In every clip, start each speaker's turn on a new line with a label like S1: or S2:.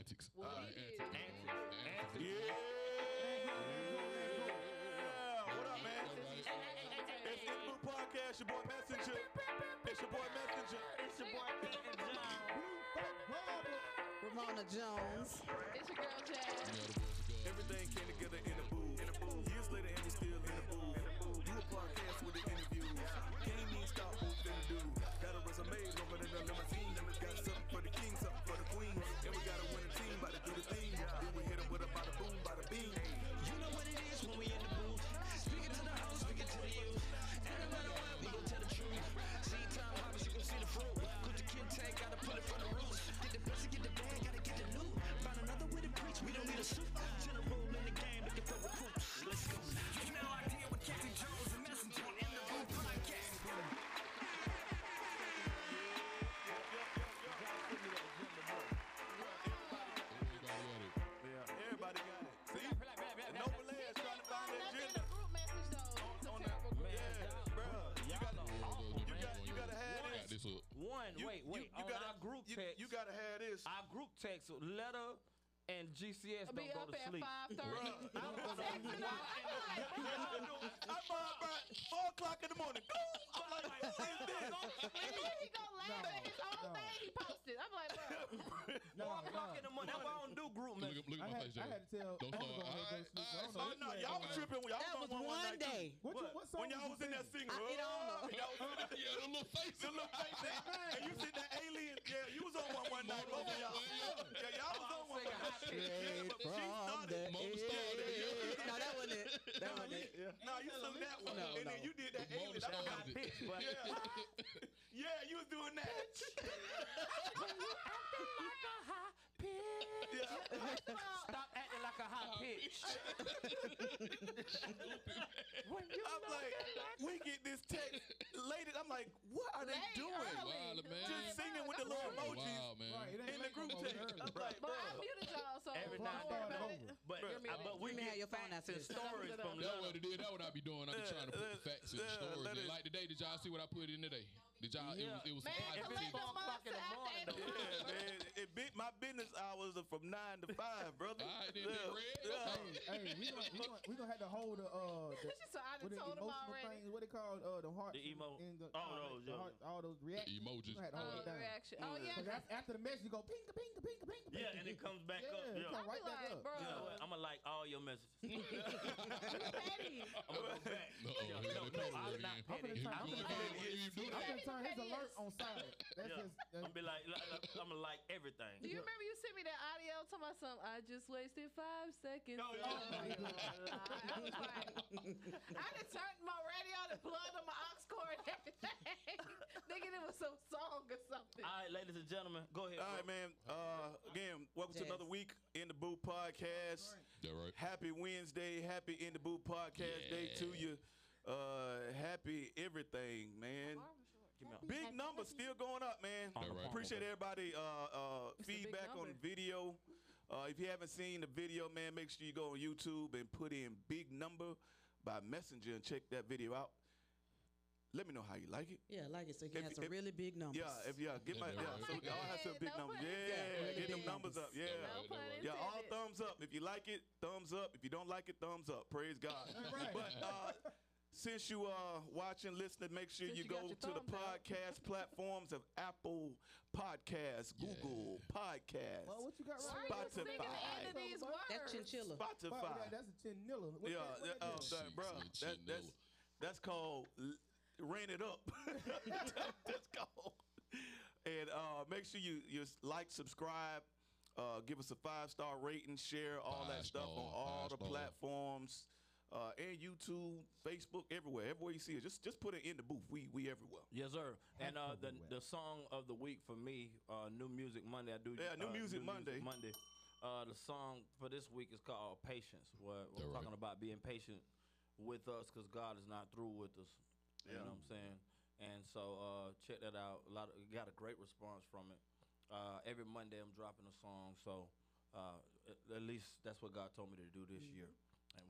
S1: antics.
S2: Well,
S1: Uh,
S2: he is.
S1: antics.
S3: Antics.
S1: Antics.
S3: Yeah. What up, man? It's the Blue Podcast. Your boy Messenger. It's your boy Messenger.
S4: It's your boy Clinton John.
S5: Ramona Jones.
S2: It's your girl Jazz.
S1: You know the boys are good.
S3: Everything came together in the booth. Years later, and we still in the booth. Do a podcast with the interviews. Can't even stop moving the dude. Got a resume over in the limousine. Got something for the king, something for the queen.
S4: Text, letter and GCS
S2: I'll
S4: don't
S2: be
S4: go
S2: up
S4: to
S2: at
S4: sleep.
S2: five thirty.
S3: Bruh.
S2: Texting her. I'm like,
S3: I'm up about four o'clock in the morning. I'm like, who is this?
S2: and then he go laugh at his own thing he posted. I'm like, bro.
S4: Four o'clock in the morning. That's why I don't do group
S1: Look,
S4: message.
S1: at- look
S6: I
S1: at my
S6: had,
S1: face,
S6: I
S1: Jay.
S6: had to tell.
S1: Don't
S6: I was
S1: start.
S6: gonna go to
S1: Alright,
S6: sleep. I don't
S1: alright,
S6: know.
S3: Oh no, y'all was tripping. Y'all
S5: That
S3: was
S5: was
S3: on one,
S5: one
S3: night, too.
S5: day.
S6: What, you, what song uh,
S3: When y'all was in that
S6: singing?
S3: singing,
S5: I- it on.
S3: y'all was in that
S1: Yeah, the little face.
S3: the little face, and you see that alien. Yeah, you was on one one night, both of y'all. Yeah, y'all was on one. one night. Yeah, but she started.
S1: Mama started.
S5: No, that wasn't it. That wasn't it.
S3: No, you sung that one,
S5: No,
S3: and
S5: no.
S3: then you did that
S1: Mama
S3: alien. That was high
S1: started.
S3: pitch, but yeah, yeah, you was doing that. Yeah.
S4: Stop acting like a hot oh, pitch.
S3: I'm like, we get this text later. I'm like, what are they
S2: Late,
S3: doing?
S2: early.
S1: Wild, man.
S3: Just singing with the little
S2: Early.
S3: emojis
S1: Wow, man.
S6: Right, it ain't
S3: in the
S6: like
S3: group
S6: no
S3: text.
S6: early.
S3: I'm like,
S2: But I
S3: bro.
S2: muted y'all, so
S4: Every
S2: don't
S4: now and
S2: worry
S6: then.
S2: about
S6: Over.
S2: it.
S4: But,
S2: Hear me out.
S4: but we
S5: Let me
S4: get
S5: have your phone
S4: facts
S5: after
S4: and
S5: this.
S4: stories from
S1: That's what it is. That's what I be doing. I be trying to put the facts in the
S3: yeah,
S1: stories.
S3: let
S1: And
S3: it-
S1: like today, did y'all see what I put in today? Did y'all? It was. It was.
S2: Man,
S1: some
S2: collect
S1: positive-
S4: o'clock in the morning, though.
S3: Yeah, man. It beat my business hours are from nine to five, brother.
S1: All right, then,
S3: Yeah.
S1: Red.
S3: Yeah.
S1: Okay.
S6: Hey, we gonna, we gonna, we gonna have to hold the uh the,
S2: She said, I done
S6: the
S2: told him
S6: emotional
S2: already.
S6: things. What they call uh the heart.
S4: The emo-
S6: and the,
S4: oh,
S6: uh,
S4: those,
S6: the
S4: yeah.
S6: heart, all those reactions.
S1: Emojis.
S6: We gonna have to hold
S2: Oh,
S6: it
S2: the
S6: down.
S2: reaction. Oh, yeah.
S6: Cause after, after the message, you go pinka pinka pinka pinka.
S4: Yeah, and it comes back
S6: Yeah,
S4: up. Yeah.
S6: come right
S2: be
S6: back up.
S2: bro,
S4: You know what? I'm gonna like all your messages. I'm gonna go back.
S1: Uh-oh,
S4: Yeah,
S1: here
S4: no, no, I'm not petty.
S6: gonna try-
S4: I'm
S6: I'm
S4: gonna
S6: gonna
S4: like
S1: What you do
S6: I'm gonna turn his alert
S2: is-
S6: on silent. That's
S4: Yeah.
S6: just.
S4: I'm gonna be like, like, I'm gonna like everything.
S2: Do you remember you sent me that audio talking about something? I just wasted five seconds.
S4: Oh, yeah.
S2: I was like, I just turned my radio and plugged on my aux cord and everything. Thinking it was some song or something.
S4: All right, ladies and gentlemen, go ahead.
S3: All right,
S4: bro.
S3: man. Uh, again, welcome to another week in the Boo Podcast.
S1: Yeah, right.
S3: Happy Wednesday, happy in the Boo Podcast day to you. Uh, happy everything, man.
S4: Give me a-
S3: Big numbers still going up, man.
S1: Yeah, right.
S3: Appreciate everybody uh, uh,
S2: It's a big
S3: feedback on the video. Uh, if you haven't seen the video, man, make sure you go on YouTube and put in "Big Number" by Messenger and check that video out. Let me know how you like it.
S5: Yeah, like it. So you can
S3: If-
S5: have some
S3: if-
S5: really big numbers.
S3: Yeah, if yeah, get my
S1: Yeah,
S3: yeah, so y'all have some big
S2: no
S3: numbers.
S2: pun
S3: Yeah,
S5: intended.
S3: get them numbers up.
S5: numbers.
S3: Yeah.
S2: No
S1: Yeah,
S3: Yeah, all thumbs up. If you like it, thumbs up. If you don't like it, thumbs up. Praise God.
S6: Right.
S3: But uh, since you are watching, listening, make sure
S2: Since
S3: you,
S2: you
S3: go to the podcast platforms of Apple Podcasts, Google Podcasts,
S6: Well, what you got
S2: Why
S6: right
S2: are you the end of
S3: Spotify.
S2: these words?
S5: That's chinchilla.
S6: Fuck,
S3: Spotify.
S6: that, that's a chinchilla. What
S3: yeah,
S6: that, what
S3: that,
S6: that
S3: uh, that, bro, that, that's that's called l- ran it up. that's called. And uh, make sure you you like, subscribe, uh, give us a five star rating, share all that
S1: Five
S3: stuff on all the
S1: star.
S3: platforms. Uh, and YouTube, Facebook, everywhere, everywhere you see it. Just just put it in the booth. We we everywhere.
S4: Yes, sir. And uh, the the song of the week for me, uh, New Music Monday. I do.
S3: Yeah, New
S4: uh,
S3: Music Monday.
S4: Monday. Uh, the song for this week is called Patience. We're, we're
S1: Yeah, right.
S4: talking about being patient with us because God is not through with us. You
S3: Yeah.
S4: know what I'm saying? And so uh, check that out. A lot of, got a great response from it. Uh, every Monday I'm dropping a song, so uh, at, at least that's what God told me to do this year.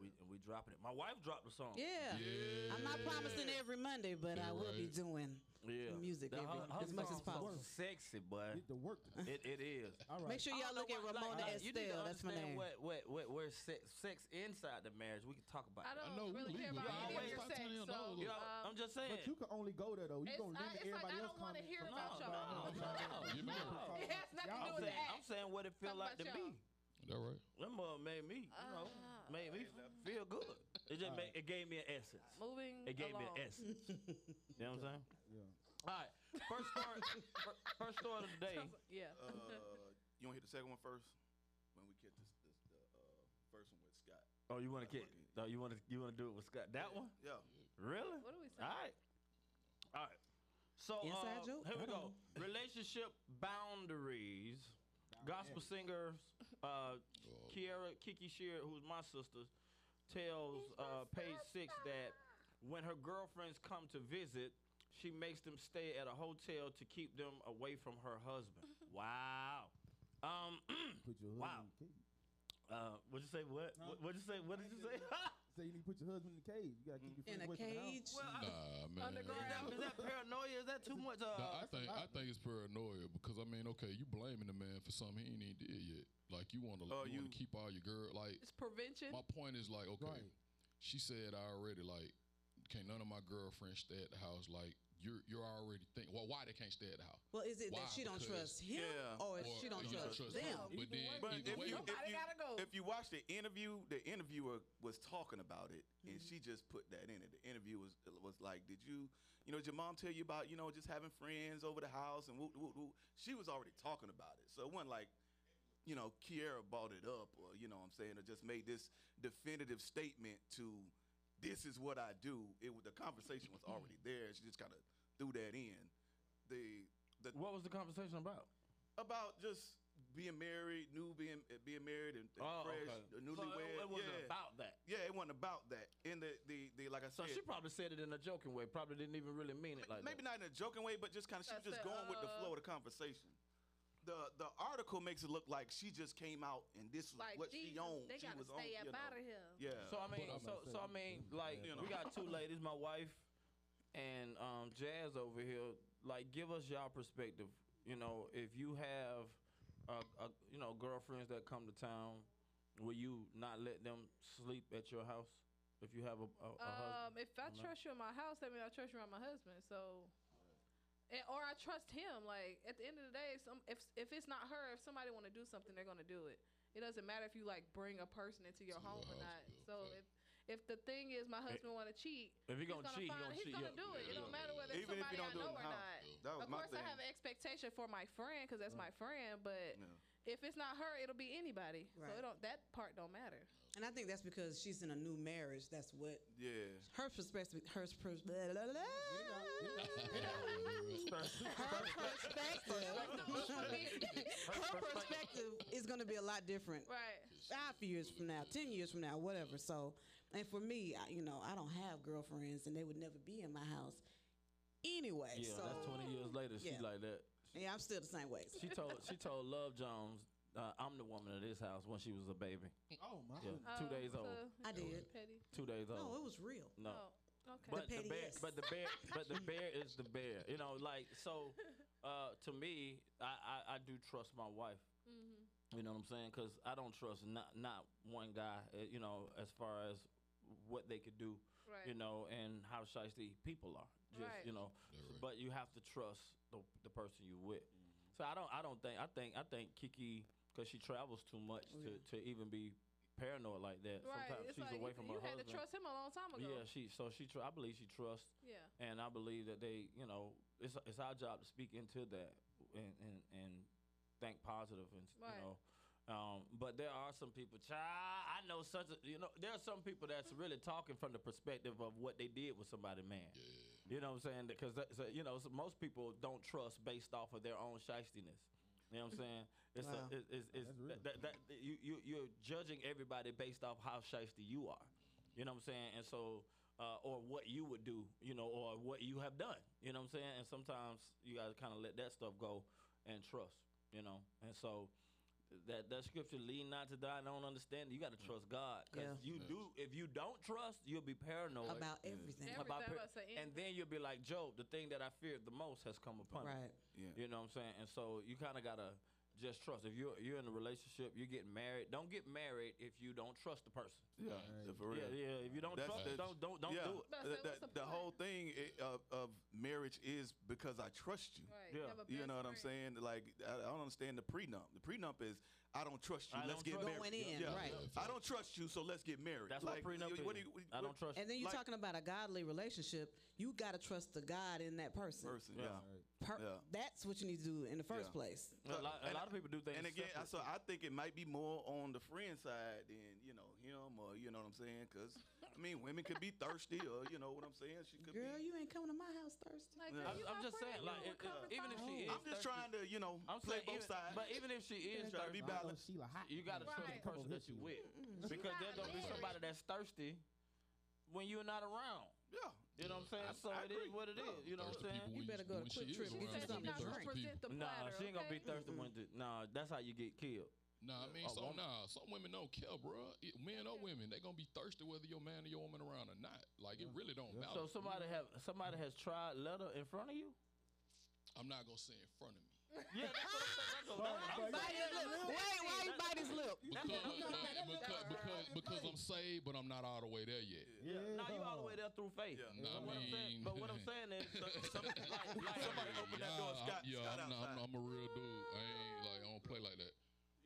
S4: And we and we dropping it. My wife dropped the song.
S5: Yeah.
S1: Yeah.
S5: I'm not promising every Monday, but I will be doing
S4: yeah.
S5: music
S4: The-
S5: every,
S4: her- her
S5: as much as possible.
S4: Sexy, boy.
S6: Get to work.
S4: It, it is.
S6: All right.
S5: Make sure y'all look at Ramona
S4: like, you need to
S5: Estelle. That's my
S4: understand
S5: name.
S4: What, what, what, where's sex, sex inside the marriage? We can talk about
S2: I don't
S1: know, we
S2: really care
S1: legal.
S2: about
S4: Y'all
S2: any of
S4: always
S2: your sex.
S1: telling
S2: So.
S4: You know,
S2: um,
S4: I'm just saying.
S6: But you can only go there though. You
S2: It's,
S6: gonna
S2: I,
S6: limit
S2: it's like
S6: everybody
S2: I
S6: else
S2: don't want to
S6: comment.
S2: hear about
S4: No,
S2: your
S4: no,
S2: mom.
S4: no.
S2: It has nothing to do
S4: I'm
S2: with
S4: saying,
S2: that.
S4: I'm saying what it feel like to
S2: about
S4: be.
S2: y'all.
S1: That right?
S4: That mother made me, you know,
S2: Ah.
S4: made me feel good. It just made, it gave me an essence.
S2: Moving
S4: It gave me an essence. you know what I'm saying?
S6: Yeah.
S4: All right. First story. first story of the day.
S2: Yeah.
S3: Uh, you want to hit the second one first? When we get this, this the uh, first one with Scott.
S4: Oh, you want to get? Oh, you want to? You want to do it with Scott? That one?
S3: Yeah.
S4: Really?
S2: What are we
S4: All
S2: saying?
S4: right. All right. So
S5: Inside
S4: uh,
S5: joke?
S4: here we
S5: I don't
S4: go. Relationship boundaries. Gospel singer uh, Kierra Kiki Sheard, who's my sister, tells uh, page six that when her girlfriends come to visit, she makes them stay at a hotel to keep them away from her husband. wow. Um.
S6: Put your husband
S4: Wow.
S6: in the cage.
S4: uh. What'd you say? What?
S6: Huh?
S4: What? What'd you say? What did you say?
S6: Say you need to put your husband in the cage. You gotta keep your
S5: In
S6: friends
S5: a
S6: away from the house.
S5: cage.
S4: well,
S1: Nah, man.
S2: Underground.
S4: is, that, is that paranoia? Is that too much? Uh,
S1: Nah, I think I think it's paranoia because I mean, okay, you blaming the man for something he ain't even did yet. Like you want to,
S3: Oh,
S1: you, want to keep all your girl. Like
S2: It's prevention.
S1: my point is like, okay,
S6: Right.
S1: she said I already, like, can't none of my girlfriends stay at the house. Like you're you're already thinking, well, why they can't stay at the house?
S5: Well, is it
S1: Why?
S5: that she don't
S1: Because-
S5: trust him,
S3: Yeah.
S5: or,
S1: Or
S5: she don't
S1: you
S5: trust,
S1: her.
S5: them?
S1: But then
S3: But if
S1: way,
S3: you, if you,
S2: gotta go.
S3: if you watch the interview, the interviewer was talking about it, and
S2: Mm-hmm.
S3: she just put that in it. The interview was was like, "Did you, you know, did your mom tell you about, you know, just having friends over the house and whoop, whoop, whoop. She was already talking about it, so it wasn't like, you know, Kierra brought it up, or you know, what I'm saying, or just made this definitive statement to, this is what I do. It was the conversation was already mm. there. She just kind of threw that in. The the
S4: what was the conversation about?
S3: about just being married, new being uh, being married and, and
S4: Oh,
S3: fresh,
S4: okay.
S3: uh,
S4: So
S3: newlywed.
S4: it, it wasn't
S3: yeah.
S4: about that.
S3: yeah, it wasn't about that. In the the, the like I
S4: So
S3: said, so
S4: she probably said it in a joking way. Probably didn't even really mean it like that.
S3: maybe
S4: that.
S3: not in a joking way, but just kind of she was just
S2: it,
S3: going with the
S2: uh,
S3: flow of the conversation. The the article makes it look like she just came out and this was
S2: like
S3: what
S2: Jesus,
S3: she owned.
S2: they
S3: she
S2: gotta
S3: was
S2: stay
S3: on,
S2: up
S3: you know.
S2: out of here.
S3: Yeah.
S4: So I mean, so
S6: not
S4: so I mean, like
S3: You
S4: we got two ladies, my wife and um, Jazz over here. Like, give us y'all perspective. You know, if you have, uh, uh, you know, girlfriends that come to town, will you not let them sleep at your house if you have a, a, a husband?
S2: Um, if I
S4: No.
S2: trust you in my house, that means I trust you around my husband. So, and, or I trust him. Like at the end of the day, some if if it's not her, if somebody want to do something, they're gonna do it. It doesn't matter if you like bring a person into your
S1: To
S2: home
S1: your
S2: or not.
S1: yeah,
S2: So
S1: okay.
S2: if if the thing is my eh, husband want to cheat,
S4: If he
S2: he's
S4: gonna cheat, he
S2: find,
S4: gonna
S2: he's
S4: cheat,
S2: gonna
S4: yeah.
S2: do it. It don't matter whether it's
S3: Even
S2: somebody I
S3: do it
S2: know or not.
S3: That was
S2: Of
S3: my
S2: course, I have an expectation for my friend because that's my friend. But
S3: Yeah.
S2: if it's not her, it'll be anybody. So it don't that part don't matter.
S5: And I think that's because she's in a new marriage. That's what
S3: Yeah.
S5: her perspective. Her perspective. her perspective is going to be a lot different.
S2: Right.
S5: Five years from now, ten years from now, whatever. So, and for me, I, you know, I don't have girlfriends, and they would never be in my house anyway.
S4: Yeah,
S5: so
S4: that's twenty years later. She
S5: yeah.
S4: like that.
S5: yeah, I'm still the same way.
S4: She told she told Love Jones, uh, "I'm the woman of this house" when she was a baby.
S6: Oh my.
S4: Yeah,
S6: goodness.
S4: two
S2: Oh,
S4: days
S2: so
S4: old.
S5: I did.
S2: Petty.
S4: Two days old.
S5: No, it was real.
S4: no.
S2: Oh, okay.
S4: But the,
S5: petty
S4: bear, but the bear, but the bear is the bear. You know, like so. Uh, to me, I, I, I do trust my wife.
S2: mm-hmm.
S4: You know what I'm saying? Because I don't trust not not one guy. uh, You know, as far as what they could do.
S2: Right.
S4: You know, and how shiesty people are. Just
S2: Right.
S4: you know,
S1: right.
S4: but you have to trust the the person you with. Mm-hmm. So I don't I don't think I think I think Kiki because she travels too much oh, to, to even be paranoid like that.
S2: Right.
S4: Sometimes
S2: It's
S4: she's
S2: like
S4: away
S2: you,
S4: from
S2: you
S4: her
S2: had
S4: husband.
S2: to trust him a long time ago.
S4: Yeah, she so she tr- I believe she trusts
S2: Yeah.
S4: and I believe that they, you know, it's it's our job to speak into that and and, and think positive and
S2: Right.
S4: you know. Um, but there are some people, child. I know such a, you know, there are some people that's really talking from the perspective of what they did with somebody, man. You know what I'm saying? Because so, you know, so most people don't trust based off of their own shystiness. You know what I'm saying? It's
S5: Wow.
S4: a, it, it's, it's that, that, that you you you're judging everybody based off how shysty you are. You know what I'm saying? And so, uh, or what you would do, you know, or what you have done. You know what I'm saying? And sometimes you got to kind of let that stuff go and trust. You know, and so that that scripture lead not to die. I don't understand. it. You got to trust God because
S5: Yeah.
S4: you do. If you don't trust, you'll be paranoid
S5: About everything.
S2: Everything
S4: about
S2: about say
S4: and then you'll be like Job. The thing that I feared the most has come upon me.
S5: Right.
S3: Yeah.
S4: You know what I'm saying? And so you kind of gotta just trust. If you're you're in a relationship, you're getting married. Don't get married if you don't trust the person.
S3: Yeah,
S7: Right.
S3: for real.
S4: Yeah, yeah. If you don't
S3: That's-
S4: trust,
S3: that's-
S4: don't don't don't
S3: yeah.
S4: do it.
S2: But I
S3: The, the-
S2: the
S3: the whole thing of, of marriage is because I trust you.
S2: Right.
S4: Yeah.
S2: have a
S3: You know what I'm saying? Like I, I don't understand the prenup. The prenup is I don't trust you.
S4: I
S3: let's get married.
S5: Going in,
S3: yeah.
S5: right.
S3: I don't trust you, so let's get married.
S4: That's
S3: like,
S4: what prenup
S3: you- what
S4: is.
S3: do you- what-
S4: I don't trust. You.
S5: And then you're
S3: Like-
S5: talking about a godly relationship. You got to trust the God in that person.
S3: person.
S4: Yeah.
S3: Yeah.
S5: Per-
S3: Yeah.
S5: That's what you need to do in the first
S3: Yeah.
S5: place.
S4: a, lot, a lot of people do things.
S3: And again,
S4: separate.
S3: so I think it might be more on the friend side than you know him or you know what I'm saying? Because I mean, women could be thirsty or you know what I'm saying. She could
S5: Girl,
S3: be.
S5: you ain't coming to my house thirsty.
S2: Like,
S3: Yeah.
S2: girl,
S4: I'm, I'm just saying, like,
S2: will
S4: it-
S2: uh,
S4: it- even if she is.
S3: I'm just
S4: thirsty-
S3: trying to you know
S4: I'm
S3: play both
S4: even,
S3: sides.
S4: but even if she is
S3: Try to be
S4: thirsty,
S7: I know
S3: balanced.
S7: Sheila hot.
S4: you gotta trust the person that you mm-hmm. with, mm-hmm. because there's gonna be somebody that's thirsty when you're not around.
S3: yeah.
S4: You know what I'm saying?
S3: I-
S4: so
S3: I
S4: it is
S3: agree.
S4: what it is.
S3: Yeah.
S4: You know what I'm saying?
S5: You better go to
S1: when
S5: QuikTrip,
S1: is
S5: get
S2: She
S5: you
S1: around,
S2: said
S1: she
S2: she's
S5: something
S2: not
S5: to
S2: gonna
S1: thirsty
S5: drink.
S2: present
S4: Nah, she ain't gonna be
S2: okay?
S4: thirsty when. The, nah, that's how you get killed.
S1: Nah, I mean,
S4: A
S1: so
S4: woman-
S1: nah, some women don't care, bruh. It- men or women, they gonna be thirsty whether your man or your woman around or not. Like it really don't
S7: Yeah.
S1: matter.
S4: So somebody have somebody has tried leather in front of you.
S1: I'm not gonna say in front of me
S4: Yeah, that's what I'm. That's what
S7: Sorry,
S4: I'm
S7: but-
S5: Bite his lip. Wait, why you bite his lip?
S1: because because, because because I'm saved, but I'm not all the way there yet.
S4: Yeah, no, you all the way there through faith.
S3: Yeah.
S1: Nah,
S4: But what I'm saying,
S1: mean-
S4: but what I'm saying is,
S3: Some- like, like somebody open that door, Scott.
S1: I'm, yeah,
S3: Scott
S1: I'm, not, I'm. I'm a real dude. I ain't like I don't play like that.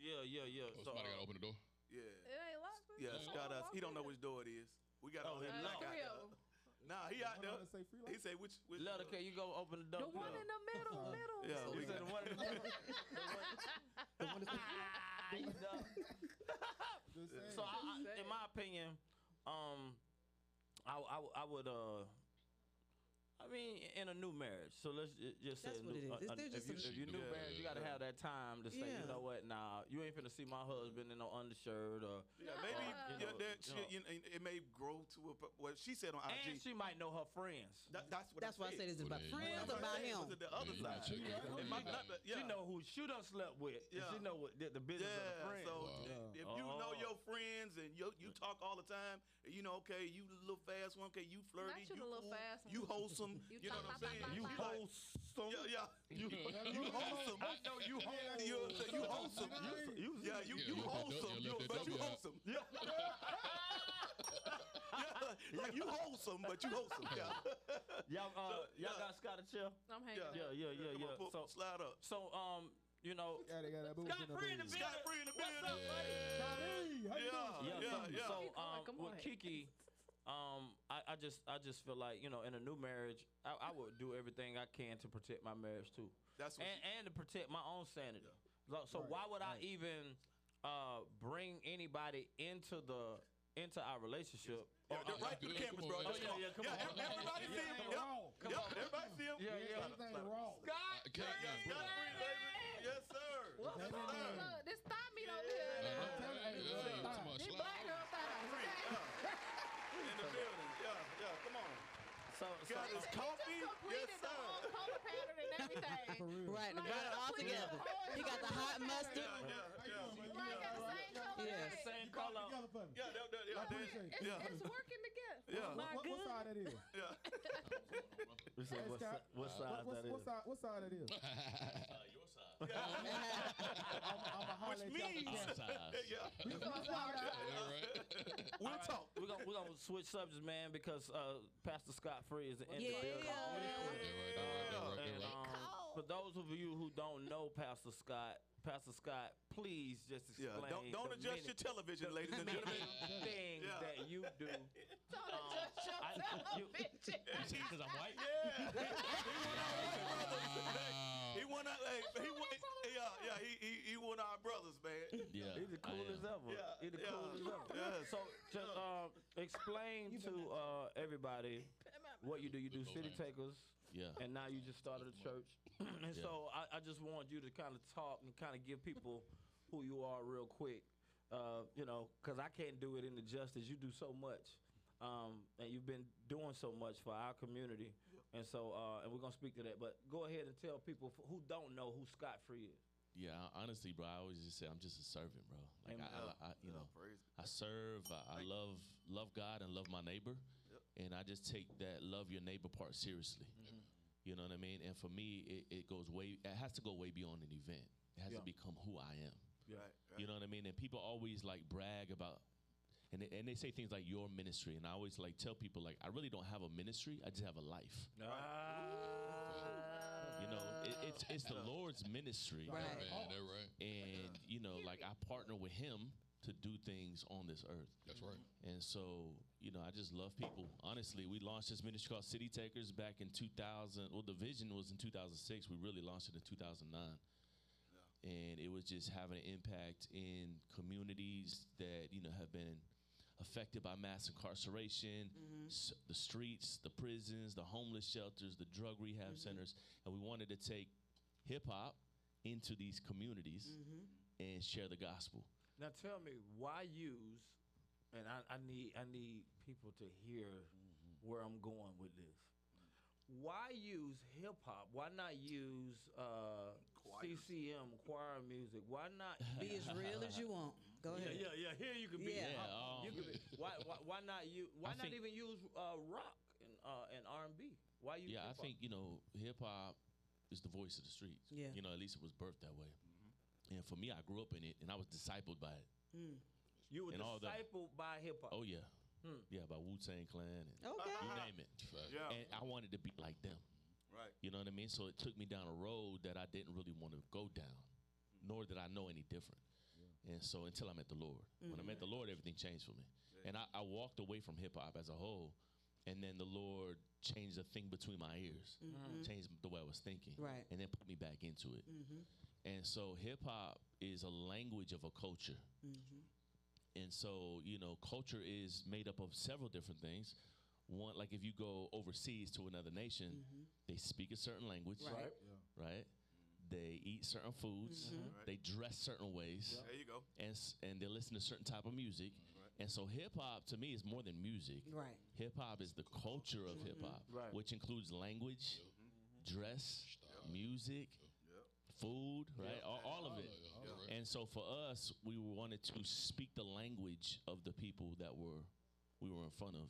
S4: Yeah, yeah, yeah.
S1: Oh,
S4: So,
S1: somebody
S4: uh,
S1: gotta open the door.
S3: Yeah.
S2: It ain't locked.
S3: Yeah,
S1: Yeah.
S3: Scott. Us. He don't know which door it is. We got all that
S4: it's
S3: black
S4: locked.
S3: out
S2: Three
S3: there.
S2: of 'em.
S3: Nah, he out there.
S7: say free
S3: He
S7: life.
S3: say which which.
S4: Leather, can you go open the door?
S2: The one in the middle, middle.
S3: Yeah, we
S4: said the one in the middle.
S7: The one that's-
S4: you dumb.
S7: Just saying.
S4: So, I, I, in my opinion, um, I, I, I would, uh, I mean, in a new marriage. So let's ju- just say,
S5: That's
S4: a
S5: what
S4: new,
S5: it is.
S4: uh, uh,
S5: There's
S4: if,
S5: just
S4: you,
S5: some-
S4: if you're new
S3: Yeah.
S4: marriage, you got to have that time to say, you know what, nah, you ain't finna see my husband in no undershirt or.
S3: Yeah, maybe
S2: Uh,
S3: yeah,
S4: you know,
S3: that
S4: you know.
S3: you know, it may grow to a. po- What she said on
S4: And
S3: IG.
S4: she might know her friends.
S3: that, that's what
S5: That's
S3: I
S5: why I said it's
S1: Well,
S5: about
S1: there you
S5: friends
S1: go.
S5: or about him.
S3: Was it the other
S1: Yeah, you
S3: side?
S1: gotta check it out.
S3: It might not be- yeah.
S4: She know who she done slept with. and
S3: Yeah.
S4: she know what the, the business of the
S3: Yeah,
S4: friend.
S3: so
S1: Wow.
S3: if- if you know
S4: Oh.
S3: your friends and you you talk all the time, you know, okay, you the little fast one, okay, you flirty,
S2: Not you
S3: you
S2: little
S3: cool,
S2: fast
S3: you wholesome,
S2: You
S3: you know what I'm saying?
S4: you wholesome.
S3: Yeah, yeah.
S1: You,
S3: You wholesome.
S4: I know you wholesome.
S3: You, you wholesome.
S4: You, you,
S3: Yeah, you
S1: Yeah,
S3: you
S1: let that
S3: wholesome. You, but you wholesome. Yeah. yeah, like you wholesome, but you wholesome. Yeah.
S4: Y'all, uh, y'all
S3: yeah.
S4: got Scott a chair?
S2: I'm hanging.
S3: Yeah.
S4: Yeah, yeah, yeah, yeah.
S3: on, pull-
S4: So,
S3: slide up.
S4: so, um, you know,
S7: Yeah, they got that booze
S4: Scott
S7: in the
S4: Free in the
S7: booze.
S3: Scott Free in the
S4: What's up, buddy?
S7: Scotty, how you doing?
S4: yeah,
S3: yeah,
S4: so,
S3: yeah.
S4: so
S2: Keep going,
S4: um,
S2: come
S4: with. Kiki, um, I, I just, I just feel like you know, in a new marriage, I, I would do everything I can to protect my marriage too,
S3: That's what.
S4: and and to protect my own sanity. So, so
S7: Right,
S4: why would
S7: right.
S4: I even uh bring anybody into the into our relationship?
S3: Yeah,
S4: Or-
S3: they're right to the cameras, bro.
S1: yeah,
S4: yeah,
S3: come on.
S4: yeah, come
S3: Yeah,
S4: on.
S3: everybody see him.
S7: Everything
S3: Yep.
S4: Come on.
S3: everybody see him.
S4: Yeah, yeah.
S7: Everything raw.
S4: Scott,
S1: I can't, yeah.
S3: Scott Free, baby. Yes, sir.
S2: Look,
S3: Yes,
S2: look, look, this thigh meat over
S3: Yeah.
S2: here.
S7: I'm telling you,
S1: yeah,
S7: hey,
S1: yeah,
S7: bro,
S1: too
S2: This black girl thigh.
S3: Free. Yeah. In the building. Yeah, yeah. Come on.
S4: so, so
S3: Got his coffee. Yes,
S2: completed the
S3: sir.
S2: whole color pattern and everything.
S5: Right, and
S2: Like,
S5: got it all together.
S2: all
S5: He got the hot mustard.
S3: Yeah, yeah, yeah.
S2: Right, got the same color.
S5: Yes.
S2: right.
S4: same color.
S7: together for me.
S3: Yeah, that, that, yeah,
S7: I
S3: that-
S7: appreciate it.
S2: It's,
S3: Yeah.
S2: it's working together.
S3: Yeah.
S7: What, what, what side that is?
S3: yeah.
S4: Said, what,
S7: Scott.
S4: si- what
S7: What,
S4: size
S7: what's,
S4: that is?
S7: what, side, what side that is? I'm, I'm a
S3: Which
S7: at
S3: means, yeah.
S7: We- we find out.
S1: Yeah, right.
S3: We'll talk.
S4: We're gonna we're gonna switch subjects, man, because uh, Pastor Scott Free is in the
S5: Yeah.
S4: building.
S1: Yeah,
S4: for those of you who don't know Pastor Scott, Pastor Scott, please just
S3: Yeah,
S4: explain.
S3: don't don't
S4: the
S3: adjust your
S4: minute-
S3: television, ladies and gentlemen.
S4: thing
S3: Yeah.
S4: that you do.
S2: Don't
S4: Um,
S2: adjust your
S4: I-
S2: television.
S6: Because I'm white.
S3: Yeah.
S1: Wow.
S3: He won our, hey, he won, yeah, yeah, he, he, he won our brothers, man.
S6: Yeah.
S4: He's the
S6: I
S4: coolest ever.
S3: Yeah,
S4: He's the
S3: yeah,
S4: coolest ever.
S3: yes.
S4: So just uh, explain to uh, everybody what you do. You do city takers.
S6: Yeah.
S4: and now you just started a church. and
S6: Yeah.
S4: so I, I just want you to kind of talk and kind of give people who you are real quick. Uh, you know, because I can't do it in the justice. You do so much, um, and you've been doing so much for our community. And so, uh, and we're gonna speak to that. But go ahead and tell people f- who don't know who Scott Free is.
S7: Yeah, honestly, bro, I always just say I'm just a servant, bro. Like I, I, I you know, I serve. I, I love love God and love my neighbor, and I just take that love your neighbor part seriously. You know what I mean? And for me, it, it goes way. It has to go way beyond an event. It has
S4: Yeah.
S7: to become who I am.
S3: Right, right.
S7: You know what I mean? And people always like brag about, and they, and they say things like your ministry, and I always like tell people like I really don't have a ministry. I just have a life. Ah. You know, it, it's it's the Lord's ministry,
S5: Right.
S1: Man, that right.
S7: and you know, oh. like I partner with Him to do things on this earth.
S1: That's right. Mm-hmm.
S7: And so, you know, I just love people. Honestly, we launched this ministry called City Takers back in 2000. Well, the vision was in 2006. We really launched it in 2009. And it was just having an impact in communities that, you know, have been affected by mass incarceration, mm-hmm. s- the streets, the prisons, the homeless shelters, the drug rehab mm-hmm. centers. And we wanted to take hip hop into these communities and share the gospel.
S4: Now tell me why use, and I, I need I need people to hear where I'm going with this. Why use hip hop? Why not use uh, CCM choir music? Why not
S5: Be as real as you want. Go
S4: Yeah,
S5: ahead.
S4: yeah, yeah. Here you can be.
S5: Yeah.
S7: Yeah,
S4: uh, you
S7: um,
S4: can be. Why, why, why not you? Why
S7: I
S4: not
S7: think-
S4: even use uh, rock and uh, and R and B? Why use?
S7: Yeah, I
S4: hip-hop?
S7: think you know hip hop is the voice of the streets.
S5: Yeah.
S7: you know at least it was birthed that way. And for me, I grew up in it, and I was discipled by it. Mm.
S4: you were
S7: and all the-
S4: discipled by hip hop.
S7: Oh yeah,
S4: Hmm.
S7: yeah, by Wu Tang Clan, and
S5: Okay.
S7: you name it.
S1: Fact.
S3: Yeah.
S7: And I wanted to be like them.
S3: Right.
S7: You know what I mean? So it took me down a road that I didn't really want to go down, nor did I know any different. And so until I met the Lord, when I met the mm-hmm. Lord, everything changed for me. And I, I walked away from hip hop as a whole, and then the Lord changed the thing between my ears, mm-hmm. changed the way I was thinking,
S5: Right.
S7: and then put me back into it. Mm-hmm. And so hip hop is a language of a culture. Mm-hmm. And so, you know, culture is made up of several different things. One, like if you go overseas to another nation, mm-hmm. they speak a certain language,
S5: Right.
S7: right? They eat certain foods, mm-hmm. Right. they dress certain ways,
S3: There you go.
S7: and and they listen to certain type of music. Right. And so hip hop to me is more than music.
S5: Right.
S7: Hip hop is the culture of hip hop,
S4: Right.
S7: which includes language, dress, music, food, right? All, all of it. And so for us, we wanted to speak the language of the people that were we were in front of.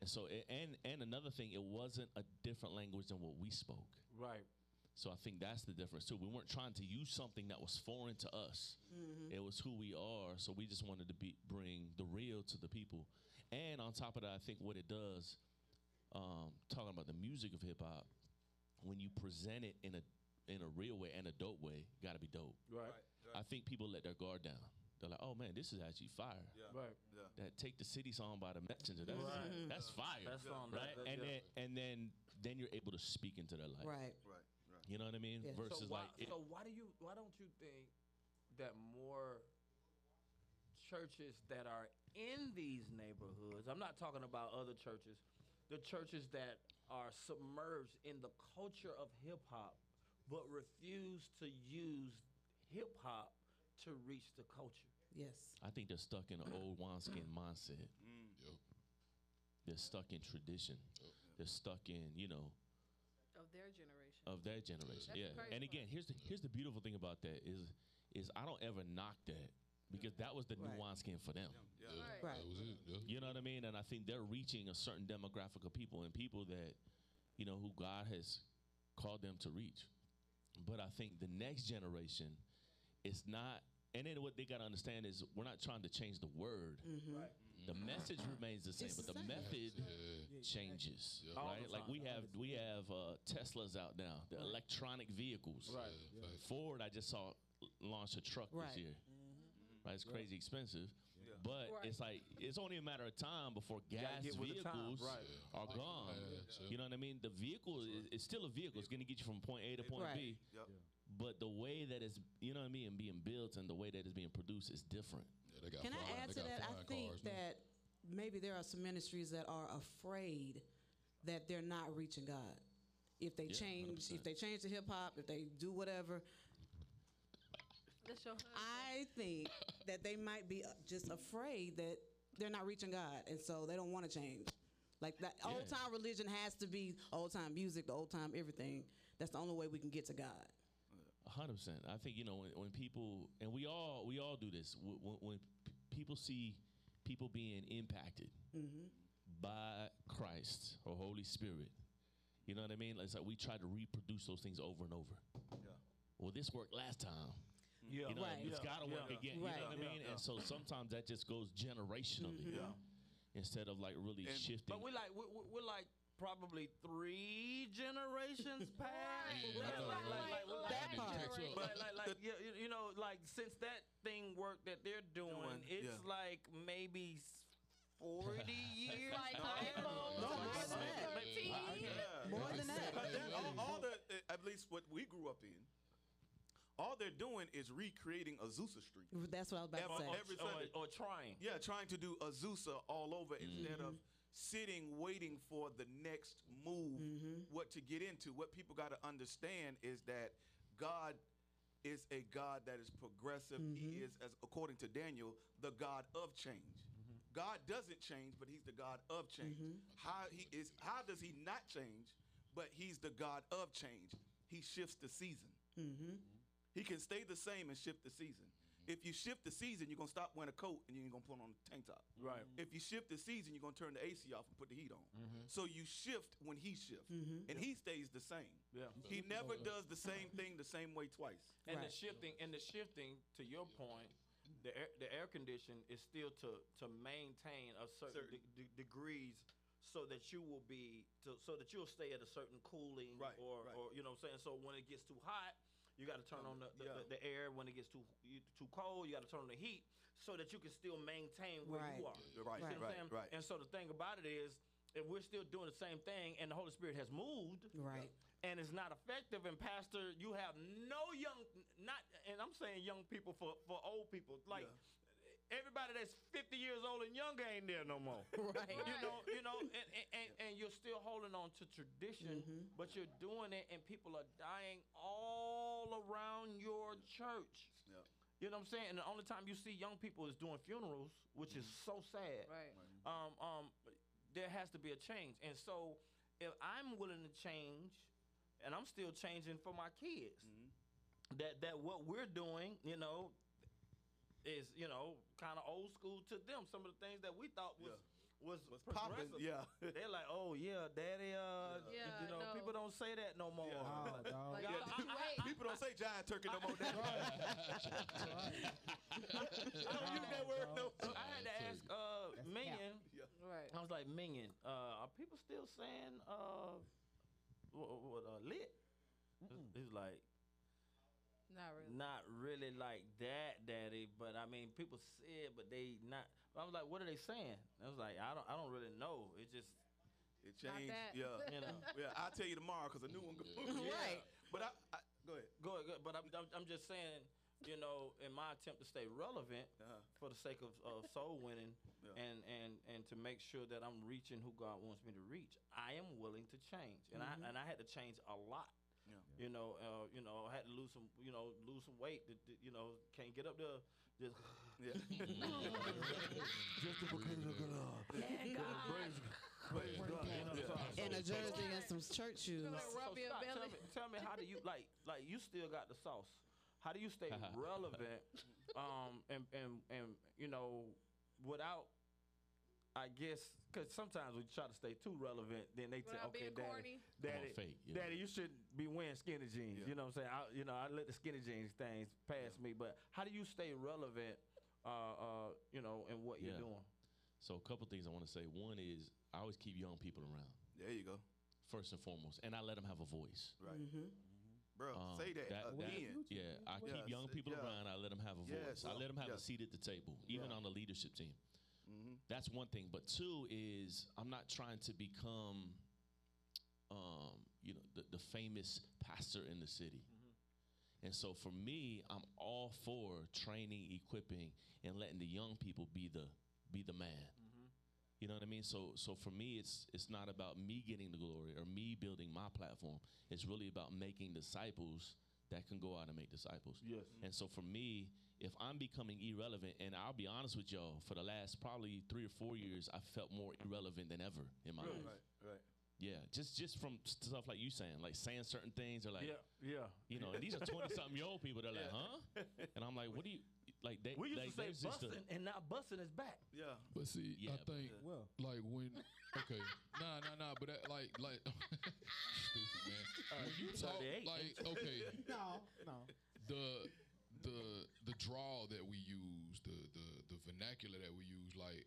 S7: And so and and another thing, it wasn't a different language than what we spoke.
S4: Right.
S7: So I think that's the difference too. We weren't trying to use something that was foreign to us. It was who we are. So we just wanted to be bring the real to the people. And on top of that, I think what it does, um, talking about the music of hip hop, when you present it in a in a real way and a dope way, got to be dope.
S4: Right.
S7: I think people let their guard down. They're like, "Oh man, this is actually fire."
S3: Yeah.
S4: Right.
S3: Yeah.
S7: That "Take the City" song by the Messenger. That's
S4: Right.
S7: that's fire,
S4: That's on
S7: right?
S4: that- that-
S7: and
S4: yeah.
S7: then and then then you're able to speak into their life.
S5: Right.
S3: Right. Right.
S7: You know what I mean?
S5: Yeah.
S7: Versus
S4: so why,
S7: like, it-
S4: so why do you why don't you think that more churches that are in these neighborhoods i'm not talking about other churches the churches that are submerged in the culture of hip-hop but refuse to use hip-hop to reach the culture
S5: Yes.
S7: I think they're stuck in an old wineskin mindset. Mm.
S1: Yep.
S7: They're stuck in tradition. They're stuck in, you know,
S2: Of their generation.
S7: of their generation.
S2: That's
S7: yeah. And again, here's the here's the beautiful thing about that is is I don't ever knock that because that was the new
S5: Right.
S7: wineskin for them.
S3: Yeah.
S2: Right.
S5: Right.
S1: That was it. Yeah.
S7: You know what I mean? And I think they're reaching a certain demographic of people and people that, you know, who God has called them to reach. But I think the next generation is not, and then what they got to understand is we're not trying to change the word.
S4: right
S7: The message remains the same,
S5: It's
S7: but
S5: the
S7: the
S5: same.
S7: method
S1: Yeah.
S7: changes,
S1: Yeah.
S4: All
S7: right?
S4: the
S7: Like we have we have uh, Teslas out now, the electronic vehicles.
S4: Right.
S1: Yeah.
S7: Ford, I just saw launch a truck
S5: Right.
S7: this year. Right, it's crazy expensive, but
S2: Right.
S7: it's like it's only a matter of time before gas
S4: get with the times,
S7: vehicles
S4: right.
S7: are gone.
S1: Yeah,
S7: You know what I mean? The vehicle is it's still a vehicle. It's going to get you from point A to point
S5: Right.
S7: B.
S3: Yep.
S7: But the way that it's you know what I mean being built and the way that it's being produced is different.
S1: Yeah, they got
S5: Can I add to that? I think
S1: cars now.
S5: that maybe there are some ministries that are afraid that they're not reaching God. If they
S7: Yeah,
S5: change,
S7: 100%.
S5: if they change to hip hop, if they do whatever,
S2: That's your husband.
S5: I think that they might be uh, just afraid that they're not reaching God, and so they don't want to change. Like that old time religion has to be old time music, the old time everything. That's the only way we can get to God.
S7: hundred percent. I think you know when, when people and we all we all do this when, when, when people see people being impacted by Christ or Holy Spirit. You know what I mean? It's like we try to reproduce those things over and over.
S3: Yeah.
S7: Well, this worked last time.
S4: Yeah.
S7: You know,
S5: Right.
S7: it's
S4: Yeah.
S7: got to work
S4: Yeah.
S7: again. You
S5: Right.
S7: know what I
S4: Yeah.
S7: mean?
S4: Yeah.
S7: And so sometimes that just goes generationally. Mm-hmm.
S3: Yeah.
S7: Instead of like really
S3: And-
S7: shifting.
S4: But we like we, we- we're like probably three generations past. Like, you, you- you know, like since that thing work that they're doing,
S3: Doing,
S4: it's
S3: yeah.
S4: like maybe s- forty years.
S2: Like
S4: past.
S2: iPhones,
S5: No,
S2: like
S5: more than that.
S2: 13.
S3: Yeah.
S5: More than that.
S3: But then all, all the, at least what we grew up in, all they're doing is recreating Azusa Street.
S5: That's what I was about
S3: Every-
S5: to say.
S3: every
S4: or,
S3: Sunday.
S4: or trying.
S3: Yeah, trying to do Azusa all over mm-hmm. instead of sitting waiting for the next move, mm-hmm. what to get into. What people got to understand is that God is a God that is progressive. He mm-hmm. is, as according to Daniel, the God of change. God doesn't change, but He's the God of change. How he is? How does He not change? But He's the God of change. He shifts the season. He can stay the same and shift the season. If you shift the season, you're gonna stop wearing a coat and you're gonna put on a tank top.
S4: Right.
S3: If you shift the season, you're gonna turn the AC off and put the heat on. Mm-hmm. So you shift when he shifts, mm-hmm. and he stays the same.
S4: Yeah.
S3: He never does the same thing the same way twice.
S4: And the shifting, and the shifting, to your point, the air, the air condition is still to to maintain a certain,
S3: Certain.
S4: de- de- degrees, so that you will be to, so that you'll stay at a certain cooling,
S3: Right,
S4: or
S3: right.
S4: or you know what I'm saying. So when it gets too hot, you got to turn on the, the,
S3: Yeah.
S4: the, the air. When it gets too too cold, you got to turn on the heat, so that you can still maintain where you are.
S3: Right,
S4: You see what
S3: right,
S4: I'm
S3: right.
S4: And so the thing about it is, if we're still doing the same thing, and the Holy Spirit has moved,
S5: Right.
S4: and it's not effective. And pastor, you have no young, not, and I'm saying young people for for old people. Like everybody that's 50 years old and younger ain't there no more.
S5: Right.
S4: You know, you know, and, and, and, and you're still holding on to tradition,
S5: Mm-hmm.
S4: but you're doing it, and people are dying all around your church.
S3: Yeah.
S4: You know what I'm saying? And the only time you see young people is doing funerals, which is so sad
S2: Right.
S4: um, um, there has to be a change. And so, if I'm willing to change, and I'm still changing for my kids, that that what we're doing, you know, is you know kind of old school to them. Some of the things that we thought was was,
S3: Was popping, yeah.
S4: They're like, oh yeah, daddy. Uh,
S2: Yeah,
S4: you know,
S2: no.
S4: people don't say that no more.
S3: Yeah.
S6: Oh, dog.
S2: Like,
S4: Yeah,
S2: don't you wait.
S3: People don't say giant turkey no more. now. I don't use that word no more.
S4: I had to ask uh,
S6: That's
S4: Minion.
S2: Right.
S4: I was like, Minion, uh, are people still saying uh, what, what uh, lit? He's like,
S2: Not really.
S4: not really like that, daddy. But I mean, people say it, but they not. I was like, what are they saying? I was like, I don't, I don't really know. It just,
S3: It
S2: Not
S3: changed.
S2: that.
S3: Yeah.
S4: you know.
S3: Yeah, I'll tell you tomorrow because a new one goes.
S5: Right.
S3: But I, I go ahead.
S4: Go ahead, go ahead. But I'm, I'm, I'm just saying, you know, in my attempt to stay relevant
S3: Uh-huh.
S4: for the sake of, of soul winning
S3: Yeah.
S4: and, and, and to make sure that I'm reaching who God wants me to reach, I am willing to change. And I and I had to change a lot.
S3: Yeah.
S4: You know, uh, you know, I had to lose some, you know, lose some weight. To, to, you know, can't get up there. Just
S3: Yeah.
S4: justification of God. Praise, praise God. You know, so, so,
S5: In a
S4: so-
S5: jersey and some church shoes.
S4: So Scott, tell me, tell me how do you like like you still got the sauce? How do you stay relevant? Um, and and and you know, without, I guess, because sometimes we try to stay too relevant, then they say,
S2: Without
S4: okay, daddy,
S2: corny.
S4: daddy,
S7: fake, yeah.
S4: daddy, you shouldn't be wearing skinny jeans.
S3: Yeah.
S4: You know what I'm saying? I, you know, I let the skinny jeans things pass me, but how do you stay relevant? Uh, uh, you know, and what you're doing.
S7: So a couple things I want to say. One is I always keep young people around
S3: There you go.
S7: first and foremost, and I let them have a voice.
S3: Right. Bro,
S7: Um,
S3: say that, again.
S7: yeah, I
S3: Yeah,
S7: keep young people
S3: yeah.
S7: around. I let them have a
S3: Yes,
S7: voice. I let them have
S3: yeah.
S7: a seat at the table, even
S3: Yeah.
S7: on the leadership team.
S3: Mhm.
S7: That's one thing. But two is I'm not trying to become, um, you know, the, the famous pastor in the city.
S3: Mm-hmm.
S7: And so for me, I'm all for training, equipping, and letting the young people be the be the man.
S3: Mm-hmm.
S7: You know what I mean? So so for me, it's it's not about me getting the glory or me building my platform. It's really about making disciples that can go out and make disciples.
S4: Yes.
S7: And so for me, if I'm becoming irrelevant, and I'll be honest with y'all, for the last probably three or four years, I felt more irrelevant than ever in my life.
S3: Right, right.
S7: Yeah, just just from stuff like you saying, like saying certain things, or like
S4: yeah, yeah.
S7: you know, and these are twenty something year old people. They're like, huh? And I'm like, what do you like? They
S4: We used
S7: like,
S4: to say
S7: there's just a-
S4: busting, and now busting is back.
S3: Yeah.
S1: But see,
S7: Yeah,
S1: I
S7: but-
S1: think
S6: Well,
S1: like when okay, nah, nah, nah, but that, like like stupid man. Uh, when you talk
S4: 38.
S1: like okay,
S6: no, no.
S1: the the the draw that we use, the the the vernacular that we use, like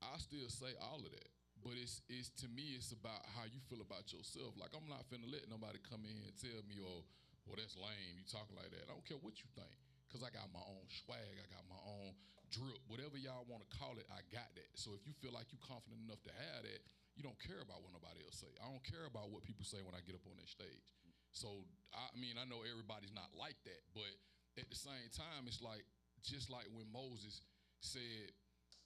S1: I still say all of that. But it's it's to me it's about how you feel about yourself. Like I'm not finna let nobody come in and tell me, oh, well that's lame. You talking like that. I don't care what you think. Cause I got my own swag, I got my own drip, whatever y'all want to call it, I got that. So if you feel like you confident enough to have that, you don't care about what nobody else say. I don't care about what people say when I get up on that stage. So I mean, I know everybody's not like that, but at the same time, it's like just like when Moses said,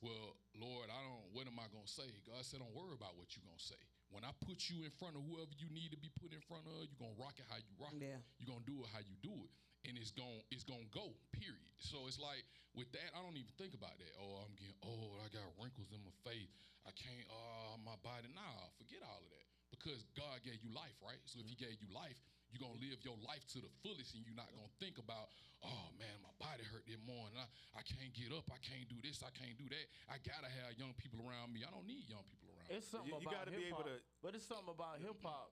S1: "Well, Lord, I don't. What am I gonna say?" God said, "Don't worry about what you're gonna say. When I put you in front of whoever you need to be put in front of, you're gonna rock it how you rock it. You're gonna do it how you do it, and it's gonna it's gonna go. Period. So it's like with that, I don't even think about that. Oh, I'm getting old. I got wrinkles in my face. I can't. Oh, my body. Nah, forget all of that because God gave you life, right? So if He mm. gave you life, you're gonna live your life to the fullest, and you're not gonna think about, oh man, my body hurt this morning. I, I can't get up. I can't do this. I can't do that. I gotta have young people around me. I don't need young people around.
S4: It's something
S3: You- you
S4: about
S3: gotta be able to-
S4: but it's something about hip hop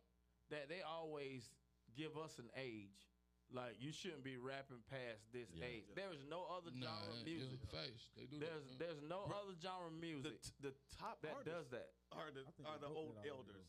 S4: that they always give us an age. Like you shouldn't be rapping past this
S7: Yeah.
S4: age. There is no other
S1: me. Nah,
S4: genre of
S1: yeah,
S4: music.
S1: facts. They do
S4: There's
S1: that.
S4: there's no
S3: Bro,
S4: other genre of
S3: The,
S4: music
S3: t- the top
S4: that
S3: artists
S4: does that.
S3: are the are the old
S6: that already,
S3: elders.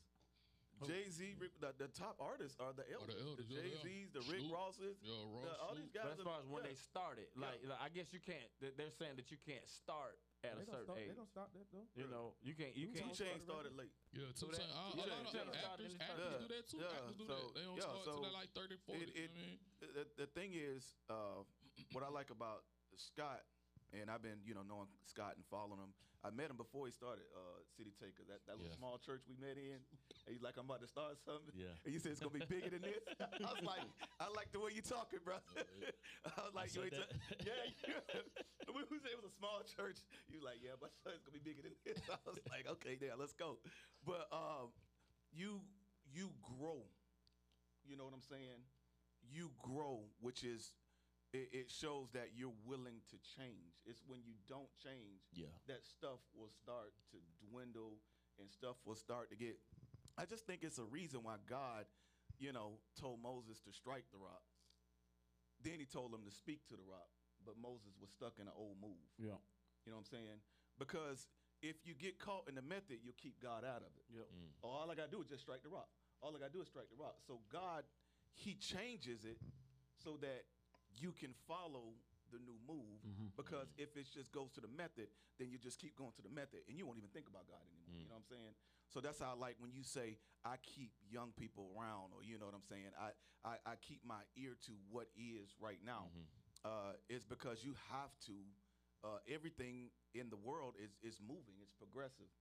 S3: Jay Z, the, the top artists are the elders.
S1: elders,
S3: the
S1: yeah,
S3: Jay
S1: they are.
S3: Z's, the Rick
S1: Snoop.
S3: Rosses,
S1: Yeah,
S3: the, all
S1: Snoop.
S3: these guys.
S4: But as far as when
S3: yeah.
S4: they started,
S3: Yeah.
S4: like, like, I guess you can't. they- They're saying that you can't start at
S6: They
S4: a certain
S6: start.
S4: age.
S6: They don't start that though.
S4: You know, you can't. You
S6: Two
S3: Two
S4: can't.
S3: Chainz
S6: started
S3: started late.
S1: Yeah, two
S4: that-
S1: Chainz. A- A,
S3: yeah,
S1: lot of
S3: Two
S1: actors,
S4: started in his
S1: actors
S3: first-
S1: do that too.
S3: Yeah,
S1: actors do
S3: so-
S1: that. They don't
S3: yeah,
S1: start
S3: so
S1: till they're like 30, 40.
S3: it-
S1: you know what I mean?
S3: The, the thing is, uh, what I like about Scott, and I've been, you know, knowing Scott and following him. I met him before he started uh, City Taker, that, that little
S7: Yeah.
S3: small church we met in. And he's like, I'm about to start something.
S7: Yeah.
S3: And you said it's gonna be bigger than this. I was like, I like the way you're talking, bro. I was like, you ain't yeah, yeah. we was it was a small church. You like, yeah, but it's gonna be bigger than this. I was like, okay, yeah, let's go. But um, you you grow. You know what I'm saying? You grow, which is it, it shows that you're willing to change. It's when you don't change
S7: Yeah.
S3: that stuff will start to dwindle and stuff will start to get. I just think it's a reason why God, you know, told Moses to strike the rock. Then he told him to speak to the rock, but Moses was stuck in an old move.
S4: Yeah.
S3: You know what I'm saying? Because if you get caught in the method, you'll keep God out of it.
S4: Yep.
S3: Oh, all I gotta do is just strike the rock. All I gotta do is strike the rock. So God, He changes it so that you can follow the new move. Because if it just goes to the method, then you just keep going to the method, and you won't even think about God anymore. You know what I'm saying? So that's how I like when you say I keep young people around, or you know what I'm saying. I I, I keep my ear to what is right now. Uh, it's because you have to. Uh, everything in the world is is moving. It's progressive,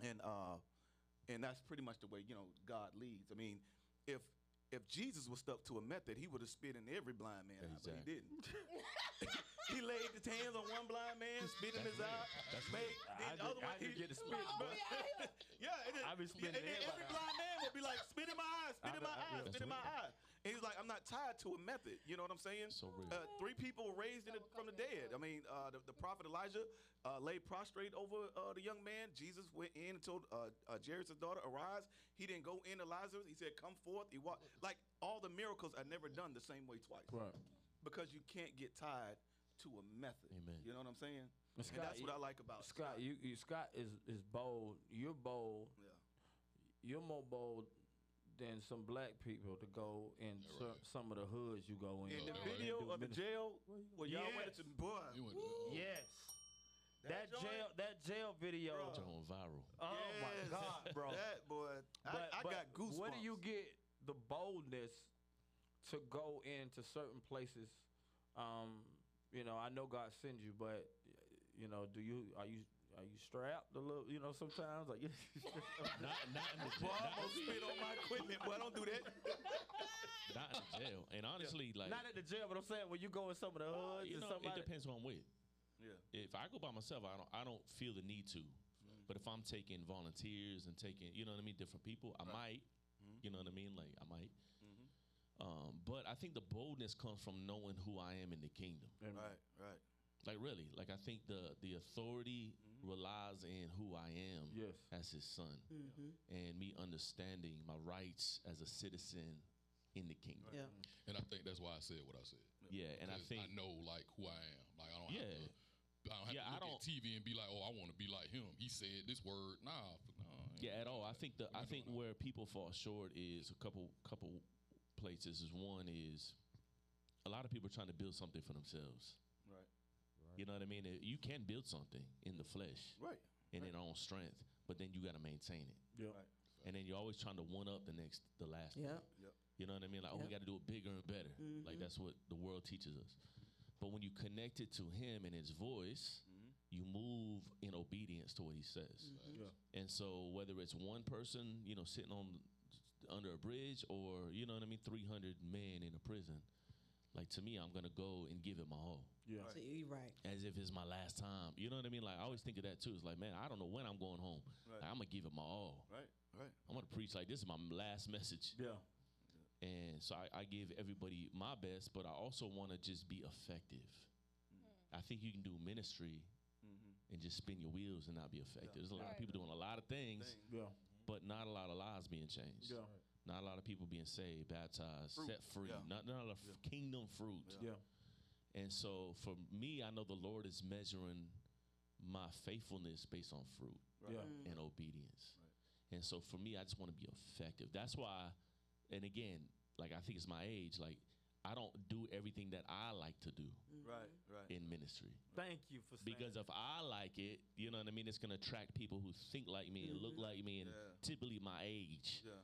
S3: and uh, and that's pretty much the way you know God leads. I mean, if if Jesus was stuck to a method, he would have spit in every blind man, eye, but he didn't. he laid his hands on one blind man, spit in his eye. Made,
S4: I
S3: the other
S4: I
S3: one,
S4: just
S3: he-
S4: get to spit,
S3: But-
S4: bro.
S3: yeah, and then,
S4: I be spitting
S3: and then every blind man would be like, spit in my eye, spit
S4: I
S3: in
S4: be-
S3: my
S4: I-
S3: eye, spit in my eye. And he's like, I'm not tied to a method. You know what I'm saying?
S7: So real.
S3: Uh, three people were raised in it from the dead. I mean, uh, the, the prophet Elijah uh, lay prostrate over uh, the young man. Jesus went in and told uh, uh, Jairus' daughter, arise. He didn't go in to Lazarus. He said, come forth. He walked. Like, all the miracles are never done the same way twice.
S4: Right.
S3: Because you can't get tied to a method.
S7: Amen.
S3: You know what I'm saying?
S4: But
S3: and
S4: Scott,
S3: that's
S4: you-
S3: what I like about
S4: Scott, you, you Scott is is bold. You're bold.
S3: Yeah.
S4: You're more bold than some black people to go in
S1: Yeah,
S4: cer-
S1: right.
S4: some of the hoods you go in.
S3: In the video
S4: do
S3: of the jail, where y'all went
S4: Yes.
S3: to, boy,
S1: went,
S4: Yes. That,
S3: joint-
S4: jail that jail video.
S3: Bro.
S7: Going viral.
S4: Oh my God, bro.
S3: That boy,
S4: But-
S3: I, I
S4: but
S3: got goosebumps.
S4: Where do you get the boldness to go into certain places? Um, you know, I know God sends you, but you know, do you are you are you strapped a little? You know, sometimes like
S7: Not, not in the
S3: Boy,
S7: jail.
S3: I'm gonna spit on my equipment. Boy, don't do that.
S7: Not, in the jail. And honestly, like,
S4: not at the jail, but I'm saying when you go in some of the hoods
S7: you
S4: and
S7: know, it
S4: somebody.
S7: depends who I'm with.
S3: Yeah.
S7: If I go by myself, I don't I don't feel the need to. Mm-hmm. But if I'm taking volunteers and taking, you know what I mean, different people, I might. Mm-hmm. You know what I mean? Like I might. Mm-hmm. Um, but I think the boldness comes from knowing who I am in the kingdom.
S3: Right, right.
S7: Like really, like I think the the authority relies in who I am
S4: Yes.
S7: as his son, mm-hmm. and me understanding my rights as a citizen in the kingdom.
S5: Yeah.
S1: And I think that's why I said what I said.
S7: Yeah, and I think
S1: I know like who I am. Like I don't
S7: Yeah.
S1: have to. I don't have
S7: Yeah,
S1: to
S7: I don't-
S1: at TV and be like, oh, I want to be like him. He said this word. Nah, f- nah.
S7: Yeah, at all. I think the
S1: We're
S7: I think
S1: doing that.
S7: where people fall short is a couple couple places. Is one is a lot of people are trying to build something for themselves.
S3: Right.
S7: You know what I mean? You can build something in the flesh
S3: Right.
S7: in their own strength, but then you got to maintain it.
S4: Yeah.
S3: Right.
S7: And then you're always trying to one up the next, the last.
S5: Yeah.
S7: one. You know what I mean? Like, oh, we got to do it bigger and better. Mm-hmm. Like that's what the world teaches us. But when you connect it to Him and His voice, mm-hmm. you move in obedience to what He says. Mm-hmm.
S4: Yeah.
S7: And so whether it's one person, you know, sitting on under a bridge or, you know what I mean, 300 men in a prison, like to me, I'm going to go and give it my all
S4: Yeah.
S5: So you're right.
S7: as if it's my last time. You know what I mean? Like I always think of that too. It's like, man, I don't know when I'm going home.
S3: Right.
S7: Like, I'm going to give it my all.
S3: Right. Right.
S7: I'm going to preach like this is my last message.
S4: Yeah.
S7: And so I, I give everybody my best, but I also want to just be effective. Mm-hmm. I think you can do ministry mm-hmm. and just spin your wheels and not be effective. There's a lot of people doing a lot of things,
S4: Yeah.
S7: but not a lot of lives being changed.
S4: Yeah.
S7: Not a lot of people being saved, baptized,
S3: Fruit.
S7: set free.
S3: Yeah.
S7: Not, not a lot of f- kingdom fruit.
S4: Yeah.
S7: And so for me, I know the Lord is measuring my faithfulness based on fruit
S4: Yeah. Mm.
S7: and obedience. And so for me, I just want to be effective. That's why, and again, like I think it's my age, like I don't do everything that I like to do mm-hmm.
S3: Right. Right.
S7: in ministry.
S4: Thank you for saying
S7: Because if I like it, you know what I mean, it's gonna attract people who think like me and mm-hmm. look like me and
S3: Yeah.
S7: typically my age.
S3: Yeah.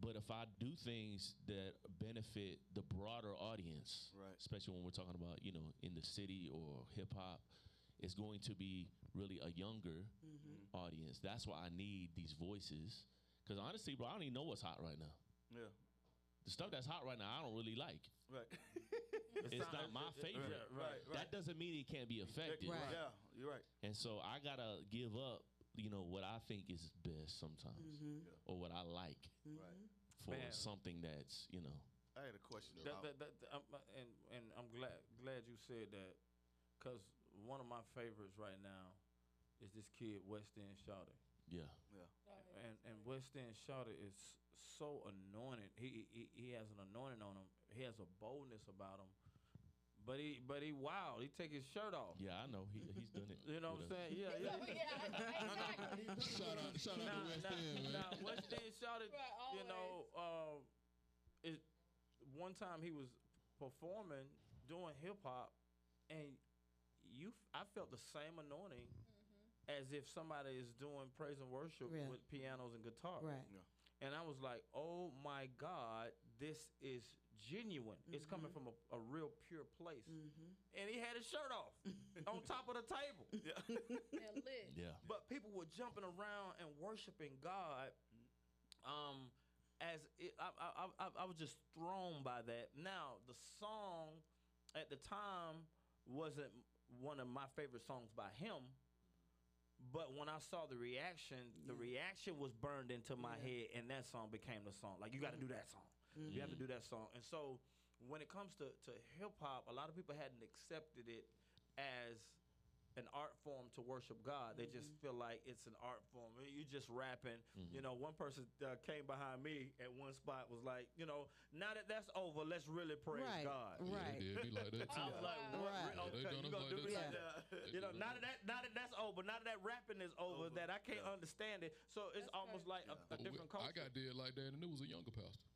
S7: But if I do things that benefit the broader audience,
S3: Right.
S7: especially when we're talking about, you know, in the city or hip hop, it's going to be really a younger audience. That's why I need these voices. Because honestly, bro, I don't even know what's hot right now.
S3: Yeah.
S7: The stuff that's hot right now, I don't really like.
S3: Right.
S7: It's not my favorite.
S3: Right. Right.
S7: That doesn't mean it can't be effective.
S5: Right.
S3: Yeah. You're right.
S7: And so I gotta give up, you know, what I think is best sometimes,
S5: Mm-hmm.
S7: or what I like
S3: Right.
S7: for
S4: Man.
S7: something that's, you know,
S3: I had a question
S4: That,
S3: about.
S4: that, that, that- I'm, uh, and and I'm glad glad you said that, cause one of my favorites right now is this kid West End Shawty.
S7: yeah.
S3: yeah.
S4: And and West End Shawty is so anointed. He, he he has an anointing on him. He has a boldness about him. But he but he wild. He take his shirt off.
S7: Yeah, I know. He, he's done it.
S4: You know what I'm
S7: with us.
S4: saying? Yeah, yeah.
S1: Shout out, shout out
S4: now,
S1: to West
S4: now,
S1: End, man.
S4: now West End shouted,
S2: Right,
S4: you know, uh, it, one time he was performing, doing hip hop, and you, f- I felt the same anointing as if somebody is doing praise and worship
S5: Yeah.
S4: with pianos and guitar.
S5: Right.
S4: And I was like, oh my God, this is genuine. It's coming from a, a real pure place. And he had his shirt off on top of the table.
S2: And lit.
S7: Yeah.
S4: But people were jumping around and worshiping God. Um, as it, I, I, I, I- I was just thrown by that. Now the song at the time wasn't one of my favorite songs by him. But when I saw the reaction, the reaction was burned into my head, and that song became the song. Like you got to do that song. You have to mm-hmm. do that song. And so, when it comes to, to hip hop, a lot of people hadn't accepted it as an art form to worship God. They just mm-hmm. feel like it's an art form. You're just rapping. Mm-hmm. You know, one person uh, came behind me at one spot was like, you know, now that that's over, let's really praise
S5: Right.
S4: God.
S1: Yeah,
S5: Right.
S1: they did be like that too.
S4: I
S1: too.
S4: was like,
S2: Wow.
S4: what?
S5: Right.
S4: Re-
S1: Yeah, they
S4: Okay,
S1: done
S4: you gonna do me like that?
S1: They
S4: You know,
S1: did
S4: now that, that now that that's over, now that that rapping is over, that I can't understand it. So it's
S2: That's
S4: almost like a, a
S1: But
S4: different culture.
S1: I got did like that, and it was a younger pastor.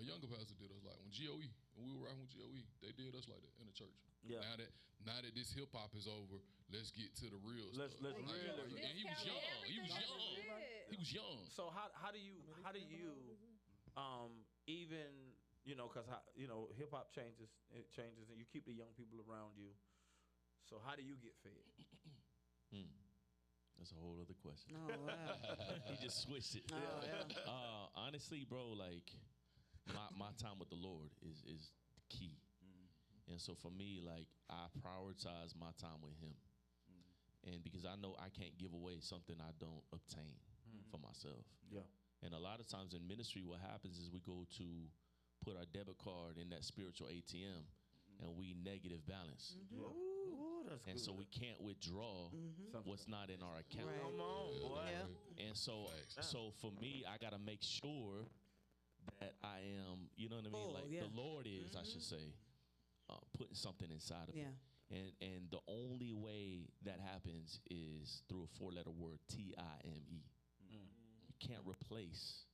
S1: A younger pastor did us like when GOE, when we were rocking with GOE, they did us like that in the church.
S4: Yeah.
S1: Now that now that this hip hop is over, let's get to the real
S4: Let's-
S1: stuff.
S4: let's
S1: Like,
S4: really-
S1: and he was young. He was young.
S2: did.
S1: He was young.
S4: So how how do you how do you um even you know because you know hip hop changes it changes and you keep the young people around you. So how do you get fed?
S7: That's a whole other question.
S5: Oh wow.
S7: he just switched it.
S5: Oh yeah.
S7: Uh, honestly, bro, like my my time with the Lord is is key, mm-hmm. and so for me, like I prioritize my time with Him, mm-hmm. and because I know I can't give away something I don't obtain mm-hmm. for myself.
S4: Yeah.
S7: And a lot of times in ministry, what happens is we go to put our debit card in that spiritual ATM, and we negative balance,
S4: Ooh, that's
S7: and
S4: good.
S7: so we can't withdraw
S4: Something.
S7: what's not in our account.
S5: Right.
S4: Come on, boy.
S5: Yeah.
S7: And so, so for me, I gotta make sure that I am, you know what I mean?
S5: Full,
S7: like
S5: yeah.
S7: the Lord is, I should say, uh, putting something inside of
S5: Yeah.
S7: me. And and the only way that happens is through a four-letter word, T I M E. You can't replace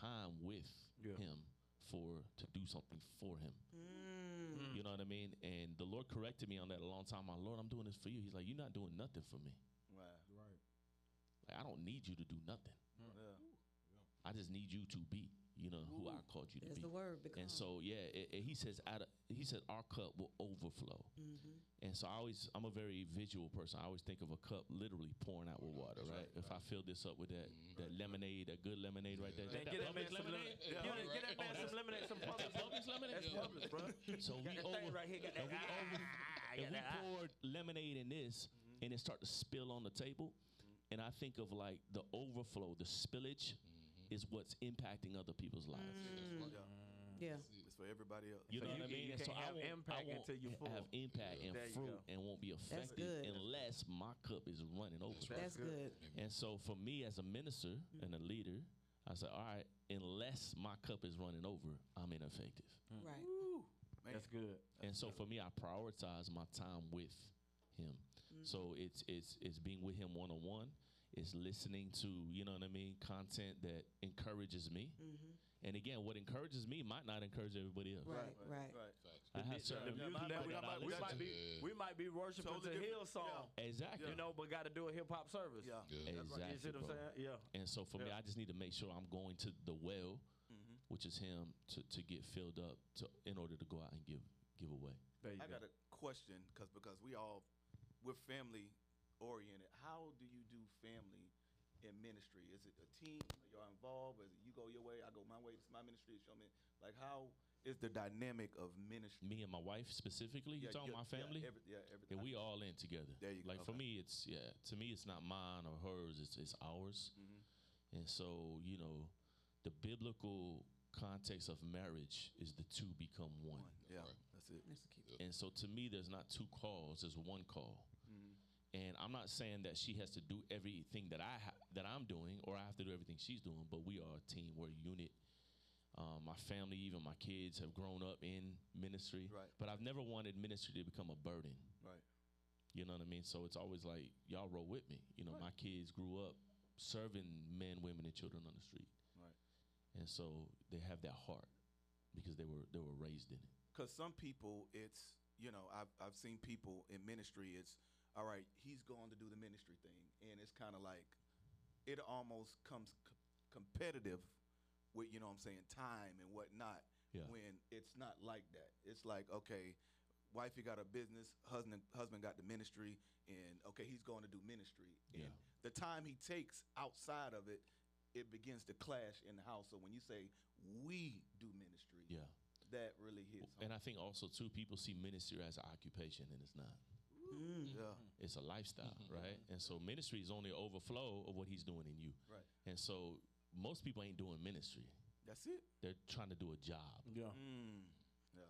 S7: time with
S4: Yeah.
S7: Him for to do something for Him.
S5: Mm.
S7: You know what I mean? And the Lord corrected me on that a long time. My Lord, I'm doing this for you. He's like, you're not doing nothing for me.
S3: Right.
S7: Like, I don't need you to do nothing.
S3: Yeah.
S7: I just need you to be, you know, who I called you to be.
S5: the word. Become.
S7: And so, yeah, it, it- he says, out of, he said, our cup will overflow.
S5: Mm-hmm.
S7: And so, I always, I'm a very visual person. I always think of a cup literally pouring out with water, right? If I fill this up with that, that lemonade, that good lemonade right there,
S4: Man,
S7: that,
S4: get that man
S7: Publix
S4: some lemonade.
S7: lemonade.
S4: Get that- get that man some lemonade, some Publix.
S7: Publix lemonade.
S4: That's
S7: Yeah.
S4: Publix, bro.
S7: So we
S4: Got that
S7: over,
S4: right here. Got
S7: if
S4: that.
S7: we over,
S4: Ah,
S7: if we
S4: that. ah.
S7: poured lemonade in this and it start to spill on the table, and I think of like the overflow, the spillage, is what's impacting other people's lives.
S5: Mm.
S3: Yeah.
S5: Yeah.
S3: It's for everybody else.
S7: You
S4: So
S7: know
S4: you-
S7: what I mean?
S4: you
S7: And so
S4: can't
S7: I
S4: have
S7: won't,
S4: impact
S7: I won't
S4: until you
S7: have
S4: full.
S7: impact and
S4: There
S7: fruit and won't be affected unless my cup is running over.
S5: That's good.
S7: And so for me as a minister and a leader, I said, all right, unless my cup is running over, I'm ineffective.
S5: Right.
S3: Man.
S4: That's good.
S7: and so for me, I prioritize my time with him. So it's it's it's being with him one on one. It's listening to you know what I mean content that encourages me. And again, what encourages me might not encourage everybody else.
S5: Right. Right.
S3: Right.
S1: Facts.
S7: I have
S4: The
S7: certain
S4: music that we,
S3: my-
S4: might,
S3: my-
S4: we
S3: that's
S4: might be
S1: Yeah.
S4: we might be worshiping
S3: Totally
S4: to
S3: different.
S4: Hillsong,
S7: exactly.
S4: you know, but got to do a hip hop service.
S3: Yeah.
S1: Yeah.
S4: You see what I'm saying? Yeah.
S7: And so for me, I just need to make sure I'm going to the well,
S3: Mhm.
S7: which is him, to, to get filled up to in order to go out and give give away.
S4: There you
S3: I
S4: go.
S3: got a question because because we all we're family oriented. How do you do family in ministry? Is it a team? Are y'all involved? Is it you go your way, I go my way? It's my ministry. It's your min- Like how is the dynamic of ministry?
S7: Me and my wife specifically. You
S3: Yeah,
S7: talking
S3: yeah,
S7: my family?
S3: Yeah, every, yeah, everything.
S7: Yeah, we all in together.
S3: There you go,
S7: Like for me, it's yeah. To me, it's not mine or hers. It's it's ours.
S3: Mhm.
S7: And so you know, the biblical context of marriage is the two become one.
S3: One. Yeah,
S1: Right.
S3: that's it.
S5: That's the key.
S7: And so to me, there's not two calls. There's one call. And I'm not saying that she has to do everything that I ha- that I'm doing, or I have to do everything she's doing. But we are a team. We're a unit. Um, my family, even my kids, have grown up in ministry.
S3: Right.
S7: But I've never wanted ministry to become a burden.
S3: Right.
S7: You know what I mean? So it's always like y'all roll with me. You know, my kids grew up serving men, women, and children on the street,
S3: Right.
S7: and so they have that heart because they were they were raised in it.
S3: Because some people, it's you know, I've I've seen people in ministry. It's all right. He's going to do the ministry thing, and it's kind of like it almost comes c- competitive with you know what I'm saying time and whatnot.
S7: Yeah.
S3: When it's not like that, it's like okay, wife, wifey got a business, husband husband got the ministry, and okay, he's going to do ministry. And
S7: Yeah.
S3: the time he takes outside of it, it begins to clash in the house. So when you say we do ministry,
S7: Yeah.
S3: that really hits.
S7: And
S3: home.
S7: I think also too, people see ministry as an occupation, and it's not.
S5: Mm.
S3: yeah.
S7: It's a lifestyle, right? And so ministry is only an overflow of what he's doing in you.
S3: Right.
S7: And so most people ain't doing ministry;
S3: That's it.
S7: they're trying to do a job.
S4: Yeah.
S3: Mm.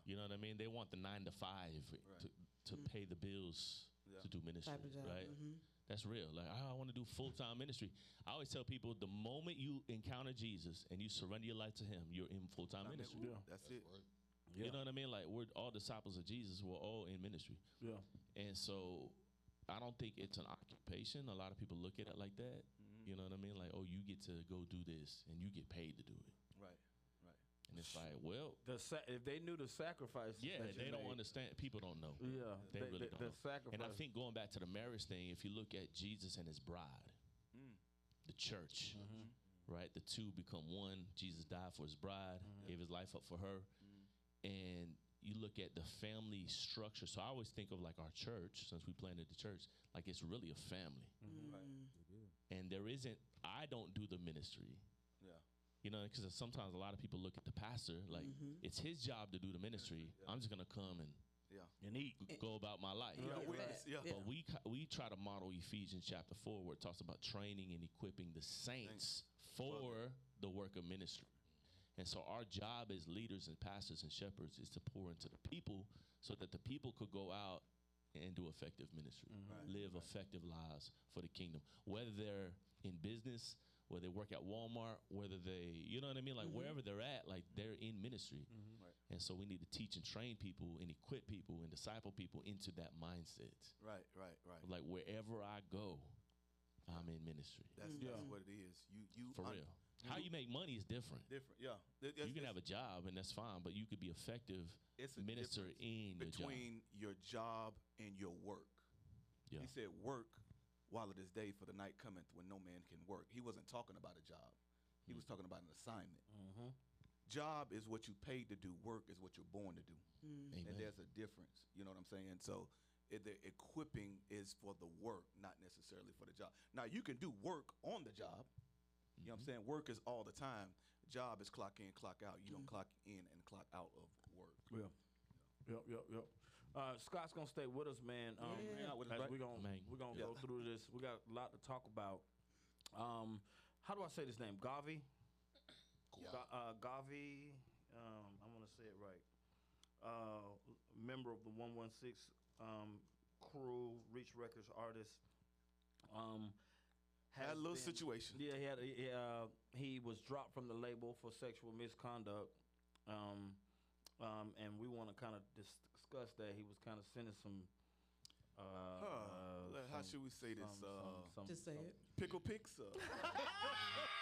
S7: You know what I mean? They want the nine to five to, to pay the bills
S3: Yeah.
S7: to do ministry,
S5: Type of job.
S7: right?
S5: Mhm.
S7: That's real. Like, oh, I want to do full time ministry. I always tell people the moment you encounter Jesus and you surrender your life to Him, you're in full time
S3: I mean,
S7: ministry.
S3: ooh, That's it.
S1: Right.
S4: Yeah.
S7: You know what I mean? Like, we're all disciples of Jesus. We're all in ministry.
S4: Yeah.
S7: And so I don't think it's an occupation. A lot of people look at it like that.
S3: Mm-hmm.
S7: You know what I mean? Like, oh, you get to go do this and you get paid to do it.
S3: Right. Right.
S7: And it's like, well,
S4: The sa- if they knew the sacrifice.
S7: yeah,
S4: that you
S7: they don't
S4: made,
S7: understand. People don't know.
S4: Yeah.
S7: They
S4: the,
S7: really
S4: the,
S7: don't.
S4: the
S7: know.
S4: sacrifice.
S7: And I think going back to the marriage thing, if you look at Jesus and his bride,
S3: Mm.
S7: the church,
S4: Mm-hmm.
S7: right? The two become one. Jesus died for his bride, gave his life up for her. And you look at the family structure. So I always think of like our church, since we planted the church, like it's really a family.
S3: Right.
S7: And there isn't, I don't do the ministry.
S3: Yeah.
S7: You know, because sometimes a lot of people look at the pastor like it's his job to do the ministry. I'm just gonna come and
S3: yeah.
S4: and eat.
S7: go about my life.
S3: Yeah,
S5: Yeah,
S3: witness, yeah.
S5: yeah.
S7: But we we try to model Ephesians chapter four, where it talks about training and equipping the saints for the work of ministry. And so our job as leaders and pastors and shepherds is to pour into the people, so that the people could go out and do effective ministry, mm-hmm. live effective lives for the kingdom. Whether they're in business, whether they work at Walmart, whether they, you know what I mean, like mm-hmm. wherever they're at, like they're in ministry. Mm-hmm. And so we need to teach and train people and equip people and disciple people into that mindset.
S3: Right, right, right.
S7: Like wherever I go, I'm in ministry.
S3: That's,
S4: Yeah.
S3: that's what it is. You you
S7: For
S3: un-
S7: real. How you make money is different.
S3: different. Yeah. It-
S7: You can have a job and that's fine, but you could be effective
S3: it's a
S7: minister in your job.
S3: between your job and your work.
S7: Yeah.
S3: He said, "Work while it is day, for the night cometh when no man can work." He wasn't talking about a job. He
S7: Hmm.
S3: was talking about an assignment.
S4: Mm-hmm.
S3: Job is what you paid to do. Work is what you're born to do.
S7: Amen.
S3: And there's a difference. You know what I'm saying? So it, the equipping is for the work, not necessarily for the job. Now you can do work on the job. You know what I'm saying? Work is all the time. Job is clock in, clock out. You don't clock in and clock out of work.
S4: Yeah. Yep, yep, yep. Uh, Scott's gonna stay with us, man. Um,
S5: Yeah.
S3: Yeah, with us,
S4: as
S3: right?
S4: we're gonna
S7: Man.
S4: we're gonna
S3: Yeah.
S4: go through this. We got a lot to talk about. Um, how do I say this name? GAWVI. Ga- uh, GAWVI. Um, I'm gonna say it right. Uh, member of the 116 um, crew, Reach Records artist. Um,
S3: Had a little
S4: been-
S3: situation.
S4: Yeah, he had. He, uh, he was dropped from the label for sexual misconduct, um, um, and we want to kind of dis- discuss that. He was kind of sending some. Uh,
S3: Huh.
S4: uh,
S3: How
S4: some-
S3: should we say this?
S4: some-
S3: uh,
S4: some-
S5: Just say
S4: some-
S5: it.
S3: pickle pics?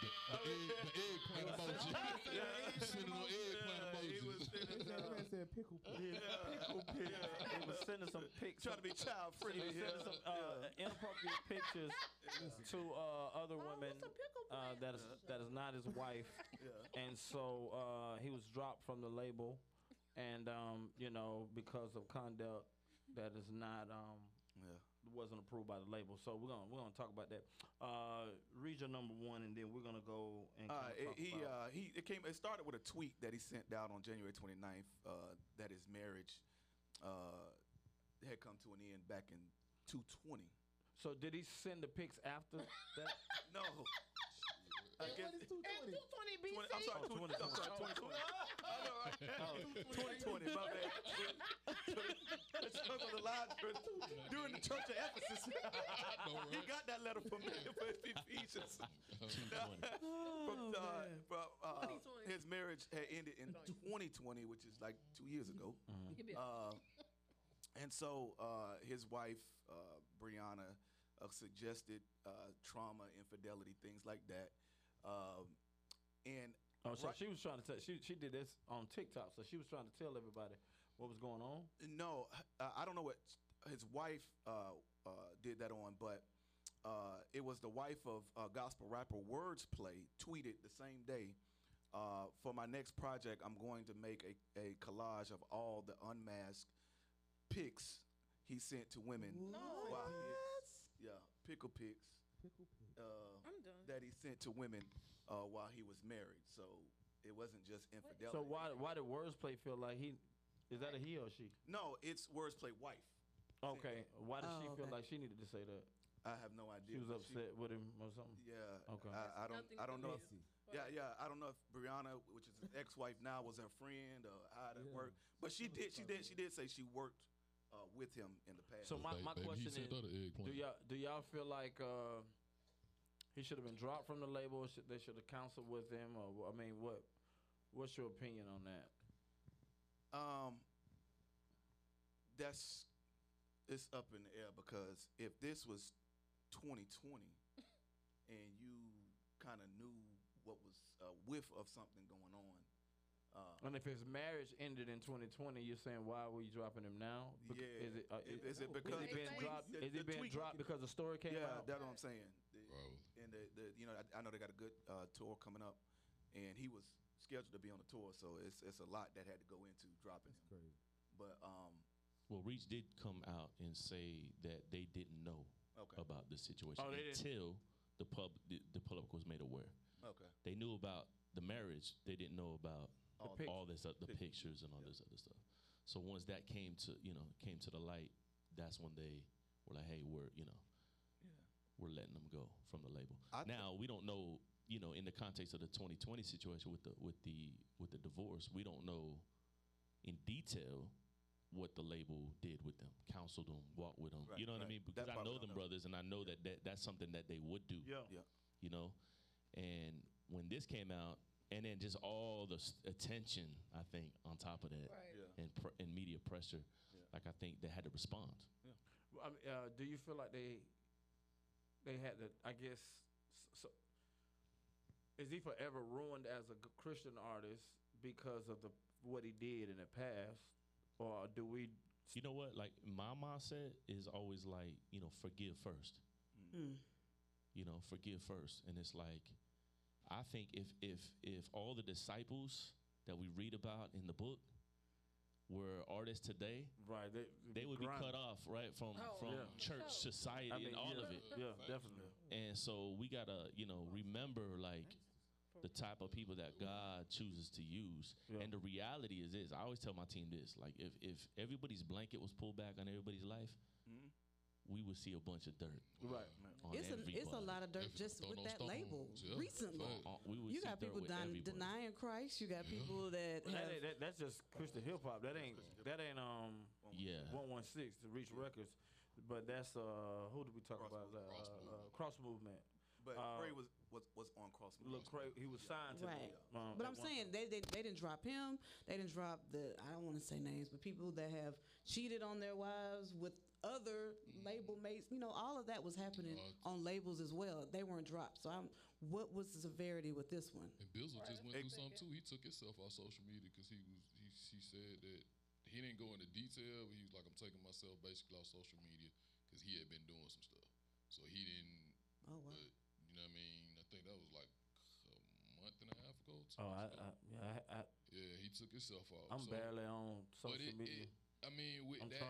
S1: The, the, egg, the eggplant emoji. Sending no eggplant
S3: he was
S1: emojis.
S3: sending, uh,
S6: said pickle.
S4: Pickle pic. He was sending some pics.
S3: trying to be child
S4: He was sending some uh, inappropriate pictures to uh, other women uh, that is that is not his wife, and so uh, he was dropped from the label, and um, you know because of conduct that is not um,
S3: Yeah.
S4: Wasn't approved by the label. So we're gonna we're gonna talk about that. Uh, region number one, and then we're gonna go and
S3: Uh, it,
S4: talk
S3: he
S4: about-
S3: uh, he it came. It started with a tweet that he sent out on January 29th uh, that his marriage uh, had come to an end back in 220.
S4: so did he send the pics after that?
S3: No. I guess,
S2: And 220 BC.
S3: 20, I'm sorry,
S4: Oh,
S3: 20, I'm sorry, 2020. I know, right? 2020, my bad. the church on the line church, during the church of Ephesus. He got that letter from me for Ephesians. from, uh, from, uh,
S2: 2020.
S3: his marriage had ended in 2020, which is like two years ago.
S2: You can
S3: Uh, and so uh, his wife, uh, Brianna, uh, suggested uh, trauma, infidelity, things like that. Um, and
S4: Oh, so
S3: Right.
S4: she was trying to tell. She she did this on TikTok. So she was trying to tell everybody what was going on.
S3: no, uh, I don't know what his wife uh, uh, did that on, but uh, it was the wife of uh, gospel rapper Wordsplayed tweeted the same day. Uh, for my next project, I'm going to make a, a collage of all the unmasked pics he sent to women. while he- yeah, pickle pics. Uh,
S2: I'm done.
S3: that he sent to women uh, while he was married. So it wasn't just infidelity.
S4: So why why did Wordplay feel like he? Is that a he or she?
S3: No, it's wordplay wife.
S4: Okay. Why did she
S5: Oh,
S4: feel
S5: okay.
S4: like she needed to say that?
S3: I have no idea.
S4: She was
S3: but
S4: upset with him or something.
S3: yeah.
S4: Okay.
S3: I, I don't.
S2: Nothing
S3: I don't
S2: to
S3: know. If,
S2: with-
S3: yeah, yeah. I don't know if Brianna, which is his ex-wife now, was her friend or how that worked. But she did. She did. She did say she worked uh, with him in the past.
S4: So my,
S1: Ba-
S4: my
S1: baby,
S4: question
S1: he
S4: is,
S1: her eggplant.
S4: do y'all do y'all feel like uh, he should have been dropped from the label? Should, they should have counseled with him, or I mean, what? What's your opinion on that?
S3: Um, that's it's up in the air because if this was 2020 and you kind of knew what was a whiff of something going on, uh,
S4: And if his marriage ended in 2020, you're saying why were you dropping him now? Bec-
S3: yeah,
S4: Is it, uh,
S3: is,
S4: is,
S3: it because
S4: is it being dropped? Is it being dropped because the story came
S3: yeah,
S4: out?
S3: that's what I'm saying. The-
S1: Bro,
S3: and the, the you know I, I know they got a good uh, tour coming up, and he was scheduled to be on the tour, so it's it's a lot that had to go into dropping him.
S6: crazy.
S3: But um,
S7: Well, Reach did come out and say that they didn't know
S3: okay,
S7: about the situation
S4: Oh,
S7: until the pub the, the public was made aware.
S3: okay,
S7: They knew about the marriage. They didn't know about
S3: All
S4: pic-
S7: all this uh, the
S3: pic-
S7: pictures and all
S3: yeah.
S7: this other stuff. So once that came to you know came to the light, that's when they were like, hey, we're you know we're letting them go from the label.
S3: I thi-
S7: now we don't know, you know, in the context of the 2020 situation with the with the with the divorce, we don't know in detail what the label did with them, counseled them, walked with them.
S3: Right,
S7: you know what
S3: right.
S7: I mean? Because I know them
S3: know.
S7: brothers, and I know that, that that's something that they would do.
S4: Yeah.
S3: Yeah.
S7: You know, and when this came out, and then just all the s- attention, I think, on top of that,
S2: Right.
S3: Yeah.
S7: and pr- and media pressure, like I think they had to respond.
S4: Well, I mean, uh, do you feel like they they had to? I guess. s- So, is he forever ruined as a Christian artist because of the what he did in the past, or do we?
S7: You know what? Like my mindset is always like, you know, forgive first.
S5: Mm.
S7: You know, forgive first. And it's like, I think if if if all the disciples that we read about in the book were artists today,
S4: Right. They,
S7: they would be cut off right from
S2: Oh,
S7: from
S4: Yeah.
S7: church,
S2: Oh.
S7: society,
S4: I mean,
S7: and all
S4: yeah,
S7: of it.
S4: Yeah, definitely.
S7: And so we gotta, you know, remember like the type of people that God chooses to use.
S4: Yeah.
S7: And the reality is this: I always tell my team this: like, if if everybody's blanket was pulled back on everybody's life,
S3: Mhm.
S7: we would see a bunch of dirt
S4: Right.
S5: It's a, it's a lot of dirt
S1: If-
S5: just with
S1: no
S5: that label
S1: yeah.
S5: recently.
S7: Uh, we would
S5: You got
S7: dirt
S5: people
S7: with
S5: denying Christ. You got people that
S4: That
S5: have
S4: that, that's just Christian hip hop. That ain't that ain't um
S7: Yeah.
S4: one one six to reach records, but that's uh who did we talk
S3: Cross
S4: about?
S3: Movement.
S4: Uh, uh, cross movement.
S3: But
S4: Uh,
S3: Ray was, was was on cross.
S4: Look, cra- he was signed to
S5: Right.
S4: them. um,
S5: But I'm saying they, they they didn't drop him. They didn't drop the I don't want to say names, but people that have cheated on their wives with other label mates. You know, all of that was happening
S1: Uh,
S5: on labels as well. They weren't dropped. So I'm. What was the severity with this one?
S1: And Bizzle just went through
S3: Ex-
S1: something too. He took himself off social media because he was he, he said that he didn't go into detail, but he was like, I'm taking myself basically off social media because he had been doing some stuff. So he didn't.
S5: Oh wow.
S1: But you know what I mean? I think that was like a month and a half ago. two
S4: Oh, I. I, yeah, I, I,
S1: yeah, he took himself off.
S4: I'm
S1: So-
S4: barely on social
S1: it,
S4: media.
S1: it, I mean, with
S4: I'm
S1: that.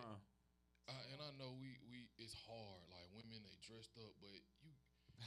S1: I, and I know we we it's hard. Like women, they dressed up, but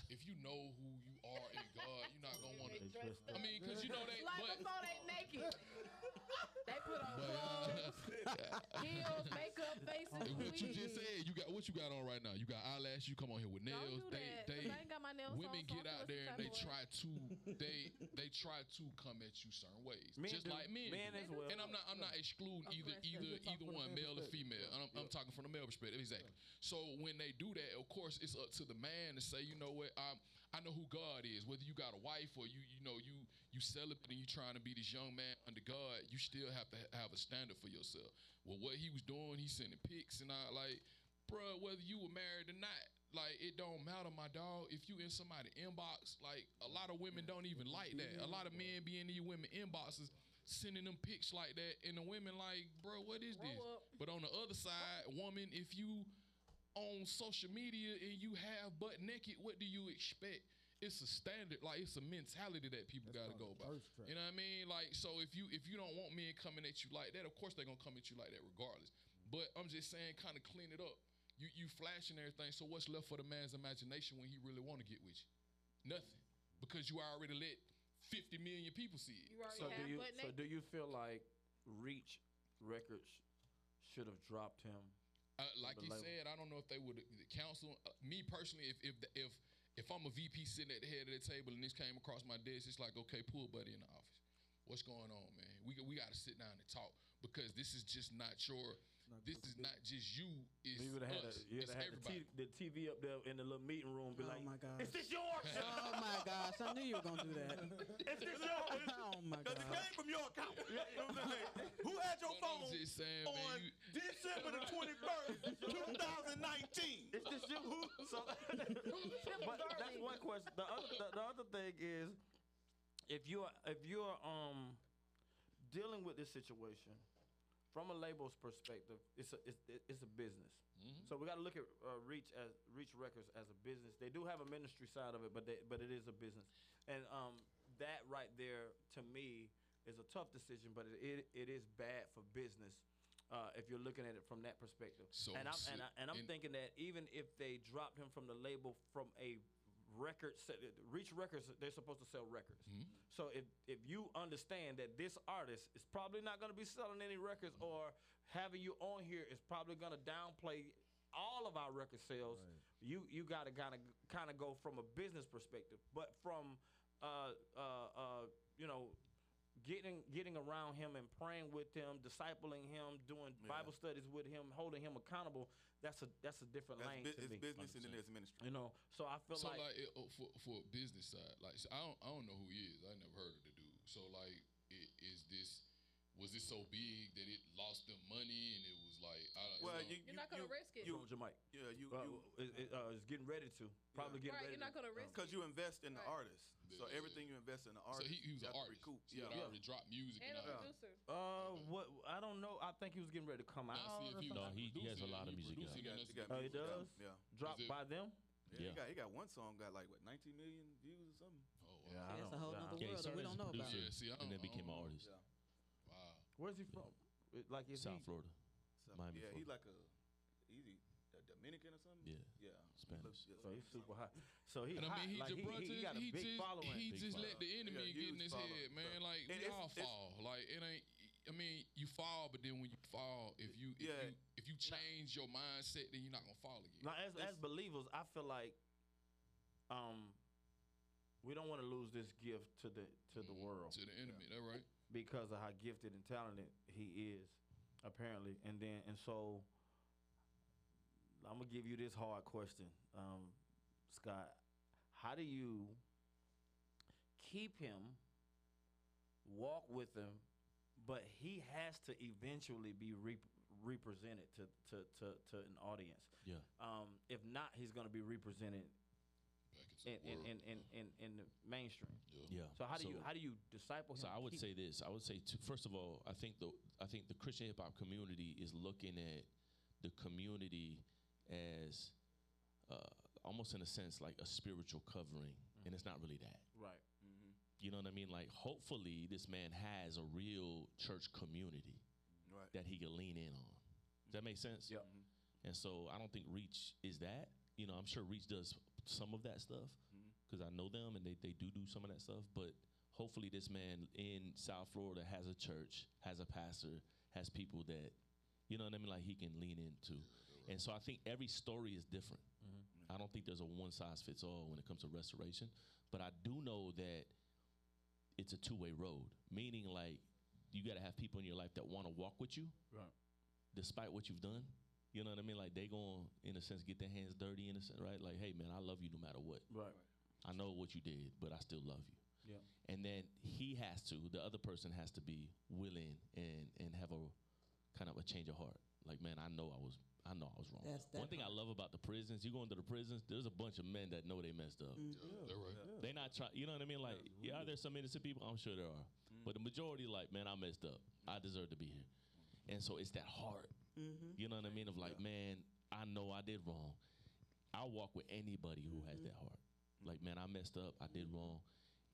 S1: if you know who you are in God, you're not gonna want to. I
S4: up.
S1: mean, because you know they.
S2: Like
S1: but,
S2: before they naked. they put on
S1: but, uh,
S2: clothes, heels, makeup, faces.
S1: And what you just said, you got what you got on right now. You got eyelash. You come on here with
S2: Don't
S1: nails.
S2: do
S1: they
S2: that, 'cause
S1: they
S2: I ain't got my nails
S1: women
S2: on, so
S1: get
S2: I
S1: out there and they try to they they try to come at you certain ways,
S4: Men
S1: just
S4: do.
S1: like men.
S4: Men as well.
S1: And I'm not I'm not excluding either either either one, male or female. I'm, I'm talking from the male perspective, exactly. So when they do that, of course, it's up to the man to say, you know I'm, I know who God is. Whether you got a wife or you you know you you celibate and you trying to be this young man under God, you still have to have a standard for yourself. Well, what he was doing, he sending pics and I like, bro, whether you were married or not. Like it don't matter, my dog. If you in somebody inbox, like a lot of women don't even like that. A lot of men be in these women inboxes sending them pics like that, and the women like, bro, what is this? But on the other side, woman, if you on social media and you have butt naked, what do you expect? It's a standard, like it's a mentality that people got to go by. You know what I mean? Like, so if you if you don't want men coming at you like that, of course they're gonna come at you like that regardless. But I'm just saying, kind of clean it up. You you flashing everything. So what's left for the man's imagination when he really want to get with you? Nothing, because you already let 50 million people see it.
S2: You already
S4: So do you
S2: butt
S4: so do you feel like Reach Records should have dropped him?
S1: Uh, like
S4: the
S1: you said, I don't know if they would counsel. Uh, me personally, if if if if I'm a VP sitting at the head of the table and this came across my desk, it's like, okay, pull buddy in the office. What's going on, man? We we got to sit down and talk because this is just not your. This is not just you. It's
S4: You would have had, a,
S1: us.
S4: you
S1: it's
S4: have had
S1: everybody.
S4: the, the TV up there in the little meeting room, be
S5: Oh
S4: like,
S5: my gosh.
S4: "Is this yours?
S5: Oh my gosh! I knew you were gonna do that.
S4: Is this yours?"
S5: Oh my God.
S3: Because it came from your account. You know I'm saying? Who had your
S1: But I'm
S3: phone
S1: just saying,
S3: on
S1: man. You,
S3: December the 21st, 2019?
S4: Is this you? Who? So, but that's one question. The other, the, the other thing is, if you're if you're um dealing with this situation from a label's perspective, it's a it's, it's a business.
S1: Mhm.
S4: So we got to look at uh, Reach as Reach Records as a business. They do have a ministry side of it, but they, but it is a business, and um that right there to me is a tough decision, but it it, it is bad for business. Uh, if you're looking at it from that perspective,
S1: So,
S4: and I'm
S1: so-
S4: and, I, and I'm
S1: and-
S4: thinking that even if they drop him from the label from a record Reach Records they're supposed to sell records.
S1: Mm-hmm.
S4: So if if you understand that this artist is probably not going to be selling any records or having you on here is probably going to downplay all of our record sales, you you got to kind of kind of go from a business perspective, but from uh uh uh you know getting getting around him and praying with him, discipling him, doing Bible studies with him, holding him accountable. That's a that's a different
S3: That's
S4: lane
S3: bu-
S4: to
S3: it's
S4: me.
S3: business and then there's ministry.
S4: You know, so I feel
S1: So
S4: like,
S1: like, it, uh, for for business side, like so I don't I don't know who he is. I never heard of the dude. So like, it, is this was it so big that it lost them money and it was like I don't
S3: Well,
S1: know.
S3: you,
S2: You're not gonna risk it.
S3: You,
S4: Hold your mic.
S3: yeah, you,
S4: Uh,
S3: you
S4: it, it, uh, it's getting ready to. Probably getting
S2: Right,
S4: ready.
S2: you're not gonna risk it
S3: because you invest in the
S2: Right.
S3: artist. So
S1: Yeah.
S3: everything you invest in the
S1: so
S3: artist,
S1: he, he was an
S3: have to
S1: artist.
S3: recoup.
S1: He had
S3: Yeah.
S1: already dropped music
S2: And
S1: and,
S2: a producer.
S4: Uh, what? I don't know. I think he was getting ready to come out.
S1: Now, see if he.
S7: No, he- he has a lot of music
S1: producing
S3: He got, he got
S1: good.
S4: Oh, he
S3: out.
S4: does?
S3: Yeah.
S4: Dropped by them.
S3: Yeah,
S7: Yeah.
S3: He got he got one song got like what 19 million views or something.
S1: Oh, wow.
S4: Yeah,
S5: That's a whole
S4: yeah.
S5: nother
S7: Yeah,
S5: world that we don't know about.
S7: producer
S1: Yeah, see, I
S7: and then
S1: don't- I
S7: became an artist.
S3: Yeah.
S1: Wow.
S4: Where's he from? It- Like is
S7: South
S4: he?
S7: Florida.
S3: So,
S7: Miami,
S3: yeah, he's
S7: Florida.
S3: like a easy a Dominican or something.
S7: Yeah.
S3: Yeah.
S7: Spanish.
S3: Yeah,
S4: So he's super hot. So he
S1: And I mean, he
S4: like,
S1: just,
S4: he,
S1: bro,
S4: he,
S1: just,
S4: got a
S1: he
S4: big
S1: just,
S4: following.
S1: he
S7: Big
S1: just
S7: following.
S1: let the enemy get in his
S3: following.
S1: head, man.
S3: So-
S1: Like
S3: And
S1: we
S3: it's-
S1: all fall. Like it ain't. I mean, you fall, but then when you fall, if you if
S3: Yeah.
S1: you if you change your mindset, then you're not gonna fall again.
S4: Now, as, as believers, I feel like um, we don't want to lose this gift to the to the world
S1: to the enemy. That right?
S4: Because of how gifted and talented he is, apparently. And then and so I'm gonna give you this hard question, um, Scott. How do you keep him, walk with him, but he has to eventually be rep- represented to, to, to, to an audience.
S7: Yeah.
S4: Um, if not, he's going to be represented in,
S1: the
S4: in, in, in, in, in the mainstream.
S7: Yeah.
S4: So how do you how do you disciple him?
S7: So I would say this. I would say to, first of all, I think the I think the Christian hip hop community is looking at the community as uh, almost in a sense like a spiritual covering, and mm-hmm. it's not really that.
S4: right. Mm-hmm.
S7: You know what I mean? Like, hopefully, this man has a real church community
S3: Right.
S7: that he can lean in on. Does that make sense?
S4: Yep. Mm-hmm.
S7: And so I don't think Reach is that. You know, I'm sure Reach does some of that stuff mm-hmm. because I know them and they, they do do some of that stuff. But hopefully, this man in South Florida has a church, has a pastor, has people that, you know what I mean, like he can lean into. And so I think every story is different. Mm-hmm. I don't think there's a one size fits all when it comes to restoration. But I do know that it's a two way road, meaning like you got to have people in your life that want to walk with you
S4: Right.
S7: despite what you've done. You know what I mean? Like they going in a sense get their hands dirty in a sense, right? Like, hey man, I love you no matter what.
S4: Right.
S7: I know what you did, but I still love you.
S4: Yeah.
S7: And then he has to, the other person has to be willing and and have a kind of a change of heart. Like, man, I know I was I know I was wrong.
S5: That's that
S7: One thing I love about the prisons, you go into the prisons, there's a bunch of men that know they messed up. Mm.
S1: That right?
S7: They not trying. You know what I mean? Like, yeah, there's some innocent people. I'm sure there are, mm. but the majority, like, man, I messed up. I deserve to be here, and so it's that heart. Mm-hmm. You know what I mean? Of like, man, I know I did wrong. I'll walk with anybody who has mm-hmm. that heart. Like, man, I messed up. I did wrong,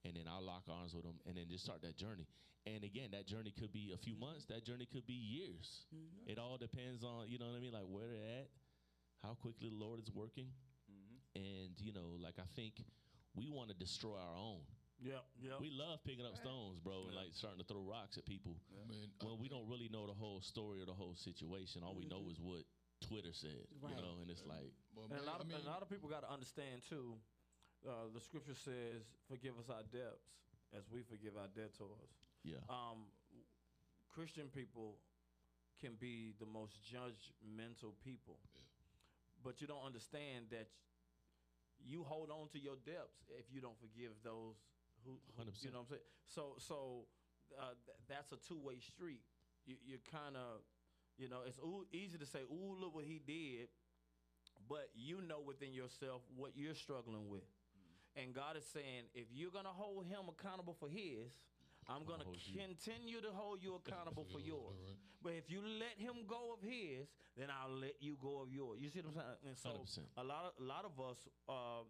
S7: and then I'll lock arms with them, and then just start that journey. And again, that journey could be a few months. That journey could be years. Mm-hmm. It all depends on you know what I mean, like where they're at, how quickly the Lord is working, and you know, like I think we want to destroy our own.
S4: Yeah. Yeah.
S7: We love picking up stones, bro, and like starting to throw rocks at people.
S1: Man,
S7: Well, we don't really know the whole story or the whole situation. All we know is what Twitter said,
S5: Right.
S7: you know, and it's like,
S1: Well,
S4: and a
S1: man,
S4: lot
S1: I
S4: of
S1: mean,
S4: and a lot of people got to understand too. Uh, the scripture says, "Forgive us our debts, as we forgive our debtors."
S7: yeah,
S4: Um, Christian people can be the most judgmental people, but you don't understand that you hold on to your debts if you don't forgive those who, who
S7: 100%.
S4: you know what I'm saying. So, so uh, th- that's a two way street. You, you kind of, you know, it's easy to say, "Ooh, look what he did," but you know within yourself what you're struggling with. And God is saying, if you're gonna hold him accountable for his, I'm gonna
S7: you.
S4: continue to hold you accountable for yours. But if you let him go of his, then I'll let you go of yours. You see what I'm saying? And so
S7: 100%.
S4: a lot of a lot of us, uh,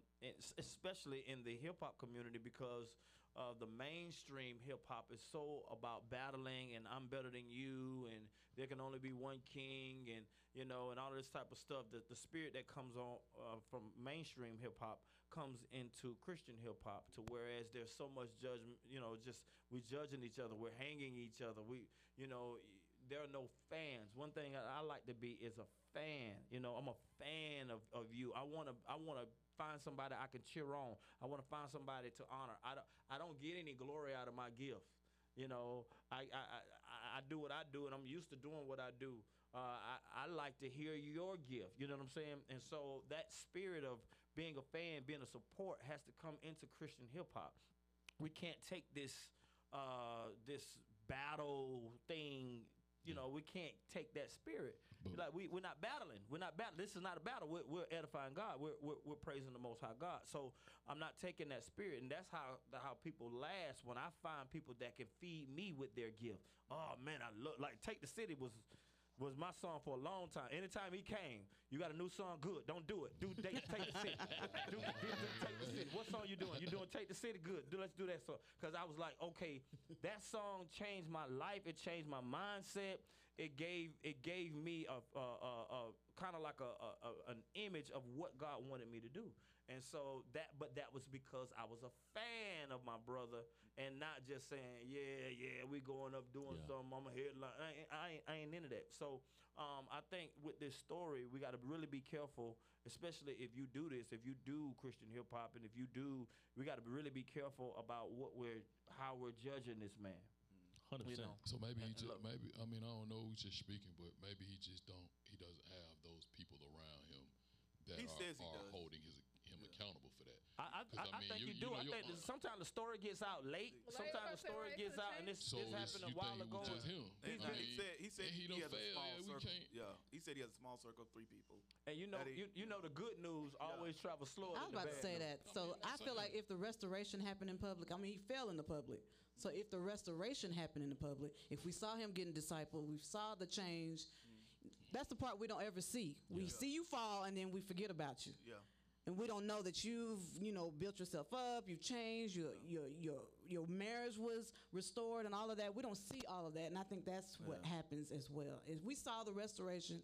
S4: especially in the hip hop community, because uh, the mainstream hip hop is so about battling and I'm better than you and there can only be one king and you know and all this type of stuff. The the spirit that comes on uh, from mainstream hip hop comes into Christian hip hop to whereas there's so much judgment, you know, just we judging each other, we're hanging each other. We, you know, there are no fans. One thing I, I like to be is a fan. You know, I'm a fan of, of you. I want to I want to find somebody I can cheer on. I want to find somebody to honor. I don't I don't get any glory out of my gift. You know, I I, I, I do what I do, and I'm used to doing what I do. Uh, I, I like to hear your gift. You know what I'm saying? And so that spirit of being a fan, being a support, has to come into Christian hip hop. We can't take this uh, this battle thing. You know, we can't take that spirit.
S1: But-
S4: like we we're not battling. We're not battling. This is not a battle. We're, we're edifying God. We're, we're we're praising the Most High God. So I'm not taking that spirit, and that's how how people last when I find people that can feed me with their gift. Oh man, I look like Take the City was was my song for a long time. Anytime he came, you got a new song, good. Don't do it. Do take, take the city. Do, do, take the city. What song you doing? You doing take the city? Good. Do let's do that song. Cause I was like, okay, that song changed my life. It changed my mindset. It gave it gave me a, a, a, a kind of like a, a, a an image of what God wanted me to do. And so that, but that was because I was a fan of my brother, and not just saying, yeah, yeah, we going up doing
S7: Yeah.
S4: something. I'm a headline. I ain't, I ain't, I ain't into that. So um, I think with this story, we got to really be careful, especially if you do this, if you do Christian hip hop, and if you do, we got to really be careful about what we're, how we're judging this man.
S7: Hundred
S4: You
S7: percent.
S4: know.
S1: So maybe he
S4: And- and
S1: just
S4: look-
S1: maybe I mean I don't know he's just speaking, but maybe he just don't he doesn't have those people around him that
S3: He
S1: are,
S3: says he
S1: are
S3: does.
S1: holding his him accountable for that.
S4: I, I,
S1: 'Cause,
S4: I, I
S1: I mean,
S4: think
S1: you-
S4: you,
S1: you
S4: do.
S1: know,
S4: I think
S1: on-
S4: that sometimes the story gets out late.
S2: Well,
S4: Sometimes the
S2: was about to say,
S4: story gets
S2: could
S4: out, and this,
S1: So
S4: this
S1: it's-
S4: happened a
S1: you
S4: while
S1: think it
S4: ago.
S1: was just him?
S3: He,
S1: I
S3: he said he said
S1: he
S3: he,
S1: done
S3: has a small
S1: yeah,
S3: circle. Yeah, he said he has a small circle of three people.
S4: And you know,
S3: he-
S4: you, you know, the good news always travels slower.
S5: I was
S4: than
S5: about
S4: the
S5: to say
S4: news.
S5: that. So
S1: mean,
S5: I feel like if the restoration happened in public, I mean, he fell in the public. So if the restoration happened in the public, if we saw him getting discipled, we saw the change. Mm. That's the part we don't ever see. We see you fall, and then we forget about you,
S3: Yeah.
S5: And we don't know that you've, you know, built yourself up, you've changed, your your your your marriage was restored, and all of that. We don't see all of that, and I think that's what happens as well. If we saw the restoration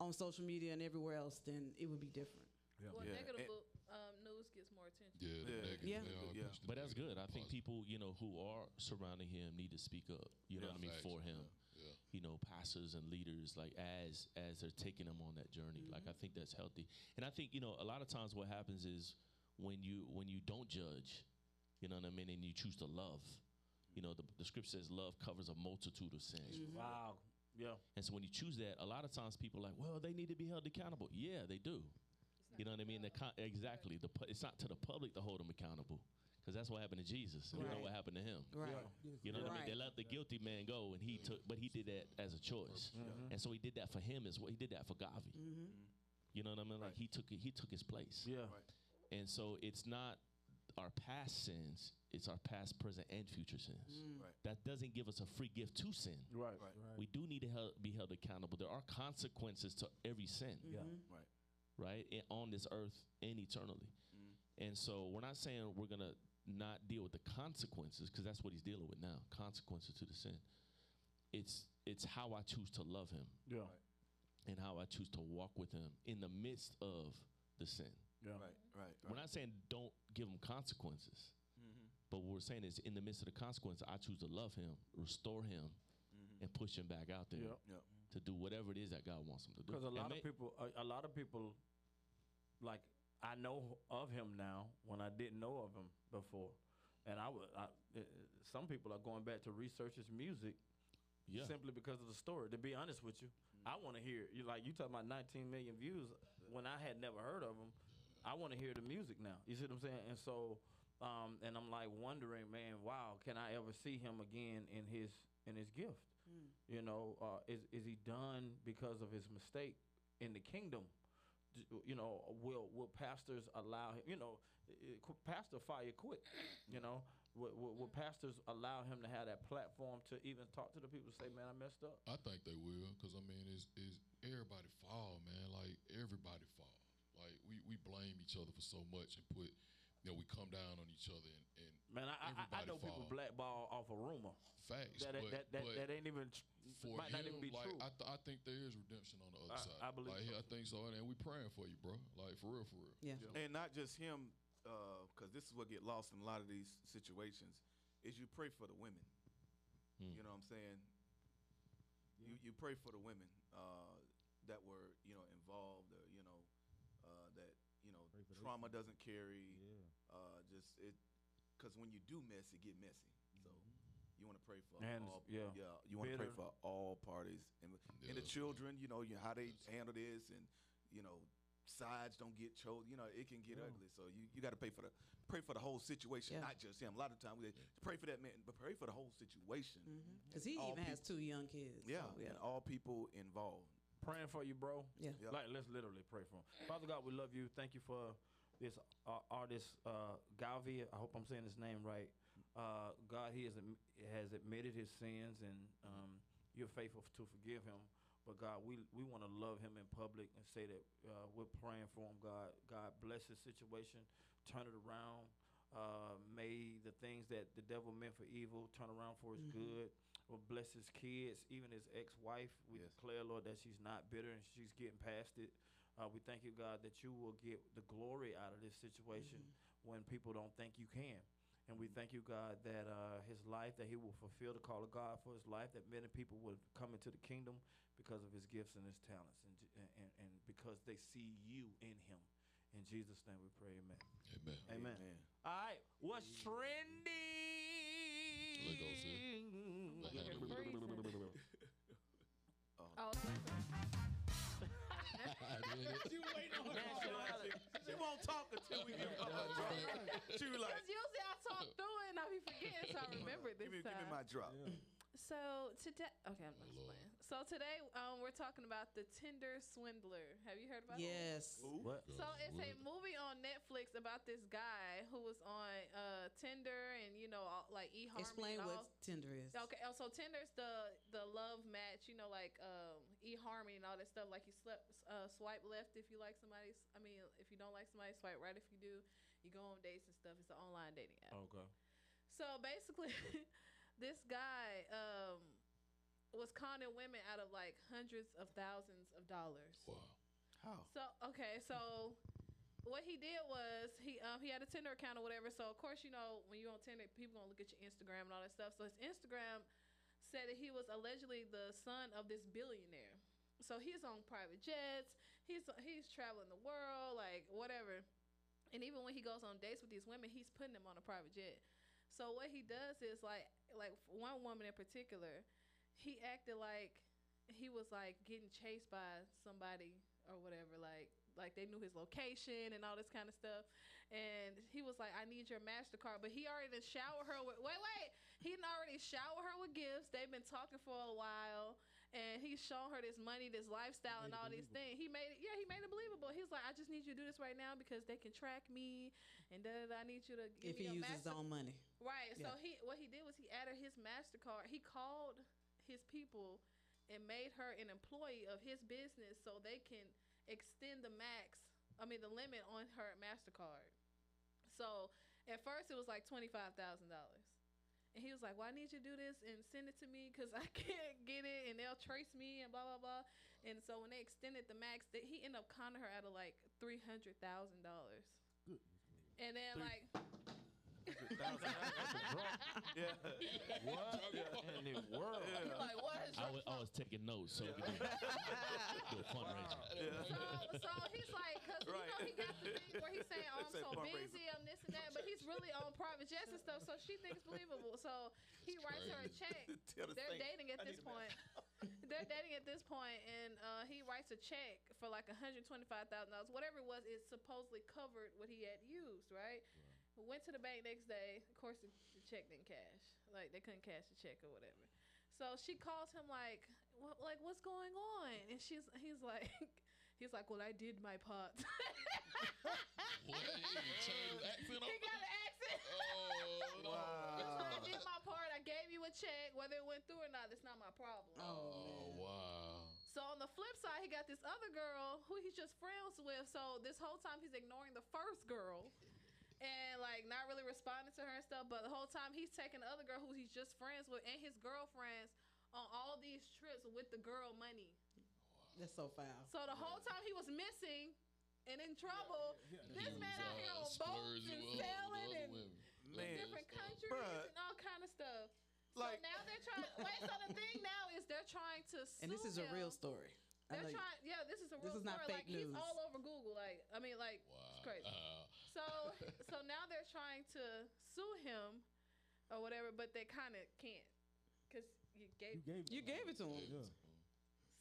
S5: on social media and everywhere else, then it would be different.
S2: Well,
S3: Yeah.
S2: negative
S3: And-
S2: um, news gets more attention.
S1: Yeah,
S3: Yeah.
S1: negative,
S5: Yeah.
S3: Yeah.
S7: But that's good. I think
S1: positive.
S7: people, you know, who are surrounding him need to speak up. You know
S3: Yeah.
S7: what I mean
S1: Facts.
S7: for him.
S1: Yeah.
S7: You know, pastors and leaders like as as they're taking them on that journey. Like I think that's healthy. And I think you know a lot of times what happens is when you when you don't judge, you know what I mean, and you choose to love. You know, the, the script says love covers a multitude of sins.
S4: Wow. Yeah.
S7: And so when you choose that, a lot of times people are like, well, they need to be held accountable. Yeah, they do. You know what I mean? The con- exactly. The pu- it's not to the public to hold them accountable, because that's what happened to Jesus. And We know what happened to him.
S5: Right.
S7: You know what I mean? They let the guilty man go, and he took, but he did that as a choice, mm-hmm. and so he did that for him as well. He did that for GAWVI. Mm-hmm. You know what I mean? Like he took it, he took his place.
S4: Yeah.
S7: And so it's not our past sins; it's our past, present, and future sins. Mm.
S3: Right.
S7: That doesn't give us a free gift to sin.
S4: Right.
S3: Right.
S7: We do need to hel- be held accountable. There are consequences to every sin
S4: Yeah. Mm-hmm.
S3: Right.
S7: right? And on this earth and eternally. And so we're not saying we're gonna not deal with the consequences because that's what he's dealing with now, consequences to the sin. It's it's how I choose to love him
S4: Yeah.
S7: and how I choose to walk with him in the midst of the sin.
S4: Yeah.
S3: Right. Right.
S7: We're not saying don't give him consequences, mm-hmm. but what we're saying is in the midst of the consequence, I choose to love him, restore him, mm-hmm. and push him back out there
S4: Yeah.
S3: Yeah.
S7: to do whatever it is that God wants him to do.
S4: Because a
S7: And
S4: lot
S7: may-
S4: of people, a, a lot of people, like I know of him now when I didn't know of him before, and I would. I, uh, some people are going back to research his music
S7: yeah.
S4: simply because of the story. To be honest with you, I want to hear you. Like you talking about 19 million views when I had never heard of him. I want to hear the music now. You see what I'm saying? And so, um, and I'm like wondering, man, wow, can I ever see him again in his in his gift? You know, uh, is is he done because of his mistake in the kingdom? D- You know, will will pastors allow him? You know, eh, eh, i- i- pastor fire quick. You know, will, will, will mm-hmm. pastors allow him to have that platform to even talk to the people? Say, man, I messed up.
S1: I think they will, cause I mean, it's, it's everybody fall, man. Like everybody fall. Like we, we blame each other for so much and put, you know, we come down on each other and, and
S4: Man, I, I, I
S1: Everybody
S4: know people blackball off a rumor
S1: facts.
S4: that
S1: but,
S4: that, that,
S1: but
S4: that ain't even
S1: for
S4: might
S1: him,
S4: not even be
S1: like
S4: true.
S1: I, th- I think there is redemption on the other
S4: I-
S1: side.
S4: I believe
S1: like,
S4: so.
S1: I think so, and, and we praying for you, bro. Like for real, for real.
S5: Yeah.
S3: And not just him because this is what get lost in a lot of these situations, is you pray for the women.
S7: Hmm.
S3: You know what I'm saying? You you pray for the women uh, that were you know involved, or, you know uh, that you know
S4: Pray for their
S3: trauma doesn't carry.
S4: Yeah.
S3: It because when you do mess, it get messy. So mm-hmm. you want to pray for
S4: And
S3: all.
S4: yeah,
S3: you want to pray
S4: bitter.
S3: for all parties and and the
S1: Yeah.
S3: children. You know you how they handle this, and you know sides don't get chosen. You know it can get
S4: Yeah.
S3: ugly. So you, you got to pray for the pray for the whole situation,
S5: Yeah.
S3: not just him. A lot of times we pray for that man, but pray for the whole situation. Mm-hmm.
S5: Because he
S3: All
S5: even has two young kids.
S3: Yeah,
S5: so,
S3: and all people involved.
S4: Praying for you, bro.
S5: Yeah.
S3: Yeah.
S4: Like, let's literally pray for him. Father God, we love you. Thank you for this uh, artist, uh, GAWVI. I hope I'm saying his name right. Uh, God, he has, has admitted his sins, and um, you're faithful to forgive him. But God, we, we want to love him in public and say that uh, we're praying for him. God, God bless his situation, turn it around. Uh, may the things that the devil meant for evil turn around for his good. Or bless his kids, even his ex-wife. We
S3: Yes.
S4: declare, Lord, that she's not bitter and she's getting past it. Uh, we thank you, God, that you will get the glory out of this situation when people don't think you can. And we thank you, God, that uh, his life, that he will fulfill the call of God for his life, that many people will come into the kingdom because of his gifts and his talents, and, and, and, and because they see you in him. In Jesus' name we pray, amen.
S1: Amen.
S4: Amen.
S3: Amen.
S4: All right, what's trending?
S1: Look, go, sis. But
S2: You're
S1: handle it.
S2: freezing.
S3: Oh.
S2: Oh, so-
S1: I did it.
S3: She waiting on her. She won't talk until we get her drop. She was like,
S2: Because usually I talk through it and I be forgetting, so I remember it this
S3: give me,
S2: time.
S3: give me my drop.
S2: So today, okay, I'm just
S1: Lord.
S2: playing. So today, um, we're talking about the Tinder swindler. Have you heard about it?
S5: Yes.
S3: Ooh.
S4: What?
S2: So it's a movie on Netflix about this guy who was on uh, Tinder and you know all, like eHarmony.
S5: Explain
S2: and
S5: what
S2: all.
S5: Tinder is.
S2: Okay, oh, so Tinder's the the love match, you know, like um, eHarmony and all that stuff. Like you slept, uh, swipe left if you like somebody. I mean, if you don't like somebody, swipe right if you do. You go on dates and stuff. It's an online dating app.
S4: Okay.
S2: So basically, this guy um, was conning women out of like hundreds of thousands of dollars.
S1: Wow.
S3: How?
S2: So okay, so what he did was he um, he had a Tinder account or whatever. So of course you know when you're on Tinder, people gonna look at your Instagram and all that stuff. So his Instagram said that he was allegedly the son of this billionaire. So he's on private jets. He's he's traveling the world, like whatever. And even when he goes on dates with these women, he's putting them on a private jet. So what he does is like like one woman in particular, he acted like he was like getting chased by somebody or whatever, like like they knew his location and all this kind of stuff. And he was like, "I need your Mastercard," but he already showered her with. Wait, wait, he already showered her with gifts. They've been talking for a while, and he's shown her this money, this lifestyle, and all these things. He made it, yeah, he made it believable. He's like, "I just need you to do this right now because they can track me, and da da. da. I need you to give
S5: if
S2: me
S5: he uses his own money.
S2: Right. So he what he did was he added his Mastercard. He called his people and made her an employee of his business so they can extend the max. I mean the limit on her Mastercard. So at first it was like twenty five thousand dollars. And he was like, "Well, I need you to do this and send it to me because I can't get it, and they'll trace me and blah blah blah." And so when they extended the max, that he ended up conning her out of like three hundred thousand dollars. And then like
S3: Yeah.
S4: In the world?
S2: You're like, what is
S7: I was, I was taking notes so we could do, do a fundraiser.
S2: so, so he's like, cause you know he got the thing where he's saying, "Oh, I'm so busy, I'm this and that," but he's really on private jets and stuff, so she thinks believable. So he writes her a check. They're
S3: saint,
S2: dating at
S3: I
S2: this point. They're dating at this point, and uh, he writes a check for like $125,000, whatever it was. It supposedly covered what he had used, right? Went to the bank next day. Of course, the, the check didn't cash. Like they couldn't cash the check or whatever. So she calls him like, what, like what's going on? And she's he's like, he's like, well, I did my part.
S1: What? He accent
S2: he got an accent.
S1: Oh, no.
S2: He's I did my part. I gave you a check. Whether it went through or not, that's not my problem.
S1: Oh, oh wow.
S2: So on the flip side, he got this other girl who he's just friends with. So this whole time he's ignoring the first girl and like not really responding to her and stuff. But the whole time he's taking the other girl who he's just friends with and his girlfriends on all these trips with the girl money.
S5: That's so foul.
S2: So the whole time he was missing, and in trouble.
S1: He
S2: This
S1: was,
S2: man out here
S1: uh,
S2: on boats and
S1: with
S2: sailing and
S1: women.
S3: Man.
S2: in different countries
S3: Bruh.
S2: and all kind of stuff.
S3: Like-
S2: so now they're trying. wait, so the thing now is they're trying to sue
S5: And this is a real story. I
S2: They're
S5: know
S2: trying. Yeah, this is a real
S5: This
S2: real
S5: is not
S2: story.
S5: fake
S2: like
S5: news.
S2: he's all over Google. Like I mean, like
S1: Wow.
S2: it's crazy.
S1: Uh,
S2: So so now they're trying to sue him or whatever, but they kind of can't because you gave.
S6: You gave it.
S5: You gave it to him.
S6: Yeah.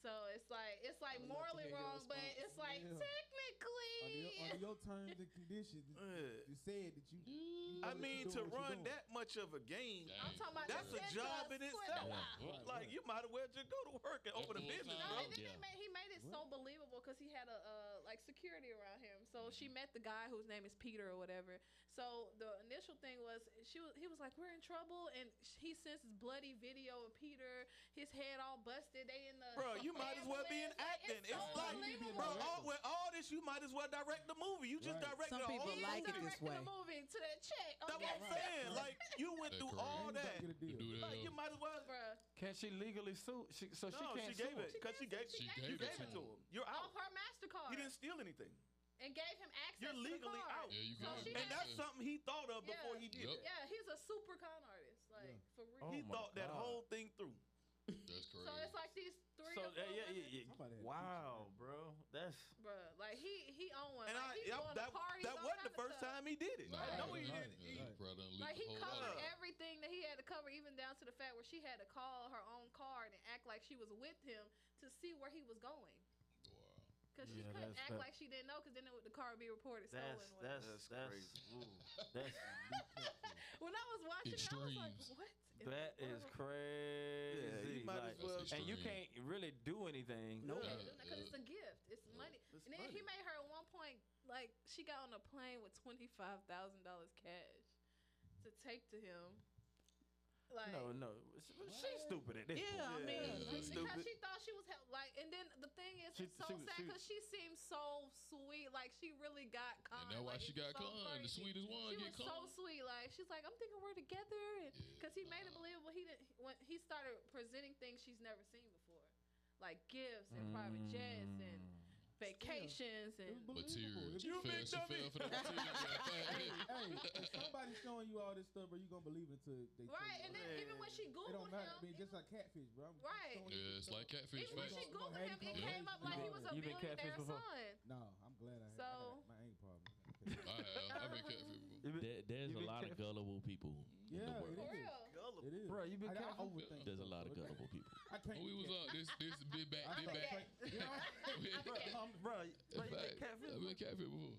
S2: So it's like it's like
S5: I would
S2: morally wrong, but it's like
S6: Yeah.
S2: technically.
S6: Under your, your terms and conditions,
S3: Yeah.
S6: you said that you. you know
S3: I mean, to
S6: doing what you
S3: run that much of a game,
S2: I'm talking about
S3: that's a job in
S2: sport.
S3: itself.
S6: Right,
S3: Like
S6: right.
S3: you might as well just go to work and open a business,
S1: time.
S2: No,
S3: bro.
S2: and then
S7: Yeah.
S2: he made he made it so believable because he had a uh, like security around him. So she met the guy whose name is Peter or whatever. So the initial thing was she was he was like we're in trouble, and sh- he sends this bloody video of Peter, his head all busted. They in the
S3: Bro, you might as well be in
S2: ambulance.
S3: Acting.
S2: It's,
S3: It's
S2: so
S3: like, bro, all, with all this, you might as well direct the movie. You just
S6: Right.
S3: directed
S5: Some
S3: a
S5: people
S3: whole
S2: He
S5: like
S2: was
S5: it this way.
S2: the movie to that check.
S3: That's
S2: Okay,
S3: what I'm saying. Like you went
S1: That
S3: through
S1: correct.
S3: all that.
S6: to
S1: you
S6: deal.
S1: do that.
S3: Like you might as well.
S2: Bruh.
S4: Can she legally sue? She, so she can't
S3: she gave
S4: sue
S3: it because she gave,
S1: She
S3: you
S1: gave it
S3: gave
S1: to
S3: it to
S1: him.
S3: him. You're
S2: Off
S3: out.
S2: her Mastercard.
S3: He didn't steal anything,
S2: and gave him access.
S3: You're
S2: to the
S3: legally out.
S1: Yeah, you
S2: So
S1: got it.
S3: and that's something he thought of
S2: Yeah.
S3: before he did
S1: Yep.
S3: it.
S2: Yeah, he's a super con artist. Like for real.
S4: Oh
S3: He
S4: my
S3: thought that whole thing through.
S1: That's crazy.
S2: So it's like these three
S4: So
S2: or four
S4: yeah,
S2: women.
S4: yeah, yeah.
S6: I'm about to have
S4: Wow, bro, that's
S2: bro. like he he owned one.
S3: And
S2: like,
S3: I,
S2: he's
S3: yep,
S2: going
S3: that,
S2: to parties,
S3: that wasn't the first
S2: stuff.
S3: time he did it.
S1: Nah,
S3: I know he did it.
S1: Yeah, that
S2: Like he covered everything that he had to cover, even down to the fact where she had to call her own card and act like she was with him to see where he was going.
S1: Wow.
S2: Cause she
S4: Yeah,
S2: couldn't act
S4: that-
S2: like she didn't know, cause then it the car would be reported stolen.
S4: that's that's
S3: That's
S4: that's
S3: crazy.
S4: ooh, that's
S2: when I was watching, it, I was like, "What?"
S4: that is
S2: horrible.
S4: crazy.
S3: Yeah, you
S4: like-
S3: well.
S4: And you can't really do anything.
S5: Nope.
S2: Yeah,
S1: Yeah,
S2: because
S1: yeah.
S2: it's a gift. It's money.
S3: It's
S2: and then he made her at one point like she got on a plane with twenty five thousand dollars cash to take to him. Like
S4: No, no, she- she's stupid at this
S5: Yeah, I mean,
S3: Yeah,
S2: because
S3: stupid.
S2: she thought she was help, like, and then the thing is,
S4: She-
S2: it's so
S4: she was-
S2: sad because she seems so sweet. Like she really got con.
S1: And that's why
S2: like,
S1: she got
S2: so
S1: con. The sweetest one
S2: She
S1: get
S2: was so sweet. Like she's like, I'm thinking we're together, and
S1: Yeah,
S2: because he made it
S1: nah.
S2: believable. He didn't when he started presenting things she's never seen before, like gifts and private jets and
S4: Mm.
S2: Vacations and.
S6: was
S1: Material.
S6: believable. If
S1: She
S6: you-
S3: You
S1: fell,
S3: big
S1: she
S3: dummy.
S1: for the material.
S6: hey, hey, if somebody's showing you all this stuff, are you gonna believe it until they tell
S2: Right, and then
S6: that.
S2: even when she googled it
S6: don't matter. I mean, just like catfish, bro. I'm
S2: Right.
S1: Yeah, it's like catfish
S2: even when
S1: facts.
S2: she googled him, it came up like he was a
S4: You been
S2: billionaire son.
S6: No, I'm glad I.
S2: So-
S6: I got, my ain't problem.
S1: I have. I've been catfish before.
S4: You been-
S7: There, there's a lot of gullible people in
S6: Yeah,
S7: the world.
S2: For
S6: is.
S2: real.
S3: Gullible.
S6: It is.
S4: Bro, you been
S6: I, I
S4: catfish?
S6: overthink.
S7: There's a lot of gullible people.
S6: I can't.
S1: When we was up. this this big back
S2: I'm
S1: big back.
S2: cat.
S6: You know?
S4: Bro, um, bro, bro, you been
S1: Fact.
S4: catfish?
S1: I've been catfish before.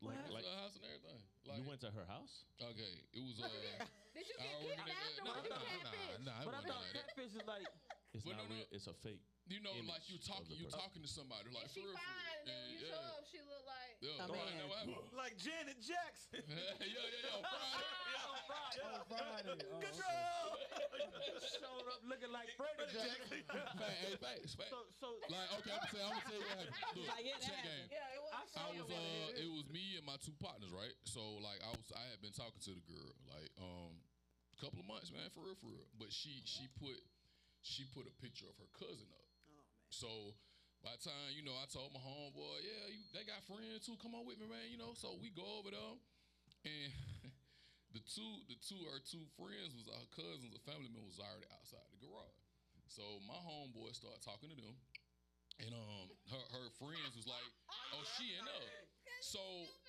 S7: Like,
S1: Went to
S7: like
S1: her house and everything. Like,
S7: you went to her house?
S1: okay, it was uh.
S2: Did you
S1: I
S2: get
S1: already
S2: kidnapped
S1: did
S2: or
S1: that.
S2: was you
S1: Nah,
S2: catfish?
S1: nah, nah,
S4: But I
S1: wasn't
S4: thought catfish is like
S7: It's
S1: But
S7: not
S1: no, no.
S7: real. It's a fake.
S1: You know, like you
S7: of
S1: talking, you
S7: person.
S1: talking to somebody, like
S2: she
S1: for real, for
S2: fine,
S1: real.
S2: then you
S1: yeah,
S2: show up, she look like.
S1: yeah,
S5: A
S1: yeah.
S5: man.
S1: Know what happened?
S3: Like Janet Jackson.
S1: yeah, yeah, yeah. Friday.
S6: Oh, Friday. Oh,
S3: Control.
S4: showed up looking like Freddie Jackson.
S1: Hey, facts, facts.
S4: so, so
S1: Like, okay, I'm gonna tell, I'm gonna tell you what happened. Look,
S5: Like, it
S1: check
S5: happened.
S1: game.
S2: Yeah, it was.
S4: I
S1: I was uh,
S4: it.
S1: it was me and my two partners, right? So like I was, I had been talking to the girl like um, a couple of months, man, for real, for real. But she she put she put a picture of her cousin up. So by the time you know, I told my homeboy, yeah, you, they got friends too. Come on with me, man. You know, so we go over there, and the two the two her two friends was her cousins, a family member was already outside the garage. So my homeboy started talking to them, and um, her her friends was like, "Oh, she in up. So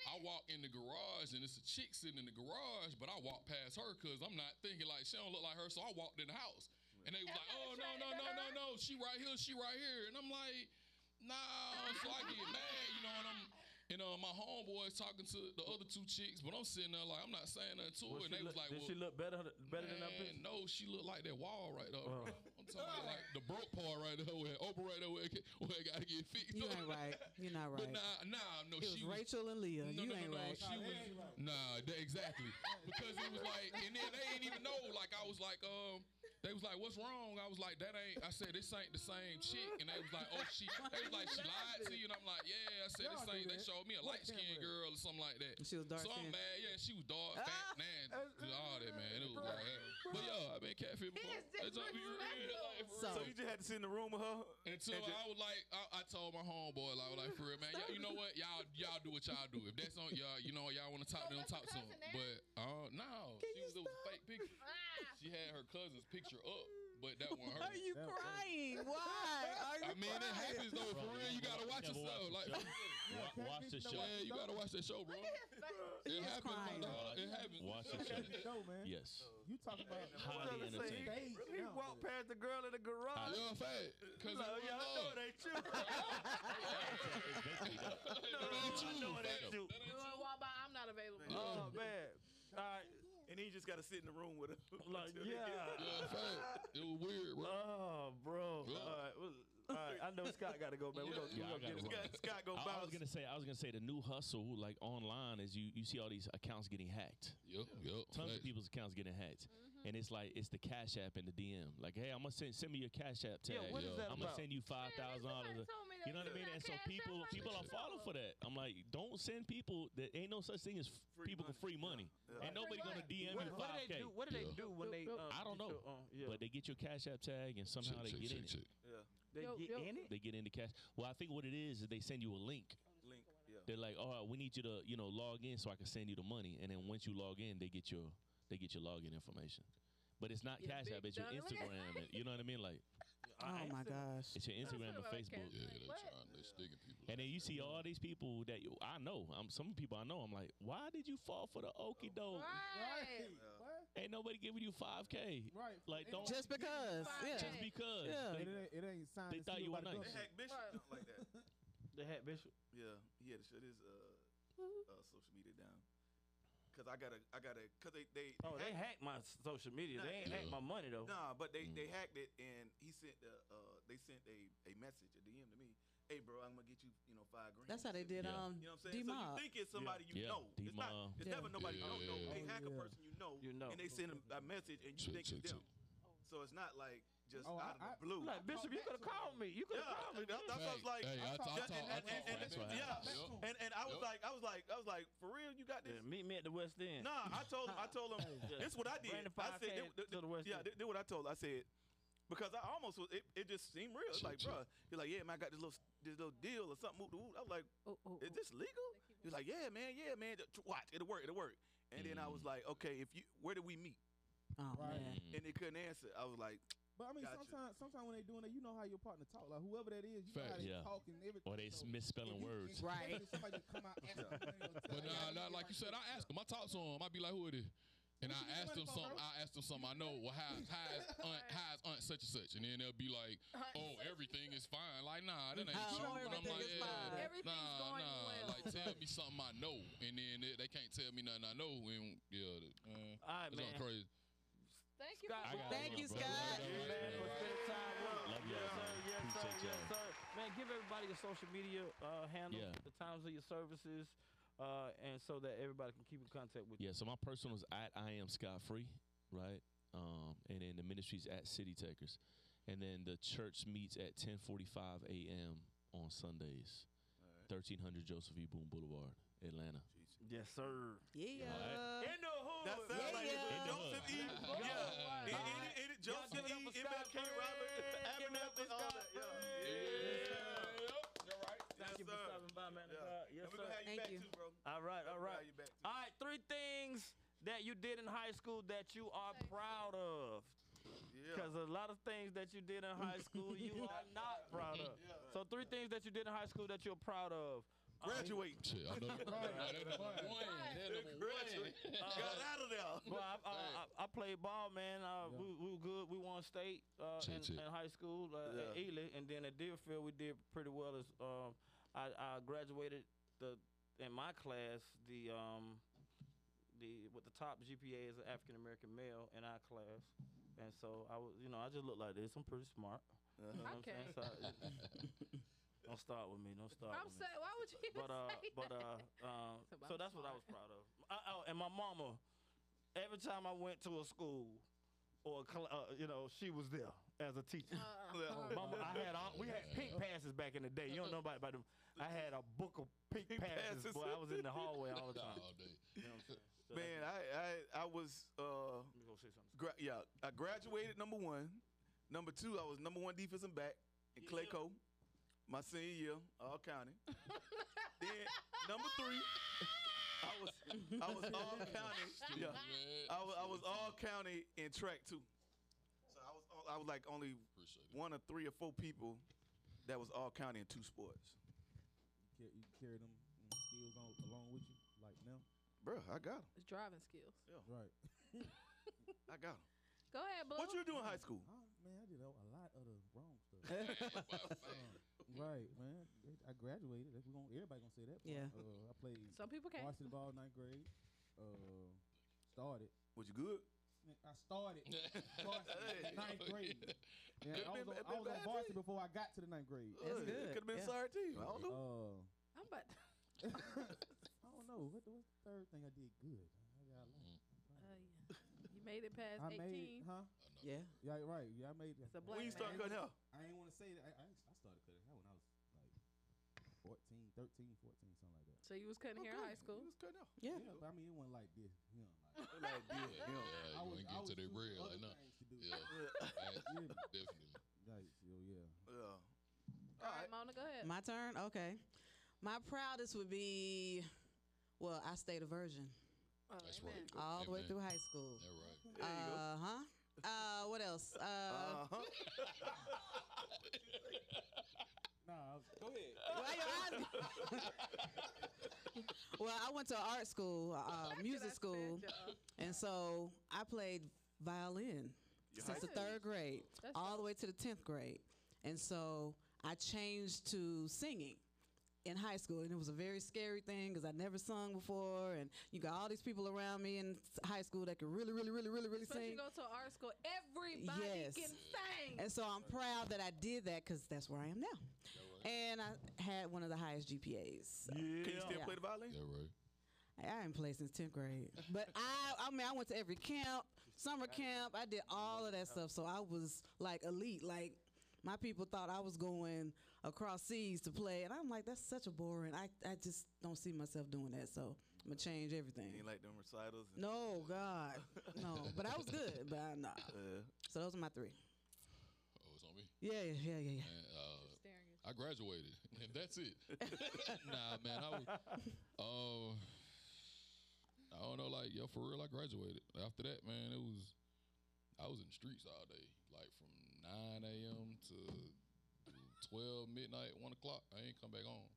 S1: I walk in the garage, and it's a chick sitting in the garage, but I walk past her because I'm not thinking like she don't look like her. So I walked in the house, and they was like, "Oh no no no no no, she right here, she right here," and I'm like, "Nah." So I get mad, you know, and I'm. And uh, my homeboys talking to the other two chicks, but I'm sitting there like I'm not saying nothing to her,
S4: Was
S1: and they was like,
S4: did
S1: well,
S4: she look better better than that
S1: Man? No, she looked like that wall right there.
S4: Oh.
S1: Bro. I'm talking about like the broke part right there where Oprah right there where it, where it gotta get fixed.
S5: You ain't right. You're not
S1: But
S5: right.
S1: nah, nah, no,
S5: It was
S1: she was.
S5: Rachel and Leah.
S1: No,
S5: you
S1: no,
S5: ain't
S1: no, no.
S5: right.
S1: She was nah, that, exactly because it was like, and then they didn't even know. Like I was like, um, They was like, "What's wrong?" I was like, "That ain't." I said, "This ain't the same chick," and they was like, "Oh, she." They was like, "She lied to you," and I'm like, "Yeah." I said,
S6: Y'all
S1: "This ain't." They showed me a light skinned girl or something like that.
S5: She was dark
S1: So I'm mad. Yeah, she was dark, fat, man, all that man. It was like, that. but yeah, I been catfish before.
S2: is
S1: That's what we real, like, for
S5: So-
S3: So you just had to sit in the room with her.
S1: Until
S3: and just-
S1: I was like, I, I told my homeboy, like, like for real, man. Y'all, you know what? Y'all, y'all do what y'all do. If that's on y'all, you know, y'all want to talk to them, talk to them. But uh, no, she was it was a fake picture.
S2: Ah.
S1: She had her cousin's picture up, but that wasn't
S5: Why
S1: her.
S5: are you
S6: That-
S5: crying? Why are you
S1: I mean, it happens though. For real, you gotta watch
S7: Never
S1: yourself.
S7: watched
S1: Like,
S7: the
S1: yeah,
S7: Wa- watch the show.
S1: you gotta watch that show, bro. It
S5: is
S1: happens, my
S5: crying.
S1: dog. It happens.
S7: Watch the
S6: Look
S7: show.
S6: at the show, man.
S7: Yes.
S6: You talking about
S7: Highly
S4: Say,
S7: entertaining.
S6: stage?
S4: he
S6: now.
S4: walked past the girl in the garage.
S1: Yeah, fat. Cause
S4: Like,
S1: it
S4: yeah, I know it ain't you.
S1: ain't you.
S4: know it ain't
S1: fat.
S4: you.
S1: That ain't
S2: You wanna walk by? I'm not available.
S4: Oh man. All right.
S3: and he just got to sit in the room with her.
S4: Like, yeah.
S1: Yeah, fat. It was weird, bro.
S4: Oh, bro.
S1: Yeah.
S4: All, right. All right. I know Scott got to go, man. We're going
S7: Yeah, I
S4: to get
S7: gotta
S4: him.
S3: Scott, Scott go
S7: I, I was gonna say, I was gonna say, the new hustle, like online, is you you see all these accounts getting hacked.
S1: Yep, yep.
S7: Tons
S1: facts.
S7: of people's accounts getting hacked, mm-hmm. And it's like it's the Cash App in the DM. Like, hey, I'm gonna send send me your Cash App tag.
S4: Yeah, what is that
S7: I'm gonna
S4: about?
S7: send you five thousand dollars. You know what I mean? And so people people are falling for that. I'm like, don't send people that ain't no such thing as
S3: Free
S7: people with
S3: money.
S7: free money.
S3: Yeah.
S7: Ain't nobody gonna DM
S4: What,
S7: you
S4: what do
S7: five
S4: they
S7: k.
S4: do? What do they do when they? Uh,
S7: I don't
S4: get
S7: know,
S4: your, uh, yeah.
S7: But they get your Cash App tag and somehow
S1: Check,
S7: they
S1: check,
S7: get in
S1: check,
S7: it.
S1: check.
S3: Yeah,
S4: they
S2: Yo,
S4: get
S2: yo.
S4: in it.
S7: They get into cash. Well, I think what it is is they send you a link.
S3: link. Yeah.
S7: They're like, oh, we need you to you know log in so I can send you the money, and then once you log in, they get your they get your login information. But it's not
S2: Yeah,
S7: Cash App, it's your
S2: dummy. Look at
S7: Instagram. and, you know what I mean? Like
S5: Oh my gosh.
S7: it's your Instagram and Facebook.
S1: Yeah, they
S2: What?
S1: trying, they sticking people.
S7: And then you see all these people that you, I know. I'm some people I know. I'm like, why did you fall for the okie doke?
S2: Right.
S6: What?
S7: Ain't nobody giving you five k.
S6: Right.
S7: Like, don't
S5: Just because. Yeah.
S7: just because.
S5: Yeah.
S7: Like,
S6: It ain't, it ain't signed.
S7: They
S6: and
S7: thought you were nice.
S3: They
S6: government.
S3: hack Bishop like that.
S4: The hat bishop.
S3: Yeah, he had to shut his uh, uh social media down. Cause I gotta, I gotta, cause they they.
S4: Oh, they hacked my social media. They ain't
S1: Yeah.
S4: hacked my money though.
S3: Nah, but they
S1: Mm.
S3: they hacked it and he sent the uh they sent a a message a DM to me. Hey, bro, I'm gonna get you you know five grand.
S5: That's how they did
S7: Yeah.
S5: um
S3: You know what I'm saying? So you think it's somebody you
S7: Yeah.
S3: know. It's not.
S7: D-Mob.
S3: It's
S5: Yeah.
S3: never nobody you don't know. They
S6: yeah.
S3: hack a
S6: Oh,
S3: person you know.
S4: You know.
S3: And they send them a message and you think it's them. So it's not like just
S6: Oh,
S3: out
S6: I-
S3: of the blue.
S4: Like Bishop, you could have called me. You could
S3: yeah,
S4: have called me.
S3: that, that's what I was like.
S1: Hey, I
S6: I
S1: talk, I
S6: talk-
S1: talk,
S3: and,
S1: I
S3: and,
S1: talk.
S3: and, and, yeah, and and I was
S1: Yep.
S3: like, I was like, I was like, for real, you got this?
S4: Yeah, meet me at the West End.
S3: Nah, I told him. I told him.
S4: Yeah.
S3: This is what I did. I said, th- th-
S4: to the West
S3: yeah,
S4: End.
S3: this what I told. I said because I almost was. It, it just seemed real. It's like, bro, you're like, yeah, man, I got this little this little deal or something. Whoop, whoop. I was like,
S2: Oh, oh,
S3: is this legal? He was like, yeah, man, yeah, man. Watch, it'll work, it'll work. And then I was like, okay, if you, where did we meet?
S5: Oh
S6: Right.
S5: man.
S7: Mm.
S3: And they couldn't answer. I was like,
S6: But I mean,
S3: Gotcha.
S6: sometimes, sometimes when they doing that, you know how your partner talk. Like whoever that is, you know how they
S7: Yeah.
S6: talk and everything.
S7: Or they
S6: so
S7: misspelling
S6: you-
S7: words.
S5: Right.
S6: Somebody, somebody just come out asking for money or tell
S1: But nah, nah,
S6: you
S1: like you said. I ask him. I talk to him. I be like, who it is? And I
S6: What you
S1: asked
S6: get
S1: him
S6: money for,
S1: something. I asked him something. I know. Well, how how is aunt, how is aunt such and such? And then they'll be like, oh, everything is fine. Like, nah, that ain't
S5: Oh,
S1: true. And I'm
S5: everything
S1: like,
S5: is
S1: yeah,
S5: fine.
S2: Everything's
S1: nah,
S2: going
S1: nah.
S2: well.
S1: Like, tell me something I know, and then they, they can't tell me nothing I know. And yeah, uh,
S4: All right,
S1: it's
S4: man.
S1: all crazy.
S2: Thank you.
S4: Scott,
S2: for
S5: Thank you. Scott.
S7: Love y'all,
S4: man,
S7: man.
S4: for spending time with us.
S7: Love
S4: yes,
S7: y'all,
S4: sir,
S7: man.
S4: yes, sir, yes,
S7: y'all.
S4: sir. Man, give everybody your social media uh, handles,
S7: Yeah.
S4: the times of your services, uh, and so that everybody can keep in contact with you.
S7: Yeah, so my personal is at I am Scott Free, right? Um, and then the ministry's at City Takers, and then the church meets at 10:45 a.m. on Sundays, 1300 Joseph E. Boone Boulevard, Atlanta.
S4: Yes, sir.
S5: Yeah.
S4: In the hood.
S3: that sounds like
S5: yeah.
S3: it's Joseph E.
S7: Yeah.
S3: Yeah,
S2: Wow.
S3: It- it- it- it- Joseph
S4: give
S3: E.
S4: for
S3: MLK
S4: Scott
S3: Robert,
S4: Give it up
S3: Abernathy, all
S4: Scott
S3: that. Yeah,
S4: Free.
S3: yeah.
S1: You're right.
S4: Thank you for
S3: sir.
S4: stopping by, man. of
S3: Yeah.
S4: God. Yes,
S3: And we
S4: sir.
S3: gonna have you
S5: Thank
S3: back
S5: you.
S3: too, bro.
S4: All right, all
S3: We'll
S4: right.
S3: have you back too.
S4: All right, three things that you did in high school that you are proud of.
S3: Yeah.
S4: Because a lot of things that you did in high school you are not proud of. Yeah. So three things that you did in high school that you're proud of.
S3: Graduate.
S1: Shit, I know. That number one. That number
S3: Graduate.
S1: one.
S3: Got out of there.
S4: Well, I, I, I, I played ball, man. Uh,
S6: Yeah.
S4: we, we were good. We won state uh, in,
S1: Shit, shit.
S4: in high school uh, at
S3: Yeah.
S4: Ely, and then at Deerfield we did pretty well. As um, I, I graduated the in my class the um, the with the top GPA as an African American male in our class, and so I was you know I just look like this. I'm pretty smart. You know what I'm
S2: Okay.
S4: saying? So, don't start with me. Don't start
S2: I'm
S4: with me.
S2: saying, why would you even
S4: But uh,
S2: say
S4: but
S2: that?
S4: uh, uh,
S2: So
S4: so
S2: I'm
S4: that's what I
S2: smart.
S4: was proud of. I, oh, and my mama, every time I went to a school, or cl- uh, you know, she was there as a teacher.
S2: Uh,
S4: Mama, I had all, we had pink passes back in the day. You don't know about, about them. I had a book of pink,
S3: Pink
S4: passes.
S3: passes.
S4: Boy, I was in the hallway all the time.
S1: all day.
S4: You know what I'm saying? So
S3: Man, I I I was uh
S4: let me go say something.
S3: gra- yeah, I graduated number one. Number two, I was number one defensive back in Clayco, my senior year, all county. then number three, I was I was all county. Yeah, I was I was all county in track too. So I was I was like only one or three or four people that was all county in two sports.
S6: You ca- you carry them skills on along with you, like now.
S3: Bro, I got him.
S2: it's driving skills.
S6: Yeah, right.
S3: I got him.
S2: Go ahead, Blue.
S3: What you do in high school?
S6: Oh, man, I did a, a lot of the wrong stuff.
S1: Man,
S6: right, man. I graduated. We're gonna, everybody gonna say that. part.
S5: Yeah.
S6: Uh, I played
S2: Some people can't.
S6: varsity ball ninth grade. Uh, started.
S3: Was you good?
S6: I started varsity ninth grade. Yeah, I was,
S3: been-
S6: on,
S3: been
S6: I was on varsity
S3: team.
S6: before I got to the ninth grade.
S5: That's good,
S3: Could have been
S5: yeah.
S3: sorry team. I don't know.
S6: Uh,
S2: I'm about.
S6: I don't know. What the, what's the third thing I did good? I got a.
S2: Uh, yeah. You made it past
S6: I
S2: 18.
S6: made, huh?
S5: Yeah.
S6: Yeah, right. Yeah, I made.
S2: It's a black
S3: When you start
S2: man.
S3: cutting hair?
S6: I ain't want to say that. I, I, I started cutting hair when I was like 14, 13, 14, something like that.
S2: So you was cutting hair in high school.
S3: You was cutting hair.
S5: Yeah.
S6: Yeah, but I mean, it wasn't like this. You know, like,
S3: Like this,
S1: yeah,
S3: you know.
S1: yeah,
S6: I
S1: you
S6: was,
S1: ain't
S6: I was
S1: to their
S6: choosing
S1: bread like no.
S6: to do.
S1: Yeah,
S6: Yeah.
S1: definitely.
S6: Like, so yeah.
S3: Yeah.
S2: All right, Mona, go ahead.
S5: My turn? Okay. My proudest would be, well, I stayed a virgin
S2: Oh,
S1: That's
S2: amen.
S1: right.
S5: all the way through high school.
S1: That right.
S3: There you go.
S5: Uh huh. Uh, what else? Uh,
S3: Uh-huh.
S6: Nah, I was,
S5: why your eyes- well, I went to art school, uh, music school, and so I played violin
S3: Your
S5: since the third grade,
S2: That's
S5: all the way to the tenth grade, and so I changed to singing in high school, and it was a very scary thing because I never sung before, and you got all these people around me in high school that could really, really, really, really, really
S2: Especially
S5: sing.
S2: you go to art school, everybody
S5: Yes.
S2: can sing.
S5: And so I'm proud that I did that because that's where I am now. And I had one of the highest GPAs.
S3: Can you still
S5: Yeah.
S3: play the violin?
S1: That right.
S5: I I didn't play since 10th grade. But I I mean I went to every camp, summer camp, I did all of that stuff. So I was like elite. Like my people thought I was going across seas to play and I'm like that's such a boring. I I just don't see myself doing that. So I'm gonna change everything.
S3: Ain't like them recitals. and-
S5: No, God. No. But I was good, but I, nah.
S3: Uh,
S5: So those are my three.
S1: Oh, it's on me.
S5: Yeah, yeah, yeah, yeah. yeah.
S1: Man, uh, I graduated, and that's it. nah, man, I was. Uh, I don't know, like yo, for real, I graduated. After that, man, it was. I was in the streets all day, like from 9 a.m. to 12 midnight, one o'clock. I ain't come back home.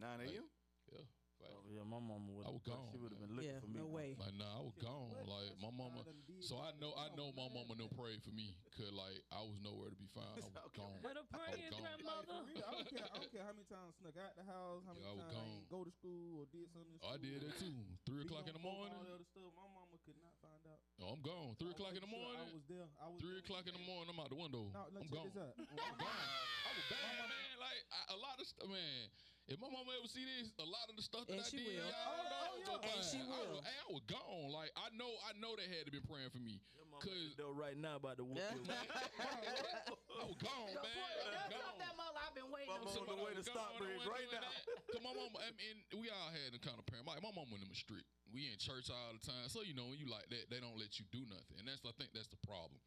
S3: 9 a.m.
S1: Yeah, fact.
S4: Oh, yeah, my mama would.
S1: I was gone,
S4: She would have been looking
S5: Yeah,
S4: for me.
S5: no way.
S1: Like, nah, I was gone. Like my mama.
S6: all them did.
S1: So I know, I know my mama no prayed for me, cause like I was nowhere to be found. I was gone.
S2: What a
S1: I was
S2: praying grandmother.
S6: Like, real, I don't care. I don't care how many times I snuck out the house, how many
S1: Yeah, I was
S6: times I ain't go to school or did something. in
S1: Oh, I did that too. Three o'clock in the morning.
S6: All the other stuff. My mama could not find out.
S1: Oh, I'm gone. Three o'clock in
S6: made
S1: the
S6: sure I was there. I was
S1: Three
S6: there.
S1: o'clock in the morning. I'm out the window.
S6: No,
S1: I'm gone. I'm gone. I was bad, man. Like I, a lot of stuff, man. If my mama ever see this, a lot of the stuff that
S5: And
S1: I
S5: she
S1: did,
S5: will.
S1: y'all
S6: Oh,
S1: know.
S6: yeah.
S1: go
S5: And
S1: by.
S5: she
S1: I
S5: will.
S1: was, hey, I was gone. Like I know, I know they had to be praying for me. Cause
S4: though right now about to whoop
S5: Yeah.
S4: you.
S1: I was gone,
S2: Go
S1: man.
S2: for.
S1: I was
S2: That's
S1: gone.
S2: that mother I've been waiting
S3: My
S2: on.
S3: mama- on the way to
S1: stop was
S3: Stockbridge right now.
S1: doing that. Cause my mama, I mean, we all had the kind of parent. My, my mama and them was strict. We in church all the time, so you know when you like that, they don't let you do nothing, and that's I think that's the problem.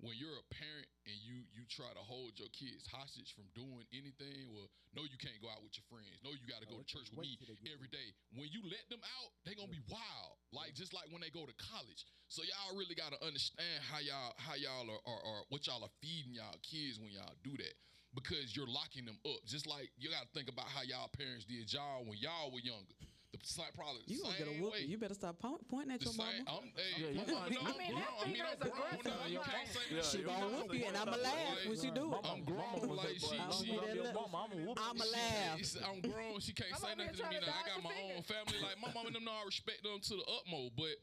S1: When you're a parent and you you try to hold your kids hostage from doing anything, well, no, you can't go out with your friends. No, you got to go
S6: Oh,
S1: to church with me
S6: wait till they get
S1: every day. When you let them out, they gonna be wild. Like just like when they go to college. So y'all really gotta understand how y'all how y'all are, are, are what y'all are feeding y'all kids when y'all do that. Because you're locking them up. Just like you gotta think about how y'all parents did y'all when y'all were younger. The same probably the
S5: You gonna get a
S1: same
S5: whooping.
S1: way.
S5: You better stop po- pointing at
S1: The
S5: your
S1: same,
S5: mama.
S1: I'm, hey,
S4: Yeah, you
S1: I'm,
S4: fine.
S1: no,
S2: I
S1: I'm
S2: mean,
S1: grown.
S2: that
S1: I mean, I'm grown now. You can't say that
S5: She gonna whoop you, and I'ma laugh
S1: Like,
S5: when she do it.
S1: I'm grown. Like she, she,
S5: be that
S4: your
S5: little-
S4: mama, I'm gonna whoop
S5: I'ma
S1: she
S5: laugh.
S1: can't- I'm grown. She can't say nothing to me now. I got my own family. Like my mom and them know I respect them to the utmost. But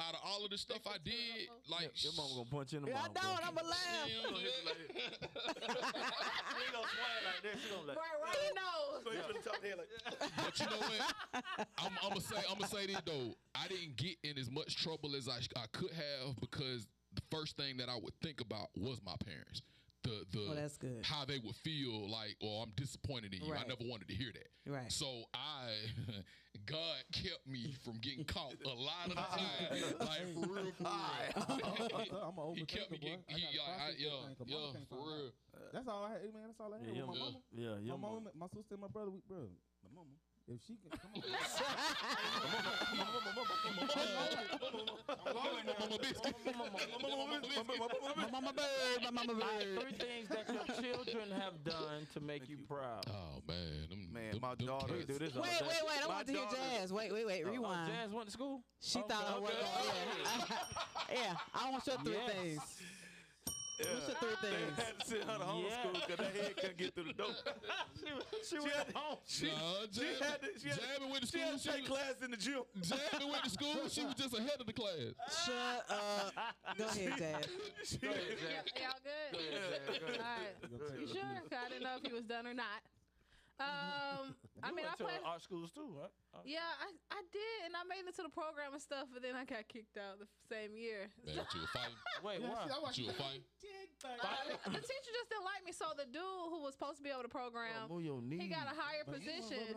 S1: out of all of the stuff I did, like
S4: Your mama gonna punch you in the
S5: Yeah, I
S4: mouth.
S5: know,
S4: bro.
S5: and I'ma laugh.
S1: you know,
S4: She ain't gonna swing like that. She gonna like.
S2: Right, right. He knows.
S3: So you put the top of the like,
S1: But you know what? I'm, I'm gonna say I'm gonna say this though. I didn't get in as much trouble as I, I could have because the first thing that I would think about was my parents. The the
S5: Oh, that's good.
S1: how they would feel like, oh, I'm disappointed in you. I never wanted to hear that.
S5: Right.
S1: So I, God kept me from getting caught a lot of the time. like for real, for real.
S6: I'm an
S1: he kept me
S6: overthinker, boy.
S1: getting, he,
S6: I gotta
S1: I, I, yeah,
S6: everything, 'cause mama
S1: yeah, for real.
S6: That's all I had. Man, that's all I had.
S4: Yeah,
S6: with my
S1: Yeah.
S6: mama.
S4: Yeah, your
S6: my
S4: mom.
S6: mom, my sister, and my brother. We, bro, my mama. If she can, come on.
S1: Mama biscuit.
S5: Mama bird, my mama bird.
S4: three things that your children have done to make you proud.
S1: Oh man, them,
S3: Man,
S1: them,
S3: my
S1: them
S3: daughter-
S1: cats-
S4: Do this all
S5: Wait, wait, wait! I
S3: My
S5: want to hear Jazz. Wait, wait, wait!
S4: Oh, oh,
S5: Rewind.
S4: Jazz went to school.
S5: She
S4: Okay,
S5: thought I was.
S4: okay.
S5: Yeah, yeah. I want your three
S4: Yes.
S5: things. What's your three
S3: They
S5: things?
S3: had to send her to homeschool because her head couldn't get through the door.
S4: she,
S3: She had, she,
S1: Nah,
S3: she
S1: Jasmine-
S3: had to, she had,
S1: Jasmine went to
S3: she had
S1: school,
S3: to
S1: she
S3: take
S1: was-
S3: class in the gym.
S1: Jasmine went to school. She was just ahead of the class.
S5: Shut up. Go ahead, Jazz.
S3: She-
S2: Y- y'all good? All right. You sure? 'Cause I didn't know if he was done or not. Um, I
S4: You
S2: mean, I
S4: went to
S2: played.
S4: art schools too, right? Uh,
S2: Yeah, I, I did, and I made it to the program and stuff, but then I got kicked out the same year.
S1: Man, you were fighting.
S4: Wait, why?
S1: You were fighting.
S2: Uh, the teacher just didn't like me, so the dude who was supposed to be able to program,
S4: Move your
S2: he got a higher position.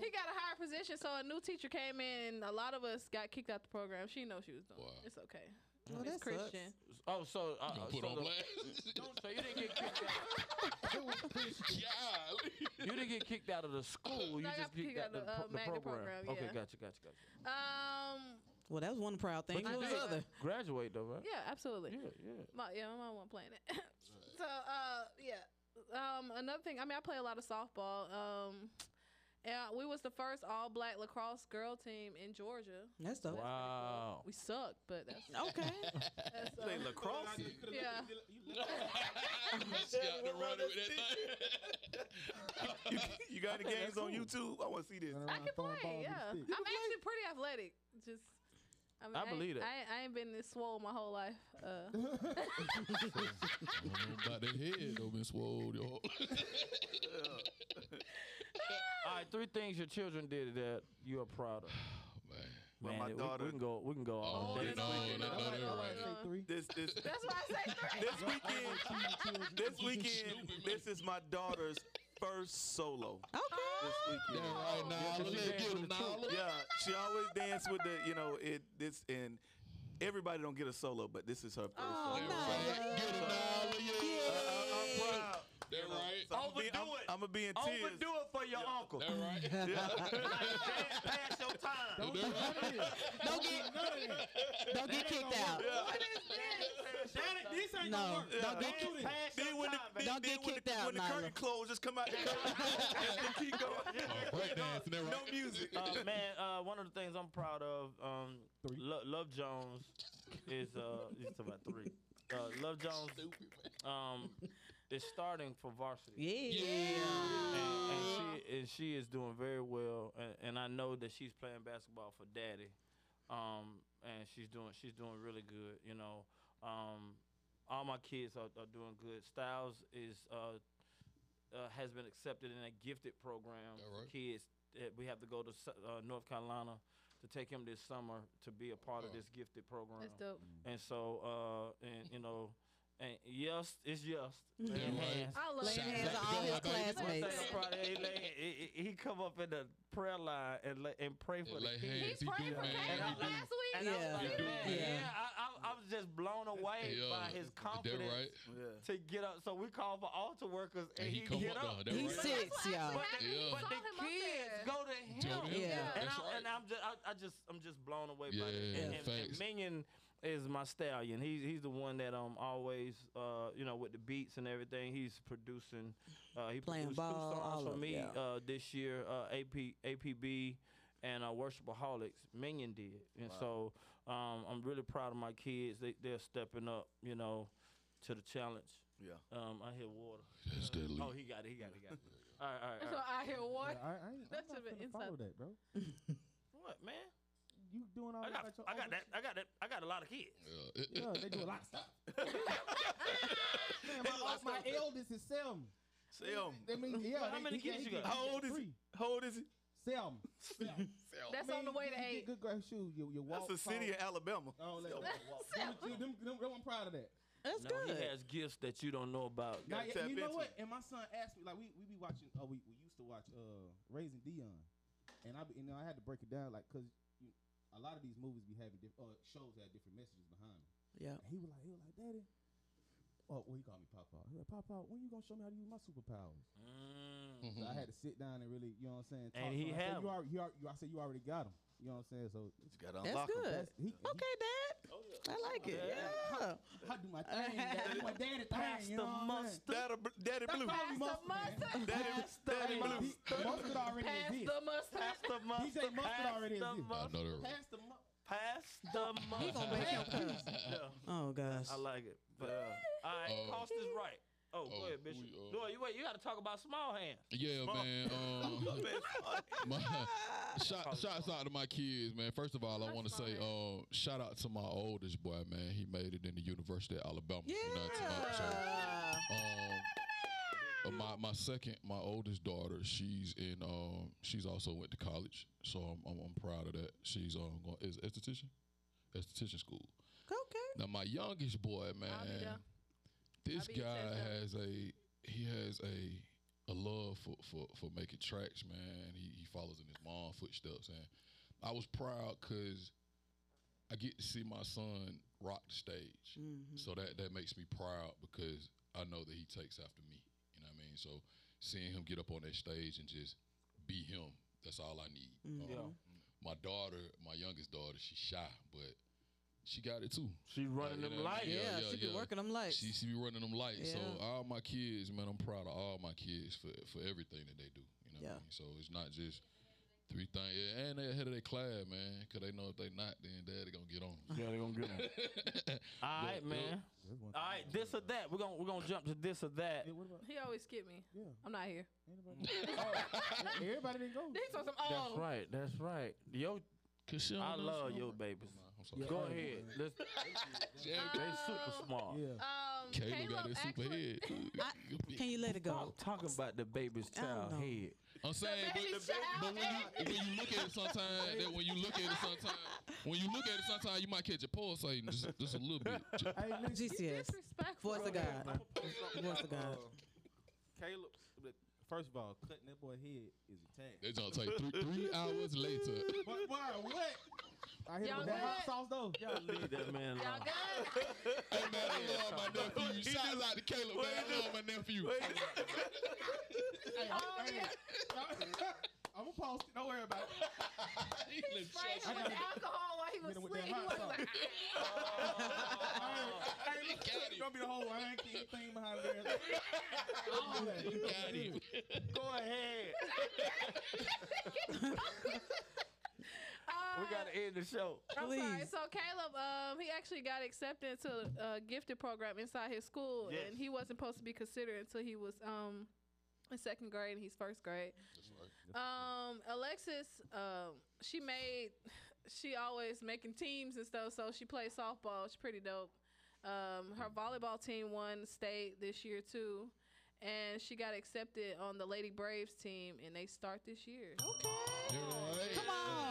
S2: He got a higher position, so a new teacher came in, and a lot of us got kicked out the program. She knows she was doing.
S1: Wow.
S2: it. It's okay.
S5: Well,
S2: it's
S5: that sucks.
S2: Christian.
S4: Oh, so uh,
S1: You
S4: uh,
S1: put
S4: so,
S1: on
S4: the-
S1: blast?
S4: so you didn't get kicked out.
S1: Golly.
S4: You didn't get kicked out of the school. You
S2: No, I
S4: just
S2: got
S4: kicked
S2: kicked
S4: out
S2: out
S4: the,
S2: the, uh,
S4: the
S2: magnet
S4: program.
S2: program,
S4: Okay, gotcha, gotcha, gotcha.
S2: Um,
S5: Well, that was one proud thing.
S4: But you
S5: was
S4: did
S5: the other?
S4: Graduate though, right?
S2: yeah, absolutely.
S4: Yeah, yeah.
S2: My, yeah, my mom wasn't playing it. so, uh, yeah. Um, another thing. I mean, I play a lot of softball. Um, and we was the first all black lacrosse girl team in Georgia.
S5: That's dope.
S4: Wow.
S2: We suck, but that's
S5: Okay.
S2: that's
S3: Play
S2: uh,
S3: lacrosse.
S2: yeah.
S1: She got to run with that thing.
S3: you, you got the games
S4: that's
S3: on. YouTube? I want to see this.
S2: I can play. Yeah, I'm actually pretty athletic. Just. I, mean,
S4: I
S2: ain't-
S4: believe it.
S2: I, ain't- I ain't been this swole my whole life. Uh,
S1: I don't know about that head though, been swole. Yo.
S4: All right, three things your children did that you are proud of.
S1: Man.
S3: Well,
S4: Man,
S3: my
S4: we-
S3: daughter-
S4: we, can go. We can go all
S1: Oh,
S4: day.
S1: no, no, no, no, no, right.
S6: Three.
S3: This this
S2: that's why I say three.
S3: this weekend. This weekend,
S1: Stupid, man.
S3: this is my daughter's first solo.
S5: Okay.
S3: This
S1: Yeah,
S3: weekend.
S1: right now.
S4: she
S1: Let's
S4: dance
S1: get
S4: with
S1: him
S4: the
S1: now.
S4: truth.
S3: Yeah, she always dance with the, you know, it this and everybody don't get a solo, but this is her first
S5: Oh,
S3: solo.
S5: nice.
S3: So,
S1: Get him now. Yeah.
S3: uh, I'm proud.
S1: That right.
S3: So I'm, be, I'm,
S4: Overdo it.
S3: I'm gonna be in tears.
S4: Overdo it for your uncle.
S1: That right.
S4: Pass your time.
S5: Don't get don't get kicked out.
S6: This ain't
S5: No,
S6: gonna work.
S5: don't get
S6: do this.
S4: Pass
S3: Then
S4: your
S3: when the,
S4: time,
S3: then,
S4: baby.
S5: Don't
S3: then
S5: get
S3: when
S5: kicked
S3: the,
S5: out,
S3: when the curtain
S5: Nyla.
S3: closes, just come out the curtain and keep going.
S1: Oh, breakdancing. That
S3: No
S1: right.
S3: music.
S4: uh, man, uh, one of the things I'm proud of, um,
S6: Three.
S4: Lo- Love Jones is uh, it's about three. Uh, Love Jones um, is starting for varsity.
S5: Yeah.
S4: and, and she and she is doing very well, and, and I know that she's playing basketball for daddy, um, and she's doing she's doing really good. You know, um, all my kids are, are doing good. Styles is uh, uh, has been accepted in a gifted program
S1: All
S4: for kids. Uh, We have to go to uh, North Carolina to take him this summer to be a part of
S1: Oh.
S4: this gifted program.
S2: That's dope.
S4: And so, uh, and you know, and yes, it's yes.
S1: Yeah.
S2: I love
S5: Laying hands on all his
S1: God, baby.
S5: Classmates.
S4: I'm proud of, he, lay- he- he- he come up in the prayer line and lay, and pray for
S1: Yeah,
S4: the kids.
S1: hands.
S2: He
S1: He
S2: prayed for
S1: man.
S2: Caleb last week.
S4: And I was
S5: Yeah.
S4: like,
S1: He do,
S4: man,
S1: man.
S4: yeah, I, I, I was just blown away
S1: Yeah,
S4: by his confidence
S1: right.
S4: To get up. So we call for altar workers, and,
S1: And he
S4: he,
S1: come
S4: get
S1: up
S4: up.
S1: there,
S5: He
S1: right.
S5: sits, y'all.
S4: But the,
S1: Yeah.
S4: but the kids go to him.
S1: Go.
S5: Yeah.
S4: And,
S1: That's
S4: I,
S1: right.
S4: and I'm just, I, I just, I'm just blown away by that.
S1: Yeah,
S4: And, and, and. Minion is my stallion. He's he's the one that um always uh you know with the beats and everything. He's producing. Uh, he
S5: Playing
S4: produced
S5: ball,
S4: two songs for me
S5: yeah.
S4: uh this year. Uh, AP APB and uh, Worshipaholics. Minion did, and so um I'm really proud of my kids. They they're stepping up. You know. To the challenge.
S3: Yeah.
S4: Um, I hear water.
S1: That's deadly.
S4: Oh, he got it. He got it. He got it. All right, all right.
S2: So
S4: All right.
S2: I hear what?
S6: I, I ain't,
S2: That
S6: I'm not
S2: should've
S6: follow that, bro.
S4: What, man?
S6: You doing all
S4: I
S6: that?
S4: got,
S6: about your
S4: I got
S6: uncle?
S4: that. I got that. I got a lot of kids.
S1: Yeah.
S6: Yeah, they do a lot of stuff. Man, my, my eldest is seven.
S3: Sam,
S6: I mean, yeah.
S4: How
S6: they-
S4: many kids you got?
S3: how old is he?
S6: three.
S3: How old is he?
S6: Selma. Selma.
S2: That's on the way to eight.
S6: Good grass shoes. You, you walk.
S3: That's a city
S6: tall.
S3: in Alabama.
S6: Oh, let- them, them, them, them, them, I'm proud of that.
S5: That's
S4: No,
S5: good.
S4: he has gifts that you don't know about.
S6: Now,
S3: Gotta
S6: y-
S3: tap
S6: you know
S3: into
S6: what? And my son asked me, like, we, we be watching, oh, we, we used to watch uh Raising Dion. And I, be, you know, I had to break it down, like, cause you, a lot of these movies be having different, uh, shows have different messages behind them.
S5: Yeah.
S6: And he was like, he was like, Daddy. Oh, well, he called me Papa. He was like, Papa, when you gonna show me how to use my superpowers?
S4: Mm.
S6: So I had to sit down and really, you know what I'm saying?
S4: And
S6: talk to
S4: he
S6: him. I said,
S4: have
S6: you already, you already, you, I said you already got him. You know what I'm saying? So
S3: You gotta
S5: That's
S3: unlock 'em.
S5: good.
S6: that's, he,
S5: Okay, Dad. I like it. Yeah.
S6: I do my thing. Dad. do my daddy thing. You know what I'm?
S3: Daddy, Daddy Blue.
S6: calling
S2: Pass the
S6: mustard,
S2: mustard.
S3: Daddy, Daddy Blue.
S6: D- mustard already
S2: Pass
S6: exists.
S2: the mustard.
S4: Pass the mustard.
S6: DJ Mustard
S4: pass
S6: already
S4: the
S6: exists.
S1: I know
S4: mustard.
S1: that.
S6: Pass the mu-
S4: Pass
S5: He gonna
S4: mustard.
S5: break your piece.
S4: Yeah,
S5: Oh gosh.
S4: I like it. But, uh, all right,
S1: Uh,
S4: cost is right. Oh,
S1: oh,
S4: go ahead, Bishop.
S1: we, uh,
S4: no, you wait. You got to talk about small hands.
S1: Yeah, man. Um, my, shout, shouts out to my kids, man. First of all, I want to say, uh, shout out to my oldest boy, man. He made it in the University of Alabama.
S5: Yeah.
S1: United States. So, um, uh, my my second, my oldest daughter, she's in. Um, she's also went to college, so I'm I'm, I'm proud of that. She's um going is esthetician, esthetician school.
S5: Okay.
S1: Now my youngest boy, man,
S2: I'll be there.
S1: This
S2: I'll be your
S1: guy has a he has a a love for for, for making tracks, man. He he follows in his mom's footsteps, and I was proud because I get to see my son rock the stage.
S5: Mm-hmm.
S1: So that that makes me proud because I know that he takes after me. You know what I mean? So seeing him get up on that stage and just be him, that's all I need.
S5: Mm-hmm.
S1: Um, My daughter, my youngest daughter, she's shy, but she got it too.
S4: She running
S1: you
S4: them
S1: know
S4: lights.
S1: mean?
S5: Yeah,
S1: yeah,
S5: she be
S1: yeah.
S5: working them lights.
S1: She, she be running them lights. So all my kids, man, I'm proud of all my kids for for everything that they do. You know
S5: Yeah.
S1: what I mean? So it's not just three things. Yeah, and they ahead of their class, man, because they know if they not, then daddy gonna get on.
S4: Yeah, they gonna get on. All right, man. All right, this or that. We're gonna we're gonna jump to this or that.
S6: Hey,
S2: He always skip me.
S6: yeah?
S2: I'm not here.
S6: Anybody? oh, everybody didn't go.
S2: He's on some. Oh,
S4: That's right. That's right. Yo,
S1: Cause she
S4: I love your
S1: don't-
S4: babies.
S1: I'm sorry.
S4: Go ahead. Let's,
S1: Yeah,
S4: they super smart.
S6: Yeah.
S2: Um,
S1: Caleb
S2: Caleb
S1: got that super
S2: actually-
S1: head.
S5: Can you let it go?
S4: Stop talking about the baby's
S5: I don't
S4: child
S5: know.
S4: head.
S1: I'm saying, but,
S2: baby
S1: but
S2: child
S1: when you when you look at it sometimes, that when you look at it sometimes, when you look at it sometimes, you might catch a pulsating just, just a little bit. Ju-
S6: Hey, listen.
S5: GCS.
S2: Disrespectful.
S5: Voice of God. Voice of God.
S6: Caleb, first of all, cutting that boy head is a tag.
S1: It's gonna take three, three hours later.
S6: What? Why? What? I hit him
S2: Y'all
S6: with that hot
S2: good?
S6: sauce though.
S4: Y'all leave that man
S2: Y'all
S4: alone.
S2: good?
S1: Hey man, I love my nephew. Shout out to Caleb, man. I love my nephew.
S6: Hey,
S2: Oh,
S6: hey, I'm gonna post it. Don't worry about it.
S1: He look
S2: Sprayed him with alcohol while he was
S6: Hit him with that.
S2: He
S6: hot
S2: was
S6: sauce.
S2: like, ah.
S6: Hey, look, it's gonna be the whole wanky thing behind there. All that.
S1: Got him.
S4: Go ahead. we gotta end the show.
S2: I'm sorry.
S5: Please.
S2: So Caleb, um, he actually got accepted into a gifted program inside his school,
S4: Yes.
S2: and he wasn't supposed to be considered until he was um in second grade, and he's first grade. Um, Alexis, um, she made, she always making teams and stuff. So she plays softball. She's pretty dope. Um, her volleyball team won state this year too, and she got accepted on the Lady Braves team, and they start this year. Okay.
S5: Come on.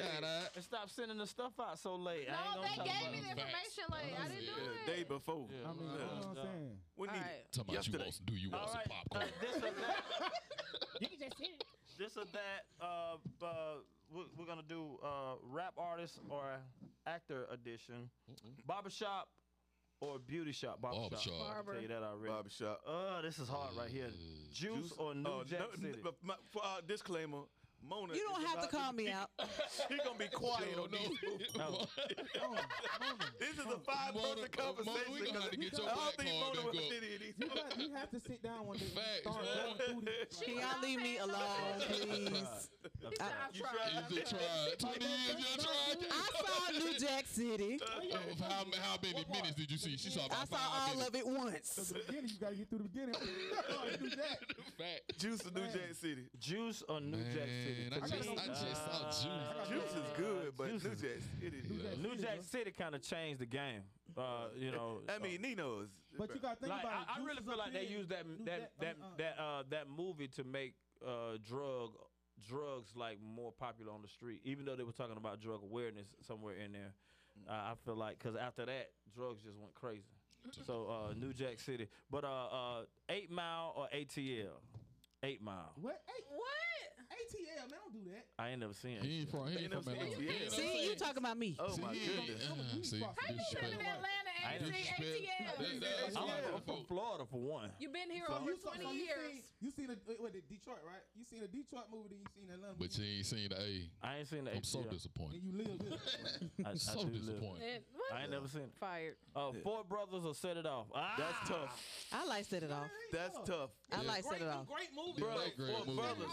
S1: Shout out.
S4: And stop sending the stuff out so late. I
S2: No,
S4: ain't gonna
S2: they
S4: talk
S2: gave
S4: about
S2: me
S4: it.
S2: the information late. I didn't do
S3: Yeah,
S2: it.
S3: day before.
S4: Yeah.
S6: I mean, you know what I'm saying?
S3: We need
S2: right.
S1: Talking about you
S3: yesterday.
S1: want some, do you want
S4: All
S1: some popcorn?
S4: uh, this or that. You can just hit it. This or that. Uh, uh, we're, we're gonna do uh, rap artist or actor edition, barbershop or beauty shop. Barbershop.
S1: Barbershop.
S4: I'll
S2: Barber.
S4: tell you that already.
S3: Barber barbershop.
S4: Uh, this is hard right here. Juice, or New
S3: uh,
S4: Jack
S3: no,
S4: City.
S3: n- my- for, uh, disclaimer. Mona.
S5: You don't have to call me out.
S3: He gonna be quiet
S1: Sure,
S3: on
S1: no.
S3: these.
S4: No.
S3: This is a five-person conversation.
S1: Mona, we gonna have to get your
S3: I don't
S1: black
S3: think
S1: card
S3: Mona
S1: and
S3: was
S1: go.
S3: any these.
S6: You got, you have to sit down one day. and
S1: Facts,
S6: start going through this.
S5: Can y'all leave me alone, please?
S2: I've
S3: You
S2: tried.
S1: You just tried. 20 years you tried.
S5: I saw New Jack City.
S1: Uh, how, how many minutes did you see? She saw
S5: I saw all
S1: minutes.
S5: of it once.
S6: The beginning, you gotta get through the beginning. Oh, do that.
S1: Fact.
S3: Juice of New Jack City.
S4: Juice or New Jack City.
S1: Man, I
S4: To
S1: just, I just saw juice.
S3: Juice is good, but
S4: Juice
S3: New Jack City.
S4: New Jack. City kind of changed the game. Uh, you know.
S3: I mean, Nino's.
S6: But you gotta think
S4: like,
S6: about
S4: I,
S6: it.
S4: I
S6: Juice
S4: really feel like they used that that that
S6: uh, uh,
S4: that uh that movie to make uh drug drugs like more popular on the street, even though they were talking about drug awareness somewhere in there. Uh, I feel like because after that, drugs just went crazy. So uh, New Jack City, but uh, uh, Eight Mile or ATL, Eight Mile.
S6: What? Hey,
S2: What?
S6: ATL, man, don't do that.
S4: I ain't never seen it.
S1: He ain't from, he ain't from Atlanta.
S3: it.
S1: He
S5: See, you talking about me?
S3: Oh my
S1: See,
S3: goodness.
S1: uh, see,
S6: How
S2: How you
S1: disrespect.
S2: been in Atlanta?
S4: I ain't
S2: AT,
S1: disrespect.
S2: ATL.
S1: That- that-
S4: I'm,
S1: Yeah.
S4: I'm from Florida for one.
S2: You been here
S6: So
S2: over
S6: you, so,
S2: 20
S6: so you
S2: years.
S6: Seen, you seen a, what, the Detroit, right? You seen a Detroit movie, then you seen Atlanta
S1: But
S6: movie.
S1: you ain't seen the A.
S4: I ain't seen the
S1: I'm so
S4: ATL.
S1: disappointed.
S6: and you live with it.
S4: I, I
S1: so
S4: live.
S1: disappointed.
S2: And what?
S4: I ain't never seen it.
S2: Fired.
S4: Uh, Four Brothers or Set It Off. Ah!
S3: That's tough.
S5: I like set it off.
S3: That's tough.
S5: I like set it off.
S6: great movie.
S1: Yeah,
S3: Bro,
S1: that great movie.
S3: Brothers.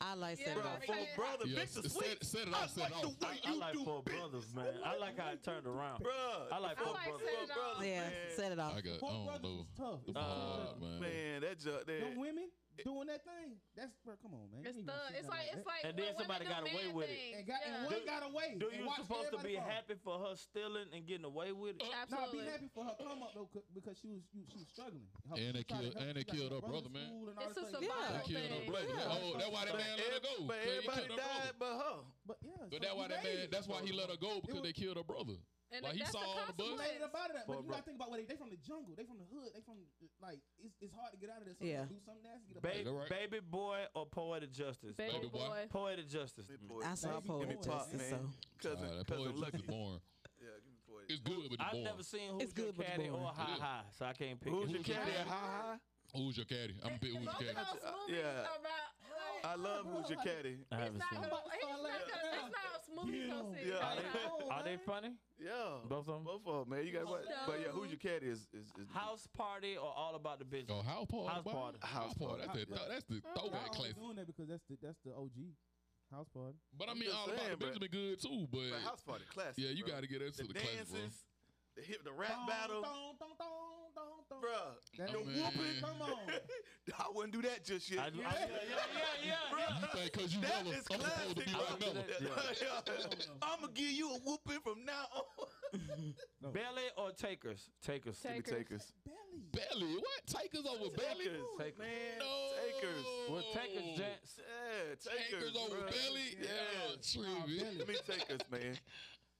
S5: I like set it off.
S3: four brother,
S1: Yeah,
S3: Victor
S1: set-
S3: Sweet.
S1: set it
S3: I
S1: off, set it off.
S4: I, like
S3: do
S4: Four
S3: business.
S4: Brothers, man. I like how it turned around.
S3: Bruh,
S4: I like Four Brothers.
S2: Set It Off.
S3: brothers,
S5: Yeah, set it off.
S1: I got, I
S6: Four
S1: don't
S6: Brothers
S1: know.
S6: was tough.
S1: The
S6: It's
S1: vibe,
S6: tough.
S1: man.
S3: Man, that ju-
S6: Them
S3: that,
S6: women doing that thing. That's bro, come on, man.
S2: It's the. It's
S6: down
S2: like it's like
S4: And then somebody got away
S2: man
S4: with it.
S6: and got and
S2: Yeah.
S6: one got away.
S4: Do you supposed to be
S6: fall.
S4: happy for her stealing and getting away with it?
S6: No,
S2: Absolutely.
S6: be happy for her come up though, because she was you, she was struggling. Her-
S1: And they
S6: she tried to
S1: killed- and they killed her
S6: brother
S1: brother, man.
S6: school and all
S2: It's a survival
S1: They
S2: thing.
S1: Oh, that's why that man let her go.
S3: but
S1: 'cause he
S3: everybody
S1: killed her brother.
S3: died but her.
S6: But yeah,
S1: But that's why that man. That's why he let her go because they killed her brother.
S2: And
S1: Like he
S2: that's
S1: saw
S2: the
S1: on the bus.
S6: You about it, but
S4: Poor
S6: you gotta think about what they they from the jungle, they from the hood, they from like it's, it's hard to get out of there. So
S5: Yeah.
S6: do something nasty. Get
S4: Ba-
S6: out of
S1: That right?
S4: Baby boy or poetic justice?
S2: Baby
S1: Baby boy.
S2: boy.
S4: Poetic justice.
S3: Give me.
S5: I saw
S6: Baby,
S5: Poet
S6: give me
S3: pop,
S5: Justice,
S3: man.
S5: so
S3: Cousin,
S1: Nah, that
S3: cousin
S1: poetry
S3: Lucky.
S1: is boring.
S3: Yeah, give me poet.
S1: It's good, but it's
S4: I've
S1: boring.
S4: never seen Who's
S5: It's good,
S4: Your
S5: but it's
S4: Caddy or
S5: boring.
S4: hi-hi so I can't pick.
S3: Who's your
S1: caddy?
S3: caddy? Ha
S1: Who's your caddy? I'm big. Who's your caddy?
S2: of those movies
S3: Yeah.
S2: Are about.
S3: ha. I love Who's your caddy.
S4: I haven't
S2: not.
S4: seen.
S2: It's
S4: it.
S2: not. It's not smoothie. So serious.
S3: Yeah.
S4: Are they, are they funny?
S3: Yeah.
S4: Both of them.
S3: Both of them, man. You got what? But yeah, Who's your caddy is is, is
S4: House party or all about the business?
S1: Oh, house party.
S4: House
S1: boy.
S4: party.
S1: House party. That's the,
S3: Yeah.
S1: that's the
S6: I
S1: throwback
S6: only
S1: classic.
S6: doing that because that's the that's the OG house party.
S1: But I mean,
S3: just
S1: all about the
S3: bruh.
S1: Benjamin good too. But
S3: But house party classic.
S1: yeah, you
S3: bro.
S1: got to get into
S3: the,
S1: the, classic, bro.
S3: dances, the hip, the rap
S6: Dun,
S3: battle,
S6: dun.
S3: bruh.
S6: That
S1: Oh,
S6: the whooping, come on.
S3: I wouldn't do that just yet.
S4: I, do- I, yeah, yeah, yeah, yeah.
S1: You think because you
S3: That
S1: Miller,
S3: is
S1: I'm supposed to be
S3: classic.
S1: like Miller.
S4: Yeah.
S3: I'm gonna give you a whooping from now on.
S4: Belly or takers? Takers.
S3: Give me
S2: Takers.
S3: takers.
S6: Belly.
S1: Belly, what? Takers over Belly?
S3: Takers,
S4: Takers.
S3: man.
S1: No.
S3: Takers.
S4: Well, takers, gents.
S3: Yeah, takers,
S1: Takers over
S3: bruh.
S1: Belly?
S3: Yeah.
S1: Yeah, true.
S6: Belly.
S3: Give me takers, man.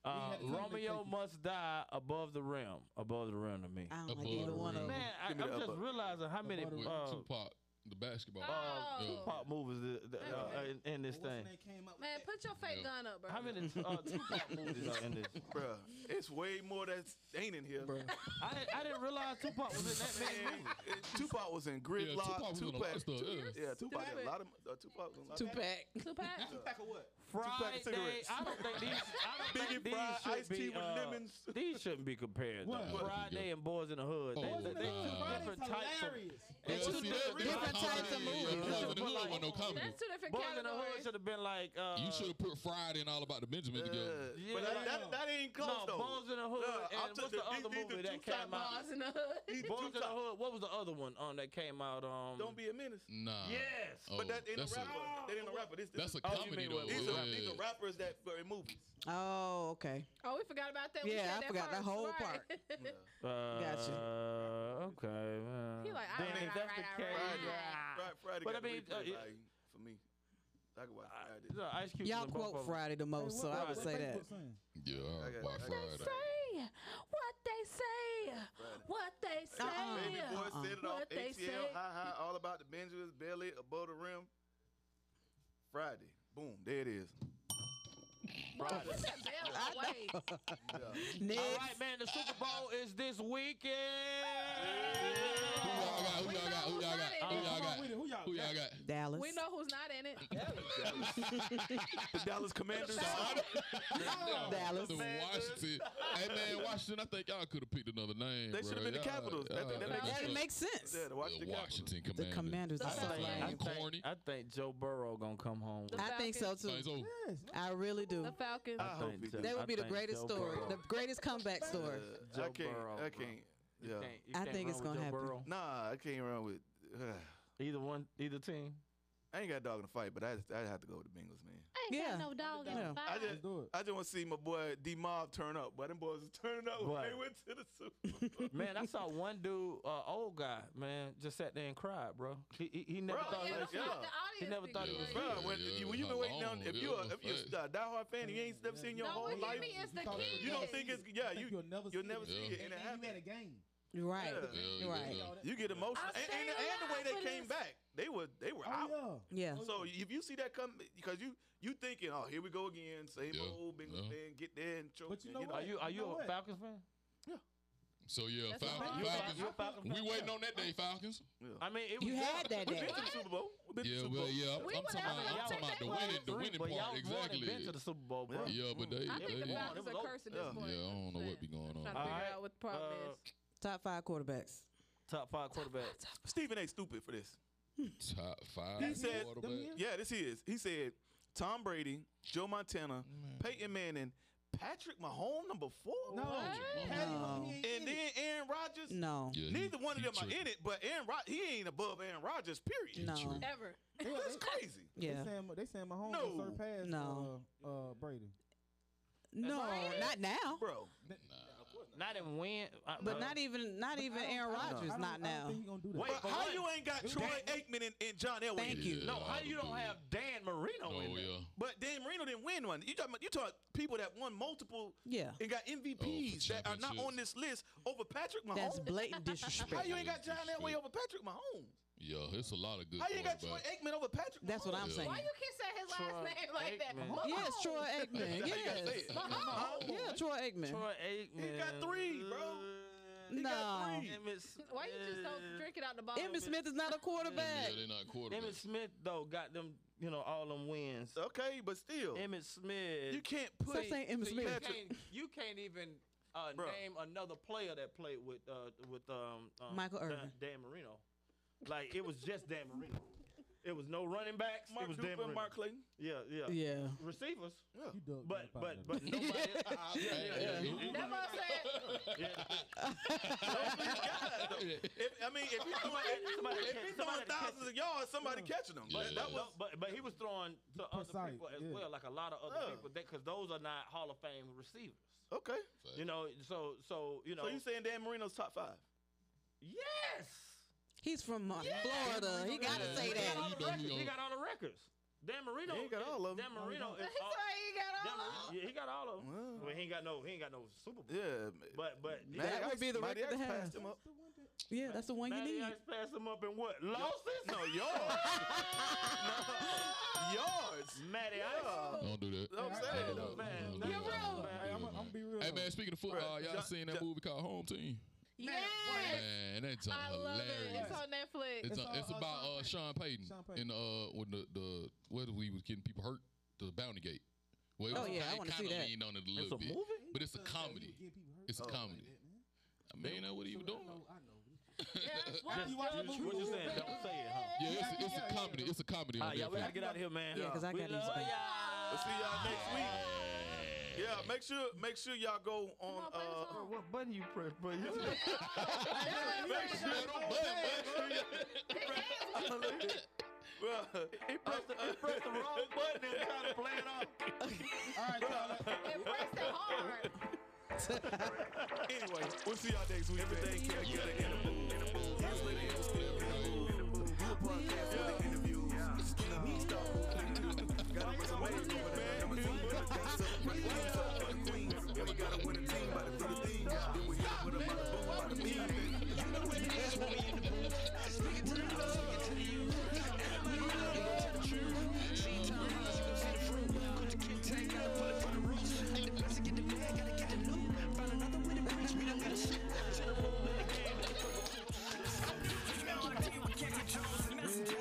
S4: Uh,
S6: had to come to
S4: Romeo must die above the rim. Above the rim to me.
S5: I don't like
S1: Above
S5: either
S1: the
S5: one of
S1: rim.
S5: them.
S4: Man, I,
S3: Give me
S4: I'm
S3: the
S4: just
S3: upper.
S4: realizing how many
S6: Above the
S1: With
S4: uh,
S1: Tupac, the basketball.
S2: Oh.
S1: Yeah.
S4: Tupac movies that- that, uh, in, in this thing.
S6: the came up
S2: Man,
S6: that?
S2: put your fake
S1: Yeah.
S2: gun up, bro.
S4: How many uh, Tupac movies are in this?
S3: Bruh, it's way more that ain't in here.
S4: I didn't, I didn't realize Tupac was in that many
S3: Man,
S4: movies.
S3: it- Tupac was in Gridlock.
S1: Tupac was in a lot of stuff, yeah.
S3: yeah, Tupac had a lot of uh, Tupac was in a lot of
S5: Tupac.
S2: Tupac.
S6: Tupac or what?
S3: Tupac
S4: Friday,
S3: cigarettes.
S4: I don't think these. I don't
S3: Biggie
S4: think these
S3: fried
S4: should
S3: iced
S4: be.
S3: tea with
S4: uh,
S3: lemons.
S4: These shouldn't be compared. though.
S6: What?
S4: Friday and Boys in the Hood.
S1: Oh,
S4: They,
S6: Boys
S4: they,
S6: the
S4: they
S6: Hood.
S4: two
S6: Friday's
S4: different types of.
S6: hilarious.
S1: Yeah,
S4: It's two
S1: see, that-
S4: different,
S1: that's
S5: different types of movies.
S1: Yeah, Boys in the Hood
S4: like-
S1: no comedy.
S2: That's two different
S4: Boys in the Hood
S2: categories.
S4: should have been like. Uh,
S1: You should have put Friday and all about the Benjamin
S3: Yeah.
S1: together.
S4: Yeah.
S3: But that, that, that ain't close
S4: No,
S3: though.
S4: Boys in the Hood.
S3: Nah, I'm
S4: and what's
S3: just-
S4: the
S3: these-
S4: other
S3: these the
S4: movie that
S3: two top
S4: came out?
S2: Boys in the hood.
S4: Boys in
S3: two
S4: the Hood. What was the other one um, that came out? Um,
S3: Don't be a menace.
S1: Nah.
S4: Yes.
S1: Oh,
S3: but that ain't a
S1: that's a,
S3: rapper. That ain't a rapper. This, this
S1: that's a
S4: Oh, you
S1: comedy
S4: mean
S1: though.
S4: what-
S3: these, are, these are rappers that for in movies.
S5: Oh, okay.
S2: Oh, we forgot about that. We
S5: Yeah,
S2: said
S5: I forgot that
S2: first.
S5: whole
S2: Right.
S5: part.
S4: Uh,
S5: Gotcha.
S4: Okay. Uh,
S2: He like,
S4: then
S2: alright,
S4: if that's the
S2: alright,
S4: case,
S2: alright.
S4: yeah.
S3: Friday, Friday
S4: But I mean,
S3: replay
S4: uh, it-
S3: value for me. I can watch Friday.
S4: No, Ice Cube
S5: Y'all
S4: was in both
S5: quote
S4: of.
S5: Friday the most, so I would say that.
S1: Yeah, all right,
S3: got-
S1: by
S3: I got-
S2: say, what they say, what they say,
S5: Uh-uh.
S3: Baby boy
S5: Uh-uh.
S3: set it off.
S2: What they
S3: ATL,
S2: say.
S3: high high, all about the Benjamins, belly, above the rim. Friday, boom, there it is.
S2: Boy, put that bell away.
S5: Next.
S4: All right, man. The Super Bowl is this weekend.
S1: Who y'all got? Who y'all got? Who y'all got? Who y'all got?
S6: Who y'all
S1: Who y'all got?
S5: Dallas.
S2: We know who's not in it.
S3: The Dallas Commanders.
S5: Dallas.
S1: The Washington. Hey man, Washington. I think y'all could have picked another name.
S3: They should've been the Capitals. That-
S1: y'all-
S3: that
S1: y'all
S3: makes
S5: That
S1: should-
S5: makes sense.
S3: Yeah, the
S1: The
S3: Washington Capitals.
S1: Washington
S5: The
S1: Commanders.
S5: Commanders are so
S4: I think,
S1: corny.
S4: I think Joe Burrow gonna come home.
S5: I think so too.
S1: It's over.
S6: Yes,
S5: I really do.
S2: The Falcons.
S3: I hope
S4: think
S3: he
S4: so.
S3: does.
S5: That would be the greatest story, the greatest comeback story.
S4: Joe
S3: I can't.
S4: Burrow,
S3: I can't.
S4: You
S3: Yeah.
S4: can't- you
S5: I
S4: can't
S5: think
S4: run
S5: it's
S4: with
S5: gonna
S4: Joe
S5: happen.
S4: Burrow.
S3: Nah, I can't run with.
S4: Either one, either team.
S3: I ain't got a dog in the fight, but I I have to go with the Bengals, man.
S8: I ain't
S5: Yeah.
S8: got no dog in
S5: Yeah.
S8: the
S3: I
S8: fight.
S3: just
S6: Let's do it.
S3: I just want to see my boy D Mob turn up. But them boys was turning up when
S4: Boy.
S3: they went to the Super Bowl.
S4: Man, I saw one dude, uh, old guy, man, just sat there and cried, bro. He he, he never
S3: Bro,
S4: thought
S3: yeah,
S4: it was
S3: yeah.
S4: He never thought it was
S2: Yeah.
S3: Bro,
S4: real.
S3: when,
S1: Yeah,
S3: when you
S1: how
S3: been waiting
S1: long?
S3: on, if you a, if you
S1: facts.
S3: a diehard fan, and you ain't never seen your
S2: No,
S3: whole
S2: what you
S3: life.
S2: mean it's the
S6: thought it was
S2: king.
S3: You don't think it's yeah
S6: think
S3: you
S6: you'll never
S3: you'll
S6: see
S3: never
S6: it.
S3: see it, and it
S6: And you
S3: happened.
S6: at a game.
S5: Right.
S3: Yeah.
S1: Yeah,
S5: Right.
S1: yeah.
S3: You get emotional, and, and, and the way they came
S2: this.
S3: back, they were they were out.
S6: Oh yeah.
S5: Yeah.
S3: So if you see that come, because you you thinking, oh, here we go again, same
S1: Yeah,
S3: old Bengals
S1: yeah.
S3: fan, get there and choke.
S6: But you know
S3: and,
S6: what?
S4: Are you are you
S6: You know
S4: a
S6: what?
S4: Falcons fan? Yeah.
S1: So yeah,
S2: That's
S1: Falcons.
S2: a
S4: You a Fal-
S1: Falcons.
S4: you Falcons
S1: We
S4: fan?
S1: waiting on that day, Falcons. Yeah.
S4: I mean, it was
S5: You had that
S3: We've
S5: day.
S3: been to the Super Bowl. We've been to the
S1: Yeah,
S3: Super
S1: well,
S3: Bowl.
S1: yeah.
S2: We
S1: I'm talking about, I'm talking about the winning, the winning
S4: but y'all
S1: part.
S4: was more than
S1: Exactly.
S4: been to the Super Bowl, bro.
S1: Yeah, but they,
S2: I think
S1: they
S2: the
S1: didn't.
S2: Falcons
S4: It was
S2: are
S4: over.
S2: cursed
S3: Yeah.
S2: this point.
S1: Yeah, I don't know what be going
S2: Trying to
S1: on.
S2: figure
S4: Alright,
S2: out what the problem
S4: uh,
S2: is.
S5: Top five quarterbacks.
S4: Top five quarterback.
S3: Stephen A. Stupid for this.
S1: Top five
S3: He said-
S1: quarterbacks.
S3: Yeah, this is. He said Tom Brady, Joe Montana, Peyton Manning, Patrick Mahomes, number four.
S6: No. Patty Mahomes,
S3: And then. Aaron Rodgers.
S5: No.
S1: Yeah, he-
S3: Neither one of
S1: he
S3: them are in it, but Aaron Rod- he ain't above Aaron Rodgers. Period.
S5: No.
S1: tripping.
S2: Ever.
S6: They,
S3: That's
S6: they,
S3: crazy.
S5: Yeah.
S6: they saying they saying Mahomes
S3: No.
S6: will surpass
S5: No.
S6: uh, uh, Brady.
S5: No, not now.
S3: Bro,
S4: Not in win, uh,
S5: But not even not even Aaron
S6: I don't-
S5: Rodgers.
S6: Don't-
S5: Not
S6: I don't
S5: now.
S6: think he gonna do that.
S4: Wait,
S3: but
S4: but
S3: how
S4: what?
S3: you ain't got Troy
S6: Dan-
S3: Aikman and, and John Elway?
S5: Thank you.
S4: No, how you don't have Dan Marino
S1: Oh
S4: in there?
S1: yeah.
S3: But Dan Marino didn't win one. You talking about, you talking people that won multiple
S5: Yeah.
S3: and got MVPs that are not on this list over Patrick Mahomes.
S5: That's blatant disrespect.
S3: how you ain't got John
S1: Disrespect.
S3: Elway over Patrick Mahomes?
S1: Yeah, it's a lot of good
S3: How you got Troy. Aikman over Patrick?
S5: That's what I'm
S3: Mahomes?
S5: saying.
S2: Why you keep saying his last name like that?
S4: Aikman.
S2: Mahomes.
S5: Yes, Troy Aikman.
S3: That's how you say
S5: Yes.
S3: it.
S2: Mahomes.
S5: Yeah, Troy Aikman.
S4: Troy Aikman.
S3: He got three, bro. He
S5: No.
S3: three.
S4: Emmitt
S2: Why you just don't drink it out the bottle?
S5: Emmitt Smith is not a quarterback.
S1: Yeah, they're not
S4: Emmitt
S1: quarterbacks.
S4: Smith though got them, you know, all them wins.
S3: Okay, but still,
S4: Emmitt Smith.
S3: you can't put.
S5: So
S3: put.
S5: saying Emmitt
S4: See,
S5: Smith.
S4: you, can't, you can't even uh, name another player that played with uh, with um, um,
S5: Michael
S4: Dan,
S5: Irvin.
S4: Dan Marino. Like it was just Dan Marino. It was no running backs.
S3: Mark
S4: it was Dan Marino.
S3: Mark Clayton.
S4: Yeah, yeah.
S5: Yeah.
S4: Receivers,
S3: Yeah.
S6: You dug
S4: but but but nobody. yeah, yeah, yeah.
S1: Yeah.
S2: That's what I'm saying.
S4: yeah.
S3: Those three guys, though. If, I mean, if he's throwing,
S4: Somebody
S3: if
S4: catch-
S3: he's throwing
S4: somebody catch
S3: thousands of yards, somebody catching them. But
S1: Yeah.
S3: that was
S4: No, but but he was throwing to other people as
S6: yeah.
S4: well, like a lot of other
S3: Yeah.
S4: people, because those are not Hall of Fame receivers.
S3: okay.
S4: You know, so so you know.
S3: So you saying Dan Marino's top five?
S4: yes.
S5: He's from uh, Florida. He gotta say that.
S4: He got, he got all the records. Dan Marino.
S3: He got
S4: is-
S3: all of 'em.
S4: Dan Marino is.
S2: He's
S4: all-
S2: like, he got
S4: Dan
S2: of
S4: them. yeah, he got all of them.
S3: Well.
S4: Well, he ain't got no. He ain't got no Super Bowl.
S3: Yeah.
S4: But but
S3: Matty
S5: That would be the
S3: Matty
S5: record to have.
S3: passed him up.
S5: Yeah, that's the one you
S4: Matty
S5: need.
S4: Ice passed him up in what? Losses?
S3: No, yards. no, yards.
S4: Matty
S3: Yeah.
S4: Ice.
S1: Don't do that.
S3: I'm saying.
S1: Don't do
S4: man,
S1: that. Don't
S4: that's
S1: do
S2: You're real.
S6: Hey, I'm gonna be real.
S1: Hey man, speaking of football,
S3: Right.
S1: y'all
S3: John-
S1: seen that
S3: John-
S1: movie called Home Team?
S2: Yes.
S1: Man, that's
S2: I love it.
S1: hilarious.
S2: It's on Netflix.
S1: It's,
S6: It's
S1: uh,
S6: all-
S1: it's
S6: uh,
S1: about
S6: Sean
S1: uh, Sean Payton,
S6: Sean Payton.
S1: in uh when the the where we was getting people hurt, the Bounty Gate. Well, it
S5: Oh,
S1: was,
S5: yeah, I
S1: it
S5: wanna see
S1: kinda
S5: that.
S1: leaned on it a
S4: It's
S1: little
S4: a
S1: bit,
S4: movie?
S1: but it's a comedy. It's a comedy. I mean, that's what he was doing.
S6: I know. I know.
S4: Just,
S6: You watch the movie?
S4: what you saying? Don't say it, huh?
S1: Yeah, it's, it's a comedy. It's a comedy.
S4: All
S1: on
S4: right, y'all, we gotta get out of here, man.
S5: Yeah, 'cause I
S4: We
S5: gotta
S4: love
S5: use
S4: y'all.
S3: We'll see y'all next week. Yeah, make sure make sure y'all go on.
S2: on,
S3: Uh,
S2: song.
S4: What button you press, bro? You-
S3: make sure you go Well,
S4: He pressed the, he pressed the wrong button and tried to play it off.
S6: All right, y'all.
S2: It pressed it hard.
S3: anyway, we'll see y'all next week. Everything came together in the booth. In the booth. Years later, it was still in the booth. In the booth. We a podcast with the interviews. Skinny me, stop. Got a we queens, and we got a winner.